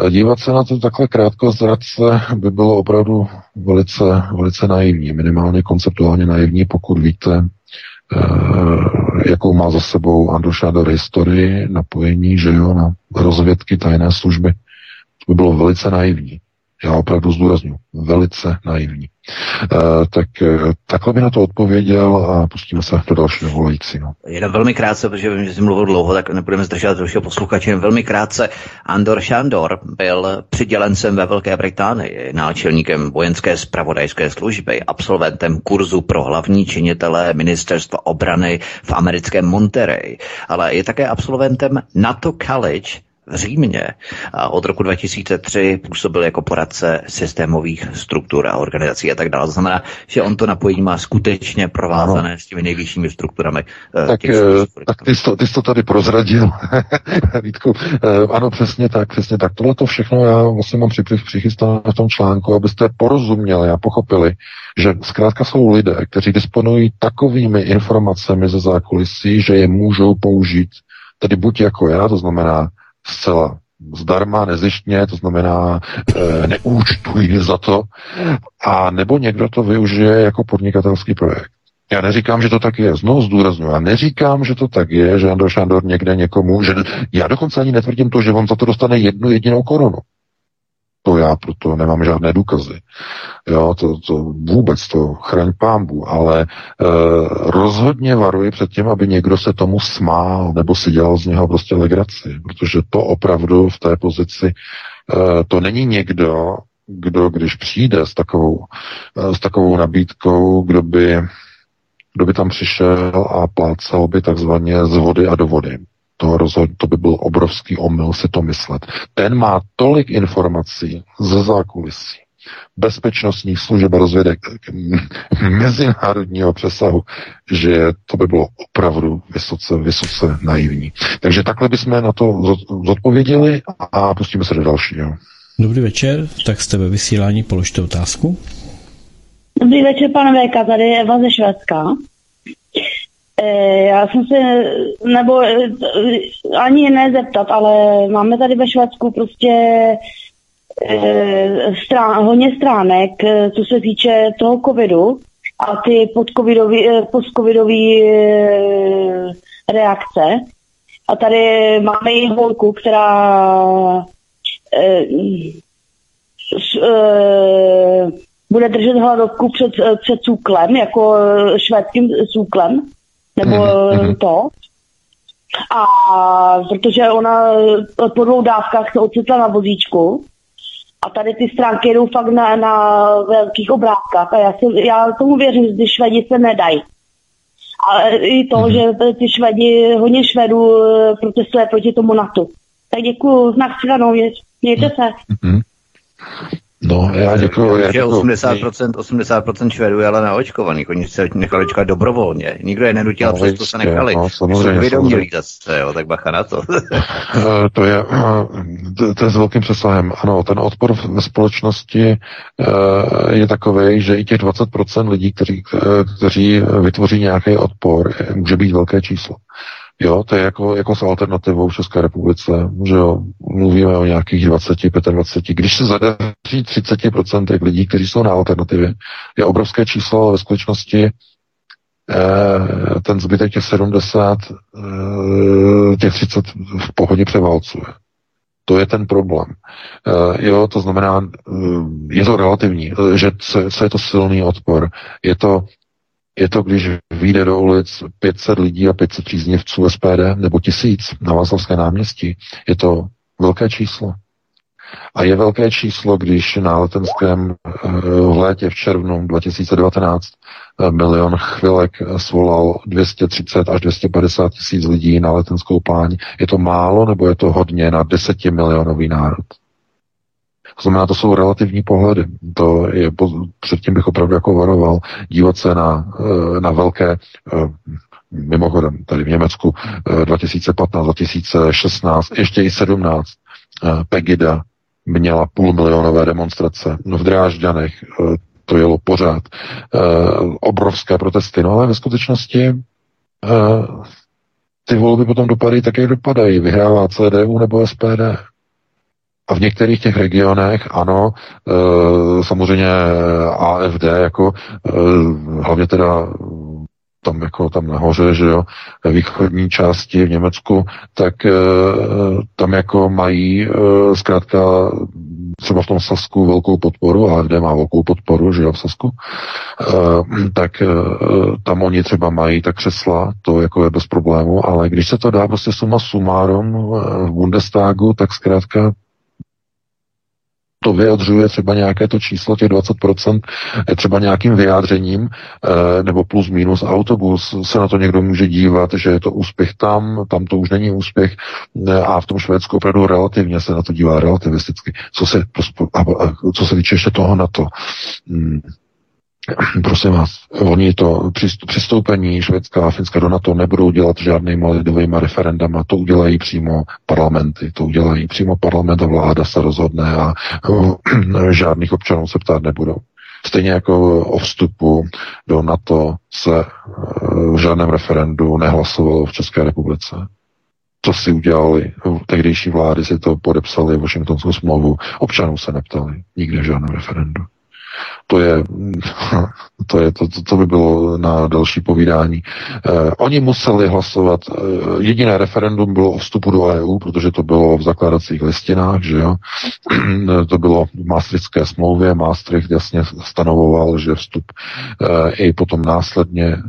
Dívat se na to takhle krátko zradce by bylo opravdu velice, velice naivní, minimálně konceptuálně naivní, pokud víte, eh, jakou má za sebou Androšádor historii, napojení, že jo, na rozvědky tajné služby. To by bylo velice naivní. Já opravdu zdůraznu, velice naivní. E, tak e, takhle by na to odpověděl a pustíme se do dalšího volajícího. Jenom velmi krátce, protože vím, že jsem mluvil dlouho, tak nebudeme zdržovat dalšího posluchače. Jen velmi krátce. Andor Šandor byl přidělencem ve Velké Británii, náčelníkem vojenské spravodajské služby, absolventem kurzu pro hlavní činitele ministerstva obrany v americkém Monterey, ale je také absolventem NATO College v Římě a od roku 2003 působil jako poradce systémových struktur a organizací a tak dále. To znamená, že on to napojení má skutečně provázané ano. s těmi nejvyššími strukturami. Eh, tak, těch eh, tak ty, jsi to, ty jsi to tady prozradil, Vítku. Eh, ano, přesně tak, přesně tak. Tohle to všechno já vlastně mám přichystáno v tom článku, abyste porozuměli a pochopili, že zkrátka jsou lidé, kteří disponují takovými informacemi ze zákulisí, že je můžou použít tedy buď jako já, to znamená zcela zdarma, nezištně, to znamená e, neúčtují za to, a nebo někdo to využije jako podnikatelský projekt. Já neříkám, že to tak je, znovu zdůraznuju, já neříkám, že to tak je, že Andor Šandor někde někomu, že já dokonce ani netvrdím to, že on za to dostane jednu jedinou korunu. To já proto nemám žádné důkazy. Jo, to, to vůbec to chraň pámbu, ale e, rozhodně varuji před tím, aby někdo se tomu smál nebo si dělal z něho prostě legraci, protože to opravdu v té pozici, e, to není někdo, kdo když přijde s takovou, e, s takovou nabídkou, kdo by, kdo by tam přišel a plácal by takzvaně z vody a do vody. To, rozhod, to by byl obrovský omyl si to myslet. Ten má tolik informací ze zákulisí, bezpečnostních služeb a rozvědek mezinárodního přesahu, že to by bylo opravdu vysoce, vysoce naivní. Takže takhle bychom na to zodpověděli a pustíme se do dalšího. Dobrý večer, tak jste ve vysílání, položte otázku. Dobrý večer, pane VK, tady je Eva ze Švédska. Eh, já jsem se, nebo eh, ani ne zeptat, ale máme tady ve Švédsku prostě e, strán, hodně stránek, co se týče toho covidu a ty e, reakce. A tady máme i holku, která bude držet hladovku před, před cúklem, jako švédským cúklem, nebo mm-hmm. to. A protože ona po dvou dávkách se ocitla na vozíčku a tady ty stránky jdou fakt na, na velkých obrázkách a já, si, já tomu věřím, že ty švedi se nedají. Ale i to, mm-hmm. že ty švedi, hodně švedů eh, protestuje proti tomu NATO. Tak děkuji, znak stranou, mějte se. Mm-hmm. No, já děkuji. Já děkuju. 80%, 80% Švedů je ale naočkovaný, oni se nechali očkovat dobrovolně. Nikdo je nenutil, no, přesto se nechali. No, samozřejmě, vědomělí zase, jo, tak bacha na to. Eh, to je, eh, to je s velkým přesahem. Ano, ten odpor ve společnosti eh, je takový, že i těch 20% lidí, kteří, kteří vytvoří nějaký odpor, může být velké číslo. Jo, to je jako, jako s alternativou v České republice, že jo, mluvíme o nějakých 20, 25. Když se zadaří 30% lidí, kteří jsou na alternativě, je obrovské číslo, ale ve skutečnosti eh, ten zbytek těch 70, eh, těch 30 v pohodě převálcuje. To je ten problém. Eh, jo, to znamená, eh, je to relativní, eh, že co je to silný odpor? Je to je to, když vyjde do ulic 500 lidí a 500 příznivců SPD nebo tisíc na Václavské náměstí. Je to velké číslo. A je velké číslo, když na letenském eh, v létě v červnu 2019 eh, milion chvilek svolal 230 až 250 tisíc lidí na letenskou pláň. Je to málo nebo je to hodně na desetimilionový národ? To znamená, to jsou relativní pohledy. To je, předtím bych opravdu jako varoval dívat se na, eh, na velké eh, mimochodem tady v Německu 2015, eh, 2016, ještě i 17 Pegida měla půlmilionové demonstrace. No v Drážďanech to jelo pořád. Obrovské protesty. No ale ve skutečnosti ty volby potom dopadají tak, jak dopadají. Vyhrává CDU nebo SPD. A v některých těch regionech, ano, e, samozřejmě AFD, jako e, hlavně teda tam jako tam nahoře, že jo, ve východní části v Německu, tak tam jako mají zkrátka třeba v tom Sasku velkou podporu, AFD má velkou podporu, že jo, v Sasku, e, tak e, tam oni třeba mají tak křesla, to jako je bez problému, ale když se to dá prostě suma sumárom v Bundestagu, tak zkrátka to vyjadřuje třeba nějaké to číslo, těch 20%, třeba nějakým vyjádřením, eh, nebo plus minus autobus, se na to někdo může dívat, že je to úspěch tam, tam to už není úspěch eh, a v tom Švédsku opravdu relativně se na to dívá relativisticky. Co se, co se týče ještě toho na to, hmm, Prosím vás, oni to přistoupení Švédska a Finska do NATO nebudou dělat žádnými lidovými referendama, to udělají přímo parlamenty, to udělají přímo parlament a vláda se rozhodne a žádných občanů se ptát nebudou. Stejně jako o vstupu do NATO se uh, v žádném referendu nehlasovalo v České republice. To si udělali, tehdejší vlády si to podepsali Washingtonskou smlouvu, občanů se neptali, nikde v žádném referendu. To je, to, je to, to, to by bylo na další povídání. Eh, oni museli hlasovat, eh, jediné referendum bylo o vstupu do EU, protože to bylo v zakladacích listinách, že jo. to bylo v Maastrichtské smlouvě, Maastricht jasně stanovoval, že vstup eh, i potom následně eh,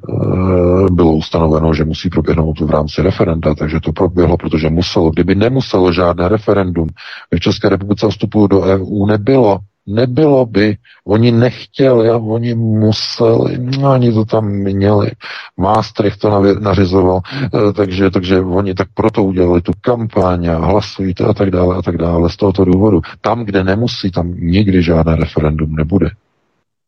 bylo ustanoveno, že musí proběhnout v rámci referenda, takže to proběhlo, protože muselo. Kdyby nemuselo žádné referendum, v České republice vstupu do EU nebylo, nebylo by, oni nechtěli a oni museli, no, oni to tam měli, Maastricht to nařizoval, eh, takže, takže oni tak proto udělali tu kampaň a hlasujte a tak dále a tak dále z tohoto důvodu. Tam, kde nemusí, tam nikdy žádné referendum nebude.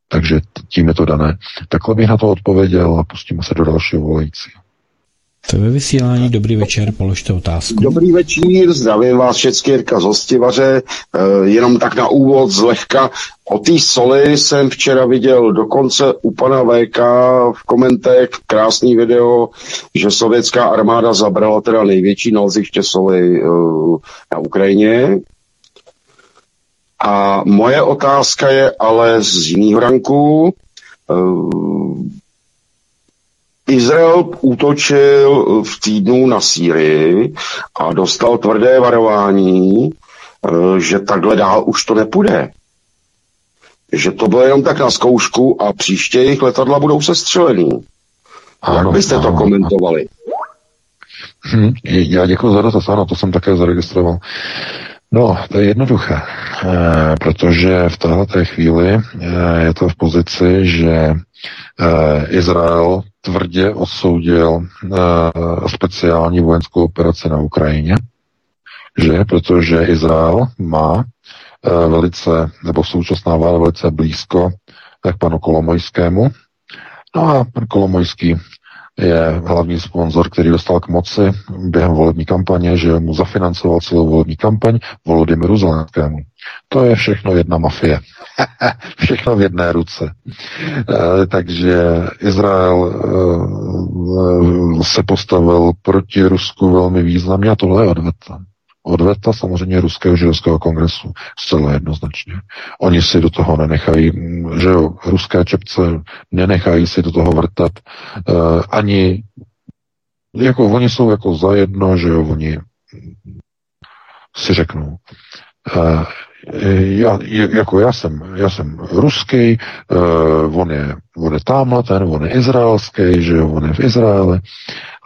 Takže tím je to dané. Takhle bych na to odpověděl a pustíme se do dalšího volajícího. To ve vysílání, dobrý večer, položte otázku. Dobrý večer, zdravím vás všechny Jirka z Hostivaře, e, jenom tak na úvod zlehka. O té soli jsem včera viděl dokonce u pana VK v komentech krásný video, že sovětská armáda zabrala teda největší nalziště soli e, na Ukrajině. A moje otázka je ale z jiného ranku. Izrael útočil v týdnu na Sýrii a dostal tvrdé varování, že takhle dál už to nepůjde. Že to bylo jenom tak na zkoušku a příště jejich letadla budou sestřelený. Ano, Jak byste ano, to komentovali? Hm, já děkuji za dotaz, ano, to jsem také zaregistroval. No, to je jednoduché, eh, protože v této chvíli eh, je to v pozici, že eh, Izrael tvrdě odsoudil eh, speciální vojenskou operaci na Ukrajině, že protože Izrael má eh, velice, nebo současná vláda velice blízko k panu Kolomojskému. No a pan Kolomojský je hlavní sponzor, který dostal k moci během volební kampaně, že mu zafinancoval celou volební kampaň Volodymyru Zelenskému. To je všechno jedna mafie. všechno v jedné ruce. E, takže Izrael e, se postavil proti Rusku velmi významně a tohle je odveta odveta samozřejmě Ruského židovského kongresu. Zcela jednoznačně. Oni si do toho nenechají, že jo, ruské čepce nenechají si do toho vrtat uh, ani jako oni jsou jako zajedno, že jo, oni si řeknou, uh, já, jako já jsem, já jsem ruský, uh, on je, on je tamhle, ten, on je izraelský, že jo, on je v Izraeli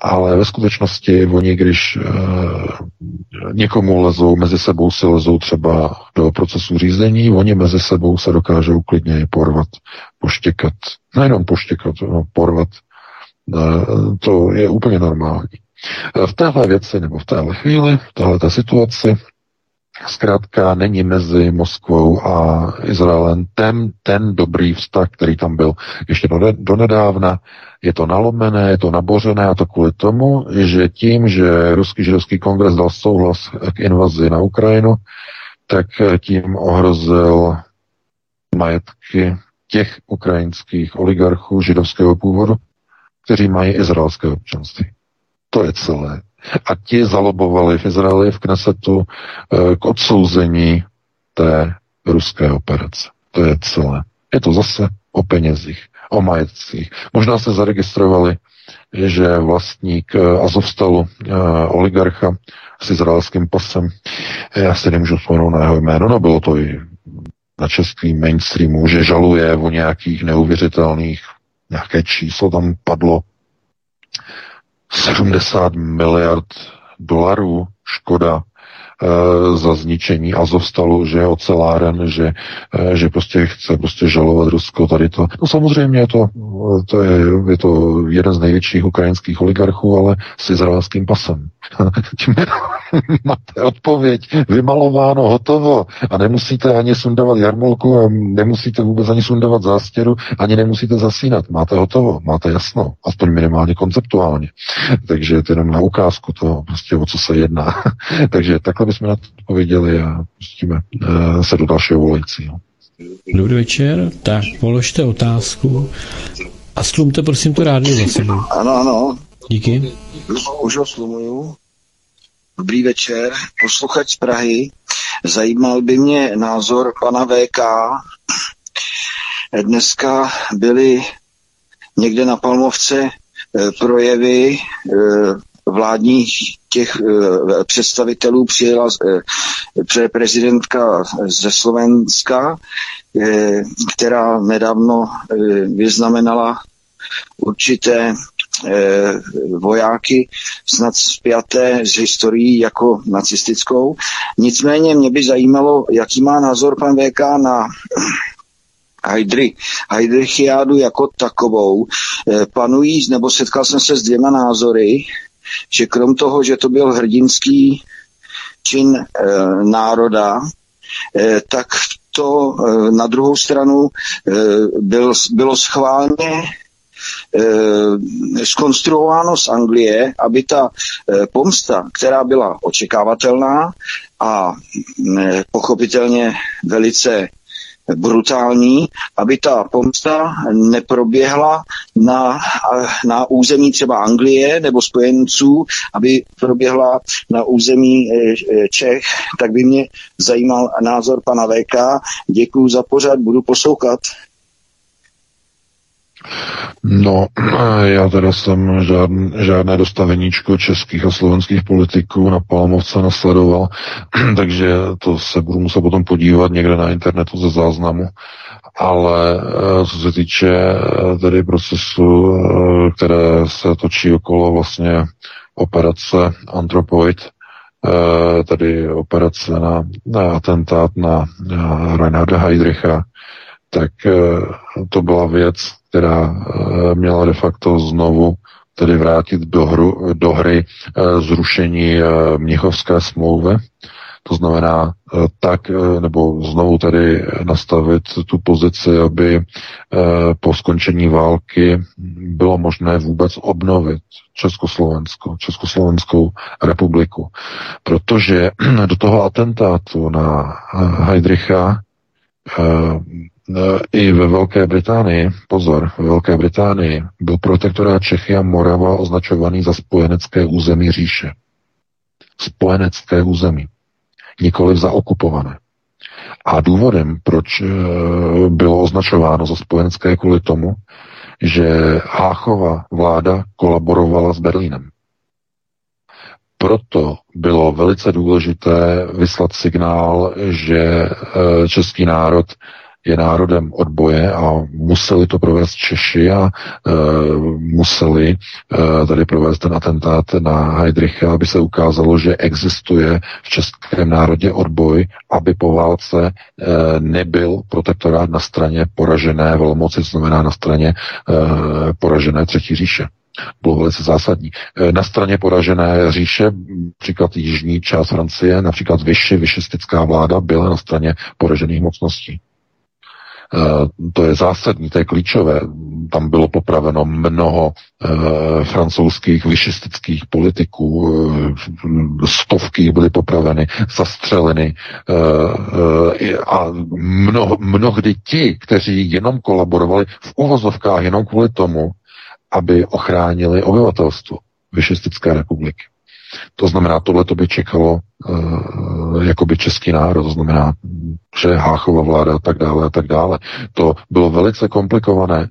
ale ve skutečnosti oni, když e, někomu lezou, mezi sebou si lezou třeba do procesu řízení, oni mezi sebou se dokážou klidně porvat, poštěkat, nejenom poštěkat, no, porvat, e, to je úplně normální. E, v téhle věci nebo v téhle chvíli, v téhle situaci, zkrátka není mezi Moskvou a Izraelem ten, ten dobrý vztah, který tam byl ještě do, do nedávna. Je to nalomené, je to nabořené a to kvůli tomu, že tím, že Ruský židovský kongres dal souhlas k invazi na Ukrajinu, tak tím ohrozil majetky těch ukrajinských oligarchů židovského původu, kteří mají izraelské občanství. To je celé. A ti zalobovali v Izraeli v Knesetu eh, k odsouzení té ruské operace. To je celé. Je to zase o penězích, o majetcích. Možná se zaregistrovali, že vlastník eh, Azovstalu, eh, oligarcha s izraelským pasem, já si nemůžu vzpomenout na jeho jméno, no bylo to i na českým mainstreamu, že žaluje o nějakých neuvěřitelných, nějaké číslo tam padlo, 70 miliard dolarů škoda e, za zničení Azovstalu, že je oceláren, že, e, že prostě chce prostě žalovat Rusko tady to. No samozřejmě je to, to je, je to jeden z největších ukrajinských oligarchů, ale s izraelským pasem. máte odpověď, vymalováno, hotovo a nemusíte ani sundavat jarmolku a nemusíte vůbec ani sundavat zástěru, ani nemusíte zasínat. Máte hotovo, máte jasno, aspoň minimálně konceptuálně. Takže je to jenom na ukázku toho, prostě o co se jedná. Takže takhle bychom na to odpověděli a pustíme uh, se do dalšího volajícího. Dobrý večer, tak položte otázku a slumte prosím to rádio za sebou. Ano, ano. Díky. Už ho slumuju. Dobrý večer, posluchač z Prahy. Zajímal by mě názor pana VK. Dneska byly někde na Palmovce eh, projevy eh, vládních těch eh, představitelů přijela prezidentka ze Slovenska, která nedávno vyznamenala určité vojáky snad zpěté s historií jako nacistickou. Nicméně mě by zajímalo, jaký má názor pan VK na Heidry, Heidrichiádu jako takovou. Eh, panují, nebo setkal jsem se s dvěma názory, že krom toho, že to byl hrdinský čin e, národa, e, tak to e, na druhou stranu e, byl, bylo schválně Eh, skonstruováno z Anglie, aby ta eh, pomsta, která byla očekávatelná a mm, eh, pochopitelně velice brutální, aby ta pomsta neproběhla na, na území třeba Anglie nebo spojenců, aby proběhla na území eh, Čech, tak by mě zajímal názor pana VK. Děkuji za pořad, budu poslouchat. No, já teda jsem žádn, žádné dostaveníčko českých a slovenských politiků na Palmovce nasledoval, takže to se budu muset potom podívat někde na internetu ze záznamu. Ale eh, co se týče eh, tedy procesu, eh, které se točí okolo vlastně operace Anthropoid, tedy operace na, na atentát na, na Reinharda Heydricha, tak to byla věc, která eh, měla de facto znovu tedy vrátit do, hru, do hry eh, zrušení eh, Mnichovské smlouvy. To znamená tak, nebo znovu tedy nastavit tu pozici, aby po skončení války bylo možné vůbec obnovit Československo, Československou republiku. Protože do toho atentátu na Heidricha i ve Velké Británii, pozor, ve Velké Británii byl protektorát Čechy a Morava označovaný za spojenecké území říše. Spojenecké území, nikoli za okupované. A důvodem, proč eh, bylo označováno za spojenecké kvůli tomu, že Háchova vláda kolaborovala s Berlínem. Proto bylo velice důležité vyslat signál, že eh, český národ je národem odboje a museli to provést Češi a e, museli e, tady provést ten atentát na Heidricha, aby se ukázalo, že existuje v českém národě odboj, aby po válce e, nebyl protektorát na straně poražené velmoci, to znamená na straně e, poražené Třetí říše bylo velice zásadní. E, na straně poražené říše, například jižní část Francie, například vyši, vyšistická vláda byla na straně poražených mocností. Eh, to je zásadní, to je klíčové. Tam bylo popraveno mnoho e, francouzských vyšistických politiků, e, stovky byly popraveny, zastřeleny a mno, mnohdy ti, kteří jenom kolaborovali v uvozovkách jenom kvůli tomu, aby ochránili obyvatelstvo Vyšistické republiky. To znamená, tohle to by čekalo uh, jakoby český národ, to znamená, že Háchova vláda a tak dále a tak dále. To bylo velice komplikované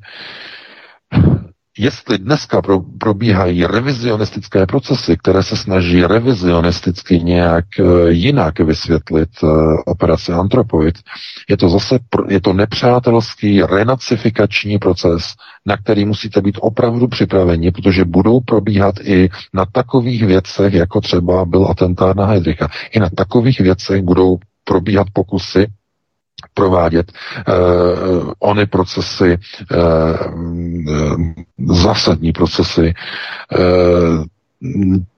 jestli dneska pro, probíhají revizionistické procesy, které se snaží revizionisticky nějak uh, jinak vysvětlit uh, operaci Antropoid, je to zase je to nepřátelský renacifikační proces, na který musíte být opravdu připraveni, protože budou probíhat i na takových věcech, jako třeba byl atentát na Heidricha. I na takových věcech budou probíhat pokusy provádět uh, ony procesy, uh, zásadní procesy uh,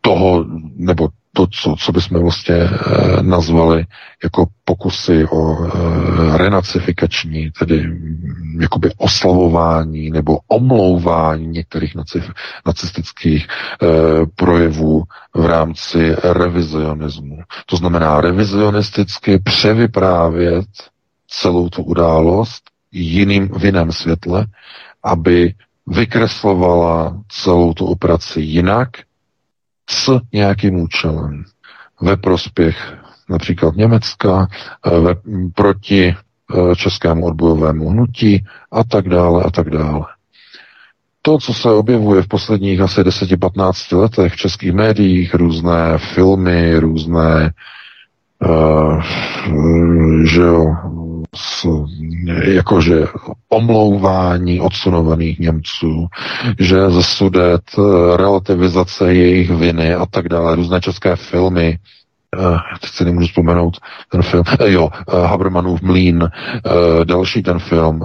toho, nebo to, co, co bychom vlastně e, nazvali jako pokusy o e, renacifikační, tedy jakoby oslavování nebo omlouvání některých nacif, nacistických e, projevů v rámci revizionismu. To znamená revizionisticky převyprávět celou tu událost jiným, v jiném světle, aby vykreslovala celou tu operaci jinak, s nějakým účelem ve prospěch například Německa, ve, proti e, českému odbojovému hnutí a tak dále a tak dále. To, co se objevuje v posledních asi 10-15 letech v českých médiích, různé filmy, různé uh, že jo, jakože omlouvání odsunovaných Němců, že ze sudet eh, relativizace jejich viny a tak dále, různé české filmy, Uh, teď si nemůžu vzpomenout ten film, uh, jo, Habermanův mlín, další ten film,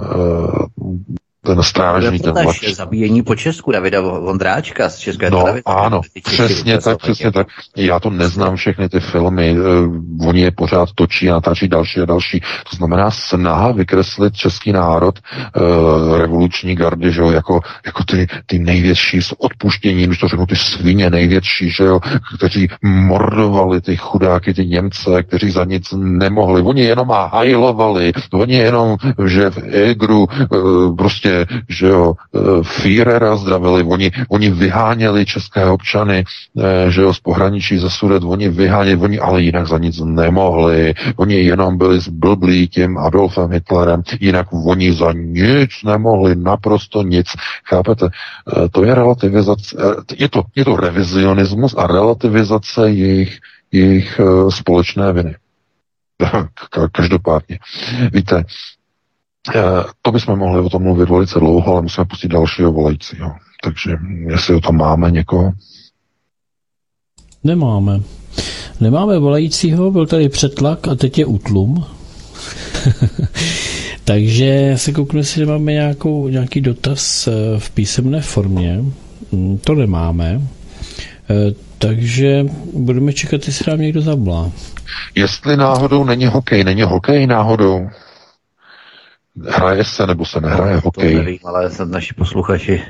ten strážný, ten mladší. Zabíjení po Česku Davida Vondráčka z České no, televize. ano, přesně tak, přesně tak. Já to neznám všechny ty filmy, uh, oni je pořád točí a natáčí další a další. To znamená snaha vykreslit český národ, uh, revoluční gardy, že jo, jako, jako ty, ty největší s odpuštěním, když to řeknu, ty svině největší, že jo, kteří mordovali ty chudáky, ty Němce, kteří za nic nemohli. Oni jenom hajlovali, oni jenom, že v Egru uh, prostě prostě, že jo, e, Führera zdravili, oni, oni vyháněli české občany, e, že jo, z pohraničí ze Sudet, oni vyháněli, oni ale jinak za nic nemohli, oni jenom byli zblblí tím Adolfem Hitlerem, jinak oni za nic nemohli, naprosto nic. Chápete? E, to je relativizace, je to, je to revizionismus a relativizace jejich, jejich společné viny. Každopádně. Víte, to bychom mohli o tom mluvit velice dlouho, ale musíme pustit dalšího volajícího. Takže jestli o tom máme někoho? Nemáme. Nemáme volajícího, byl tady přetlak a teď je útlum. Takže se kouknu, jestli máme nějakou, nějaký dotaz eh, v písemné formě. Mm, to nemáme. Eh, takže budeme čekat, jestli nám někdo zavolá. Jestli náhodou není hokej, není hokej náhodou? Hraje se nebo se nehraje no, hokej? To nevím, ale snad naši posluchači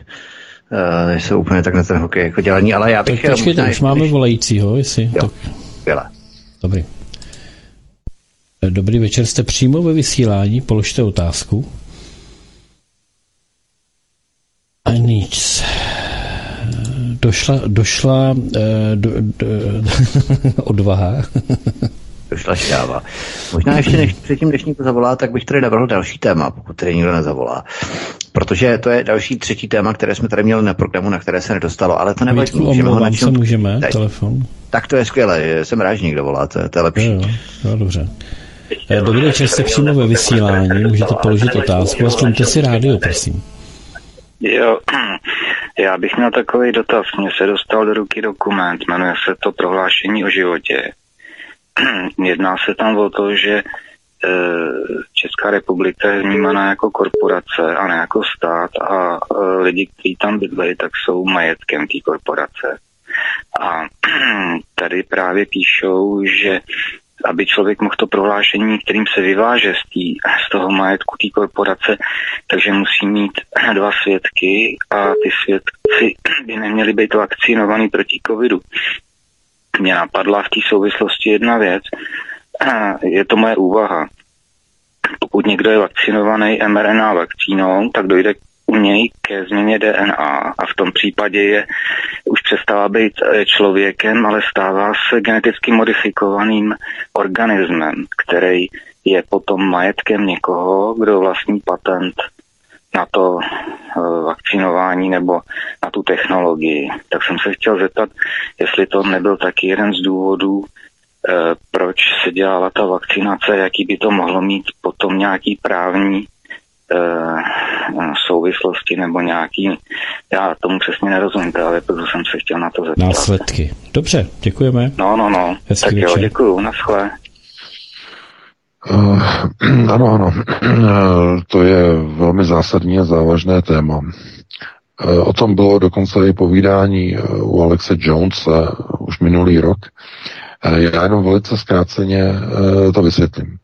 uh, nejsou úplně tak na ten hokej jako dělaní, ale já bych... Tak počkejte, už máme když... volajícího, jestli... Jo, tak... Dobrý. Eh, dobrý večer, jste přímo ve vysílání, položte otázku. A nic. Došla, došla do, do, odvaha došla šťáva. Možná ještě než předtím dnešníku zavolá, tak bych tady navrhl další téma, pokud tady nikdo nezavolá. Protože to je další třetí téma, které jsme tady měli na programu, na které se nedostalo, ale to nevadí. Můžeme ho se můžeme, teď. telefon. Tak to je skvělé, jsem rád, že někdo volá, to, je, to je lepší. Jo, jo, dobře. Eh, dobrý večer, jste přímo ve vysílání, můžete položit otázku a slumte si rádio, prosím. Jo, já bych měl takový dotaz. Mně se dostal do ruky dokument, jmenuje se to Prohlášení o životě. jedná se tam o to, že e, Česká republika je vnímaná jako korporace a ne jako stát a e, lidi, kteří tam bydlejí, tak jsou majetkem té korporace. A tady právě píšou, že aby člověk mohl to prohlášení, kterým se vyváže z, tý, z toho majetku té korporace, takže musí mít dva svědky a ty svědci by neměli být vakcinovaný proti covidu mě napadla v té souvislosti jedna věc. Je to moje úvaha. Pokud někdo je vakcinovaný mRNA vakcínou, tak dojde u něj ke změně DNA a v tom případě je už přestává být eh, člověkem, ale stává se geneticky modifikovaným organismem, který je potom majetkem někoho, kdo vlastní patent na to eh, vakcinování nebo na tu technologii. Tak jsem se chtěl zeptat, jestli to nebyl taky jeden z důvodů, eh, proč se dělala ta vakcinace, jaký by to mohlo mít potom nějaký právní eh, souvislosti nebo nějaký, já tomu přesně nerozumím, ale proto jsem se chtěl na to zeptat. Následky. Dobře, děkujeme. No, no, no. Hezký tak večer. jo, děkuju, naschle. Uh, ano, ano. Uh, to je velmi zásadní a závažné téma. Uh, o tom bylo dokonce i povídání u Alexe Jonesa už minulý rok. Já jenom velice zkráceně to vysvětlím.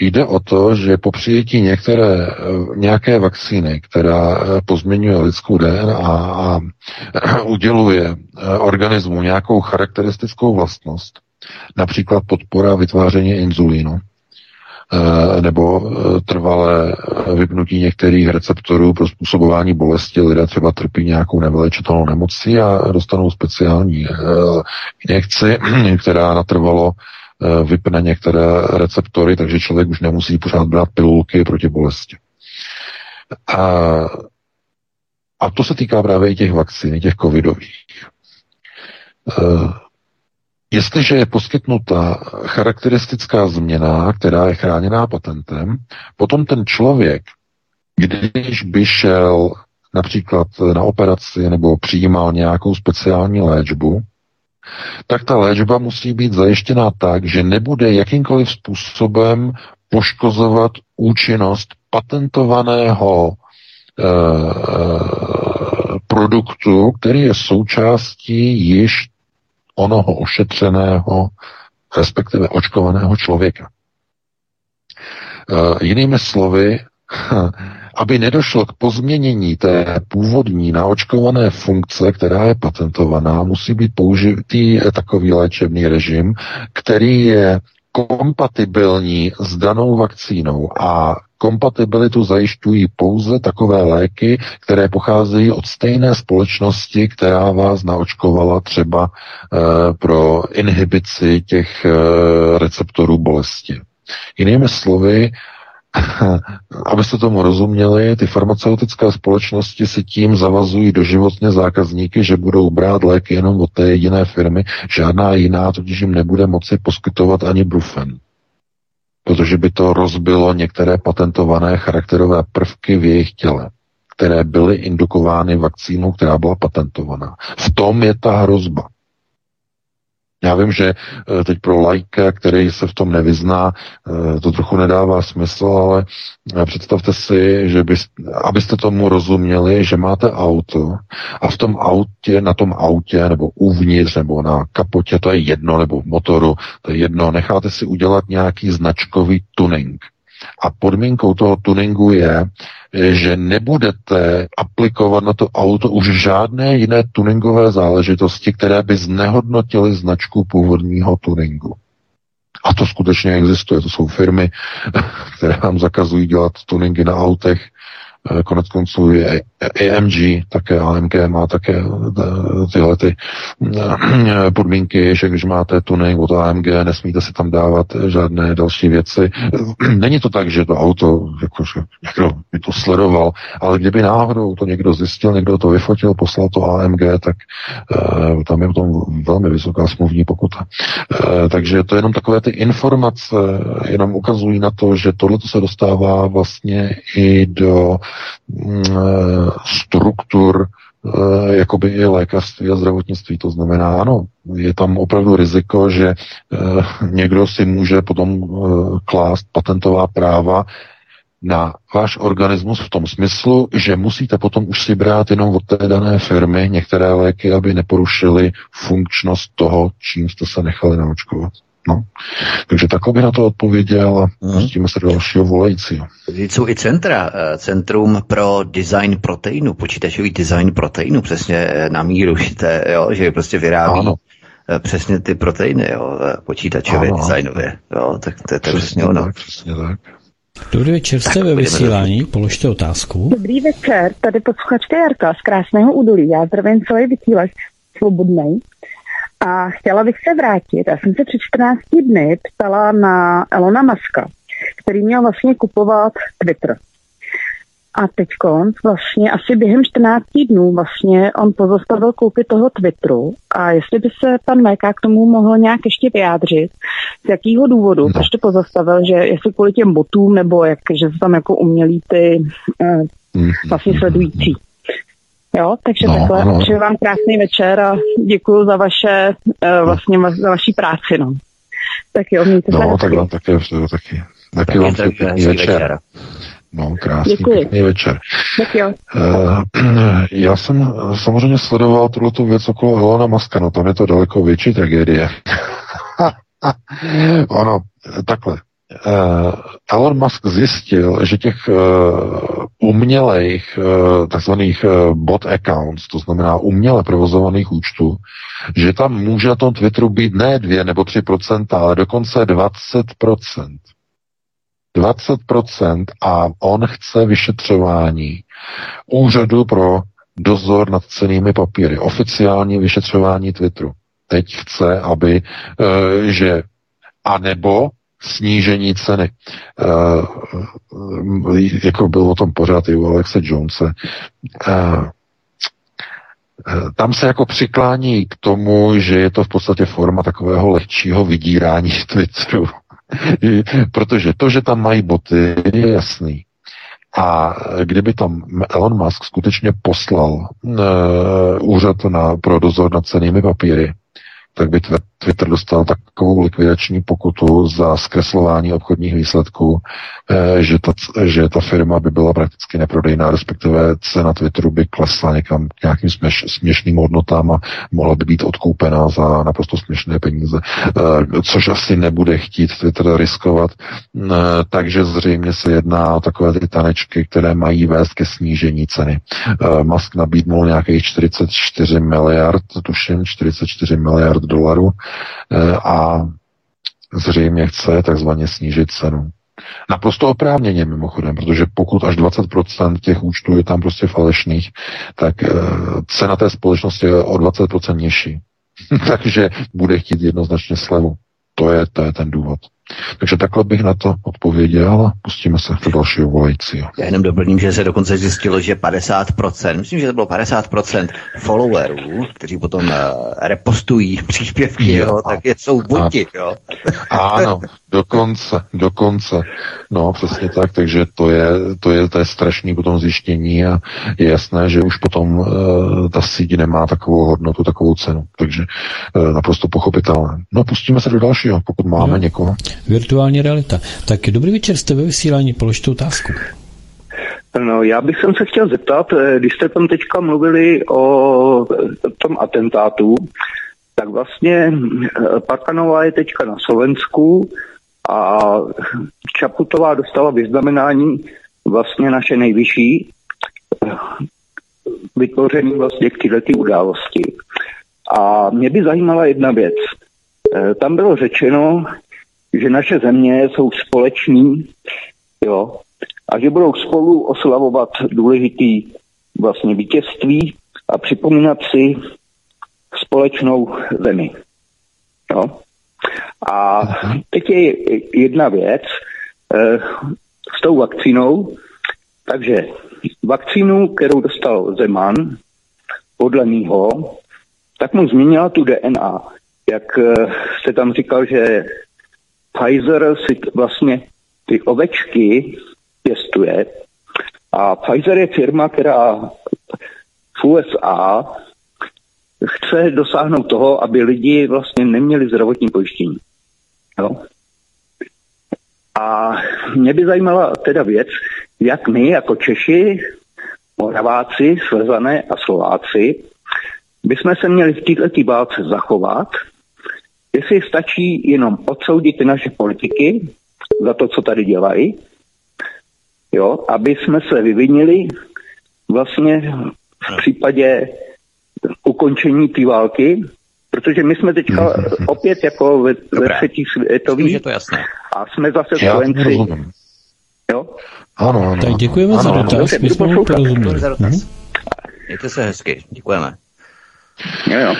Jde o to, že po přijetí některé, nějaké vakcíny, která pozměňuje lidskou DNA a uděluje organismu nějakou charakteristickou vlastnost, například podpora vytváření inzulínu, nebo eh, trvalé vypnutí některých receptorů pro způsobování bolesti. Lidé třeba trpí nějakou nevylečitelnou nemocí a dostanou speciální eh, injekci, která natrvalo vypne některé receptory, takže člověk už nemusí pořád brát pilulky proti bolesti. A, a to se týká právě i těch vakcín, těch covidových. Jestliže je poskytnuta charakteristická změna, která je chráněná patentem, potom ten člověk, když by šel například na operaci nebo přijímal nějakou speciální léčbu, tak ta léčba musí být zajištěná tak, že nebude jakýmkoliv způsobem poškozovat účinnost patentovaného produktu, který je součástí již onoho ošetřeného, respektive očkovaného člověka. E, jinými slovy, aby nedošlo k pozměnění té původní naočkované funkce, která je patentovaná, musí být použitý takový léčebný režim, který je kompatibilní s danou vakcínou a kompatibilitu zajišťují pouze takové léky, které pocházejí od stejné společnosti, která vás naočkovala třeba e, pro inhibici těch e, receptorů bolesti. Jinými slovy, Abyste tomu rozuměli, ty farmaceutické společnosti si tím zavazují doživotně zákazníky, že budou brát léky jenom od té jediné firmy, žádná jiná totiž jim nebude moci poskytovat ani brufen. Protože by to rozbilo některé patentované charakterové prvky v jejich těle, které byly indukovány vakcínou, která byla patentovaná. V tom je ta hrozba. Já vím, že eh, teď pro lajka, který se v tom nevyzná, eh, to trochu nedává smysl, ale eh, představte si, že byste, abyste tomu rozuměli, že máte auto a v tom autě, na tom autě nebo uvnitř nebo na kapotě, to je jedno, nebo v motoru, to je jedno, necháte si udělat nějaký značkový tuning. A podmínkou toho tuningu je, že nebudete aplikovat na to auto už žádné jiné tuningové záležitosti, které by znehodnotily značku původního tuningu. A to skutečně existuje. To jsou firmy, které vám zakazují dělat tuningy na autech konec konců je AMG, také AMG má také eh, tyhle ty eh, podmínky, že když máte tuning od AMG, nesmíte si tam dávat žádné další věci. Není to tak, že to auto, jakože někdo by to sledoval, ale kdyby náhodou to někdo zjistil, někdo to vyfotil, poslal to AMG, tak uh, tam je tom velmi vysoká smluvní pokuta. Uh, takže to je jenom takové ty informace, jenom ukazují na to, že tohle se dostává vlastně i do eh, struktur eh, jakoby i lékařství a zdravotnictví. To znamená, ano, je tam opravdu riziko, že eh, někdo si může potom klást patentová práva na váš organismus v tom smyslu, že musíte potom už si brát jenom od té dané firmy některé léky, aby neporušily funkčnost toho, čím jste se nechali naočkovat. No. Takže takhle by na to odpověděl a hmm. pustíme se do dalšího volajícího. Jsou i centra, eh, Centrum pro design proteinu, počítačový design proteinu, přesně eh, na míru šité, jo, že prostě vyrábí ano. Eh, přesně ty proteiny, jo, počítačově, ano. designově, jo, tak to je to přesně ono. Tak, přesně tak. Dobrý večer, jste ve vysílání, položte otázku. Dobrý večer, tady posluchačka Jarka z Krásného údolí. Já zdravím celý vysílač svobodný. A chtěla bych se vrátit. Já jsem se před 14 dny ptala na Elona Muska, který měl vlastně kupovat Twitter. A teď vlastně asi během 14 dnů vlastně on pozastavil koupy toho Twitteru a jestli by se pan Meka k tomu mohl nějak ještě vyjádřit, z jakého důvodu, no. proč to pozastavil, že jestli kvůli těm botům nebo jak, že jsou tam jako umělí ty uh, vlastně sledující. Jo, takže no, takhle. No. Přeju vám krásný večer a děkuji za vaše, uh, vlastně za vaší práci, no. Tak jo, mějte no, se No, tak vám taky, taky, taky, taky vám pěkný večer. večer. No, krásný Děkuji. pěkný večer. Tak jo. Uh, já jsem samozřejmě sledoval tuto věc okolo Elona Muska, no tam je to daleko větší tragédie. ono, takhle, Elon Musk zjistil, že těch uh, umělejch uh, takzvaných bot accounts, to znamená uměle provozovaných účtů, že tam může na tom Twitteru být ne 2 nebo 3% ale dokonce 20%. 20% a on chce vyšetřování úřadu pro dozor nad cenými papíry, oficiální vyšetřování Twitteru. Teď chce, aby, že a nebo snížení ceny. Uh, jako byl o tom pořád i u Alexe Jonese. Uh, tam se jako přiklání k tomu, že je to v podstatě forma takového lehčího vydírání Twitteru. Protože to, že tam mají boty, je jasný. A kdyby tam Elon Musk skutečně poslal uh, úřad na, pro dozor nad cenými papíry, tak by Twitter dostal takovou likvidační pokutu za zkreslování obchodních výsledků, eh, že ta, že ta firma by byla prakticky neprodejná, respektive cena Twitteru by klesla někam k nějakým směš, směšným hodnotám a mohla by být odkoupena za naprosto směšné peníze, eh, což asi nebude chtít Twitter riskovat. Eh, takže zřejmě se jedná o takové ty tanečky, které mají vést ke snížení ceny. Musk nabídnul nějakých 44 miliard, tuším 44 miliard dolarů a zřejmě chce takzvaně snížit cenu. Naprosto oprávněně mimochodem, protože pokud až 20% těch účtů je tam prostě falešných, tak eh, cena té společnosti je o 20% nižší. Takže bude chtít jednoznačně slevu. To je, to je ten důvod. Takže takhle bych na to odpověděl a pustíme se do dalšího volajícího. Já jenom doplním, že se dokonce zjistilo, že 50%, myslím, že to bylo 50% followerů, kteří potom uh, repostují příspěvky, jo, jo tak je, jsou buti, jo. Ano, dokonce, dokonce. No, přesně tak, takže to je, to je, to je strašný potom zjištění a je jasné, že už potom uh, ta síť nemá takovou hodnotu, takovou cenu. Takže uh, naprosto pochopitelné. No, pustíme se do dalšího, pokud máme no. někoho. Virtuální realita. Tak dobrý večer, jste ve vysílání, položte otázku. No, já bych se chtěl zeptat, eh, když jste tam teďka mluvili o tom atentátu, tak vlastně Parkanová je teďka na Slovensku a Čaputová dostala vyznamenání vlastně naše nejvyšší vytvoření vlastně k této události. A mě by zajímala jedna věc. Tam bylo řečeno, že naše země jsou společní, jo, a že budou spolu oslavovat důležitý vlastně vítězství a připomínat si společnou zemi. Jo. A teď je jedna věc eh, s tou vakcínou. Takže vakcínu, kterou dostal Zeman, podle mýho, tak mu změnila tu DNA. Jak eh, jste tam říkal, že Pfizer si vlastně ty ovečky pěstuje a Pfizer je firma, která v USA chce dosáhnout toho, aby lidi vlastně neměli zdravotní pojištění. Jo? A mě by zajímala teda věc, jak my jako Češi, Moraváci, Slezané a Slováci bychom se měli v této válce zachovat, jestli stačí jenom odsoudit naše politiky za to, co tady dělají, jo, aby jsme se vyvinili vlastně v případě ukončení té války, protože my jsme teďka mm-hmm. opět jako ve, ve třetí světový je to jasné. a jsme zase spojenci. Jo? Ano, ano. Tak děkujeme ano, za dotaz, my jsme mu porozuměli. Mhm. Mějte se hezky, děkujeme. Jo, jo.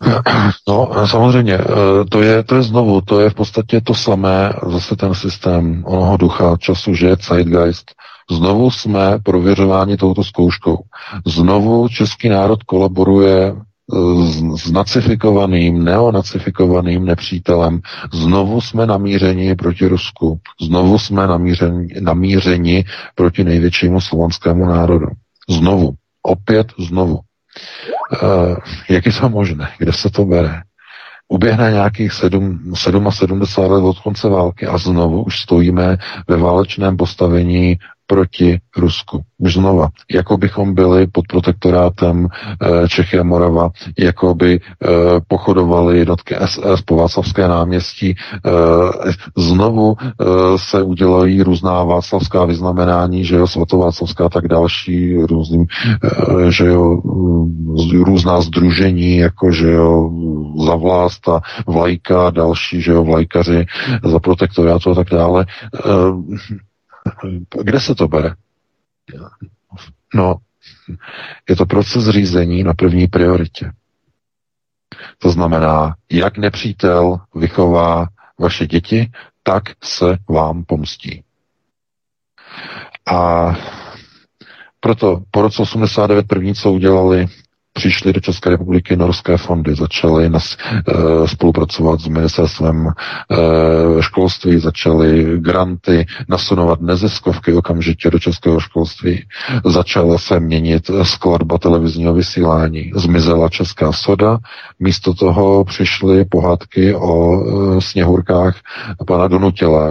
No, samozřejmě, eh, to je, to je znovu, to je v podstatě to samé, zase ten systém onoho ducha času, že je Zeitgeist. Znovu jsme prověřováni touto zkouškou. Znovu český národ kolaboruje s, s nacifikovaným, neonacifikovaným nepřítelem. Znovu jsme namířeni proti Rusku. Znovu jsme namířeni, namířeni proti největšímu slovanskému národu. Znovu. Opět znovu. Uh, jak je to možné? Kde se to bere? Uběhne nějakých 7, 77 let od konce války a znovu už stojíme ve válečném postavení proti Rusku. Už znova, jako bychom byli pod protektorátem e, Čechy a Morava, jako by e, pochodovali jednotky SS po Václavské náměstí. E, znovu e, se udělají různá václavská vyznamenání, že jo, svatováclavská tak další, různým, e, že jo, různá združení, jako že jo, za vlast a vlajka, další, že jo, vlajkaři za protektorátu a tak dále. E, kde se to bere? No, je to proces řízení na první prioritě. To znamená, jak nepřítel vychová vaše děti, tak se vám pomstí. A proto po roce 89 první, co udělali přišly do České republiky norské fondy, začaly nas, e, spolupracovat s ministerstvem e, školství, začaly granty nasunovat neziskovky okamžitě do českého školství, začala se měnit skladba televizního vysílání, zmizela česká soda, místo toho přišly pohádky o e, sněhurkách pana Donutila,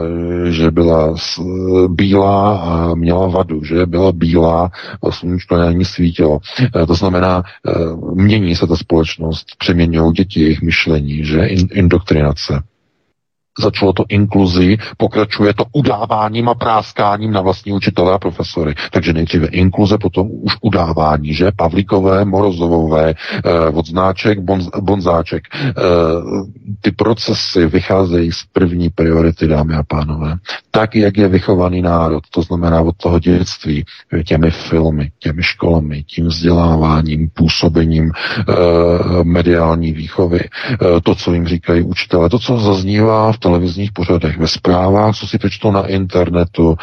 že byla s, bílá a měla vadu, že byla bílá a sluníčko na ní svítilo. E, to znamená, mění se ta společnost, přeměňují děti jejich myšlení, že indoktrinace. Začalo to inkluzí, pokračuje to udáváním a práskáním na vlastní učitele a profesory. Takže nejdříve inkluze, potom už udávání, že? Pavlíkové, Morozovové, eh, odznáček, bonz, bonzáček. Eh, ty procesy vycházejí z první priority, dámy a pánové. Tak, jak je vychovaný národ, to znamená od toho dětství, těmi filmy, těmi školami, tím vzděláváním, působením eh, mediální výchovy, eh, to, co jim říkají učitelé, to, co zaznívá v televizních pořadech, ve zprávách, co si přečtou na internetu,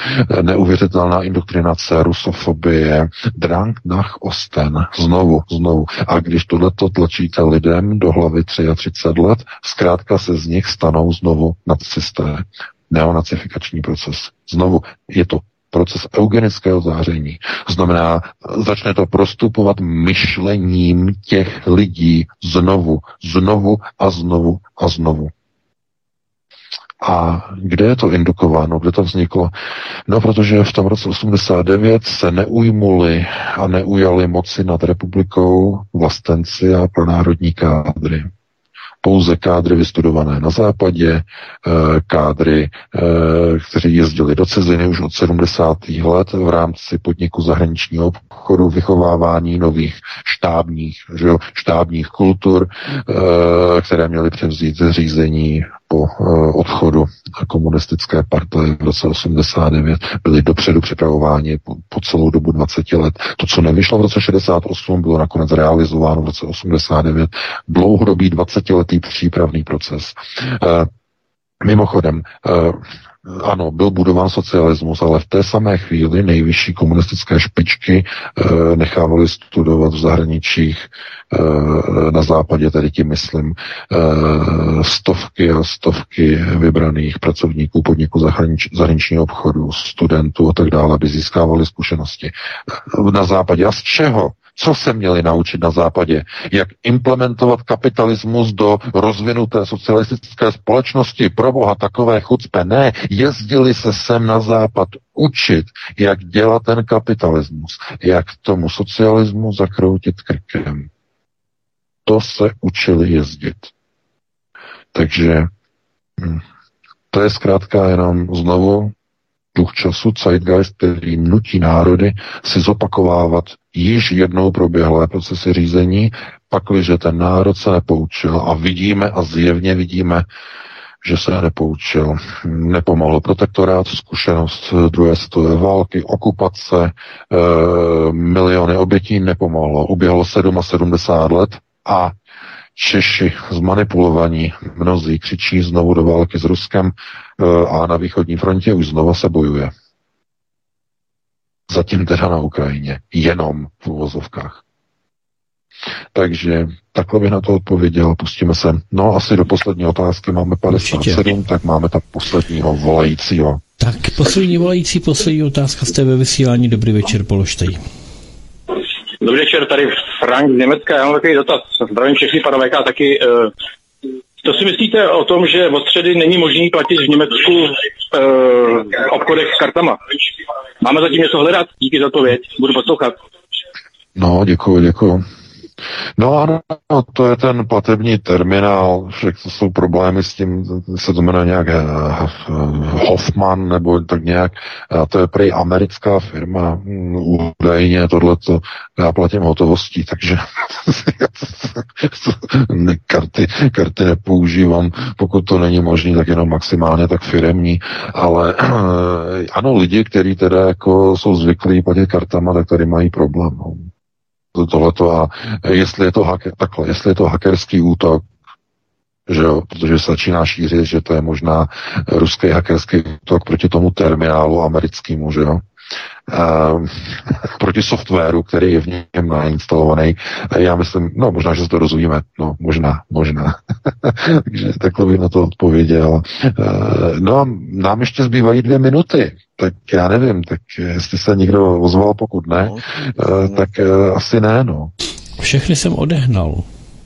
neuvěřitelná indoktrinace, rusofobie, drang nach osten, znovu, znovu. A když tohleto tlačíte lidem do hlavy 33 let, zkrátka se z nich stanou znovu nacisté. Neonacifikační proces. Znovu je to proces eugenického záření. Znamená, začne to prostupovat myšlením těch lidí znovu, znovu a znovu a znovu. A kde je to indukováno, kde to vzniklo? No, protože v tom roce 89 se neujmuli a neujali moci nad republikou vlastenci a pronárodní kádry pouze kádry vystudované na západě, eh, kádry, eh, kteří jezdili do ciziny už od 70. let v rámci podniku zahraničního obchodu, vychovávání nových štábních, že jo, štábních kultur, eh, které měly převzít řízení po odchodu komunistické partie v roce 89 byli dopředu připravováni po, celou dobu 20 let. To, co nevyšlo v roce 68, bylo nakonec realizováno v roce 89. Dlouhodobý 20-letý přípravný proces. Mimochodem, ano, byl budován socialismus, ale v té samé chvíli nejvyšší komunistické špičky e, nechávali studovat v zahraničích e, na západě, tedy tím myslím, e, stovky a stovky vybraných pracovníků podniku zahranič, zahraničního obchodu, studentů a tak dále, aby získávali zkušenosti. Na západě. A z čeho? Co se měli naučit na západě? Jak implementovat kapitalismus do rozvinuté socialistické společnosti? Pro boha takové chucpe. Ne, jezdili se sem na západ učit, jak dělat ten kapitalismus, jak tomu socialismu zakroutit krkem. To se učili jezdit. Takže hm, to je zkrátka jenom znovu duch času, zeitgeist, který nutí národy si zopakovávat již jednou proběhlé procesy řízení, pakliže ten národ se nepoučil a vidíme a zjevně vidíme, že se nepoučil. Nepomohl protektorát, zkušenost druhé světové války, okupace, e, miliony obětí nepomohlo. Uběhlo 77 let a Češi zmanipulovaní, mnozí křičí znovu do války s Ruskem e, a na východní frontě už znova se bojuje. Zatím teda na Ukrajině. Jenom v uvozovkách. Takže takhle bych na to odpověděl. Pustíme se. No, asi do poslední otázky máme 57, Určitě. tak máme tak posledního volajícího. Tak poslední volající, poslední otázka z ve vysílání. Dobrý večer, položte Dobrý večer, tady Frank z Německa. Já mám takový dotaz. Zdravím všechny panové a taky. Uh, to si myslíte o tom, že od středy není možný platit v Německu uh, obchodech s kartama? Máme zatím něco hledat? Díky za to věc. Budu poslouchat. No, děkuji, děkuji. No ano, to je ten platební terminál, však to jsou problémy s tím, se to jmenuje nějak eh, Hoffman nebo tak nějak, a to je prý americká firma, mm, údajně tohleto, já platím hotovostí, takže karty, karty nepoužívám, pokud to není možné, tak jenom maximálně tak firemní, ale ano, lidi, kteří teda jako jsou zvyklí platit kartama, tak tady mají problém. No tohleto a jestli je to, hacker, takhle, jestli je to hackerský útok, že jo, protože se začíná šířit, že to je možná ruský hackerský útok proti tomu terminálu americkému, že jo, uh, proti softwaru, který je v něm nainstalovaný. Já myslím, no možná, že se to rozumíme, no možná, možná. Takže takhle bych na to odpověděl. Uh, no a nám ještě zbývají dvě minuty, tak já nevím, tak jestli se někdo ozval, pokud ne, uh, tak uh, asi ne, no. Všechny jsem odehnal.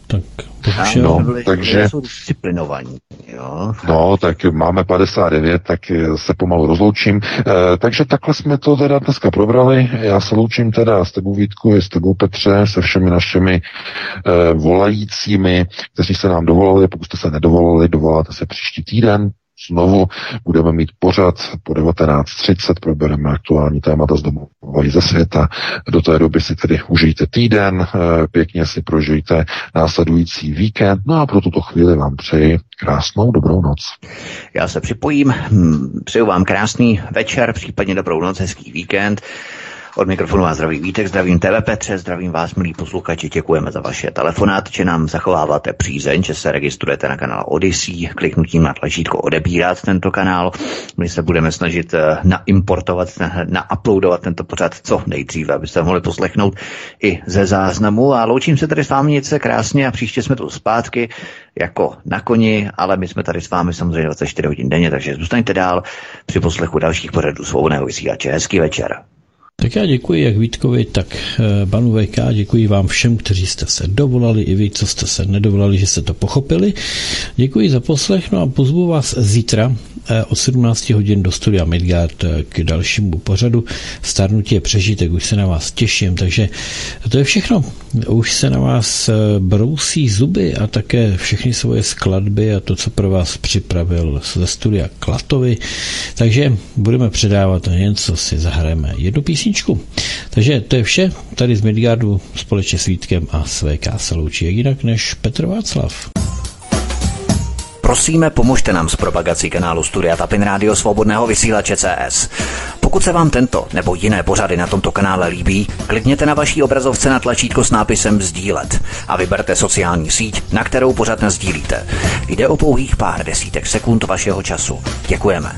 Tak bohužel. No, takže... Jsou disciplinovaní, jo. No, tak máme 59, tak se pomalu rozloučím. E, takže takhle jsme to teda dneska probrali. Já se loučím teda s tebou Vítku, s tebou Petře, se všemi našimi e, volajícími, kteří se nám dovolali. Pokud jste se nedovolali, dovoláte se příští týden znovu. Budeme mít pořad po 19.30, probereme aktuální témata z domova i ze světa. Do té doby si tedy užijte týden, eh, pěkně si prožijte následující víkend, no a pro tuto chvíli vám přeji krásnou dobrou noc. Já se připojím, hm, přeju vám krásný večer, případně dobrou noc, hezký víkend. Od mikrofonu vás zdraví Vítek, zdravím TV Petře, zdravím vás, milí posluchači, děkujeme za vaše telefonát, že nám zachováváte přízeň, že se registrujete na kanál Odyssey, kliknutím na tlačítko odebírat tento kanál. My se budeme snažit eh, naimportovat, nauploadovat tento pořad co nejdříve, abyste mohli poslechnout i ze záznamu. A loučím se tady s vámi něco krásně a příště jsme tu zpátky jako na koni, ale my jsme tady s vámi samozřejmě 24 hodin denně, takže zůstaňte dál při poslechu dalších pořadů svobodného vysílače. Hezký večer. Tak já děkuji jak Vítkovi, tak eh, panu VK, děkuji vám všem, kteří jste se dovolali, i vy, co jste se nedovolali, že jste to pochopili. Děkuji za poslech, no a pozvu vás zítra eh, od 17 hodin do studia Midgard eh, k dalšímu pořadu. Starnutí je přežitek, už se na vás těším, takže to je všechno. Už se na vás brousí zuby a také všechny svoje skladby a to, co pro vás připravil ze studia Klatovi. Takže budeme předávat něco si zahrajeme jednu písničku písničku. Takže to je vše tady z Midgardu společně s Vítkem a s VK se loučí jinak než Petr Václav. Prosíme, pomožte nám s propagací kanálu Studia Tapin Rádio Svobodného vysílače CS. Pokud se vám tento nebo jiné pořady na tomto kanále líbí, klikněte na vaší obrazovce na tlačítko s nápisem Sdílet a vyberte sociální síť, na kterou pořád sdílíte. Jde o pouhých pár desítek sekund vašeho času. Děkujeme.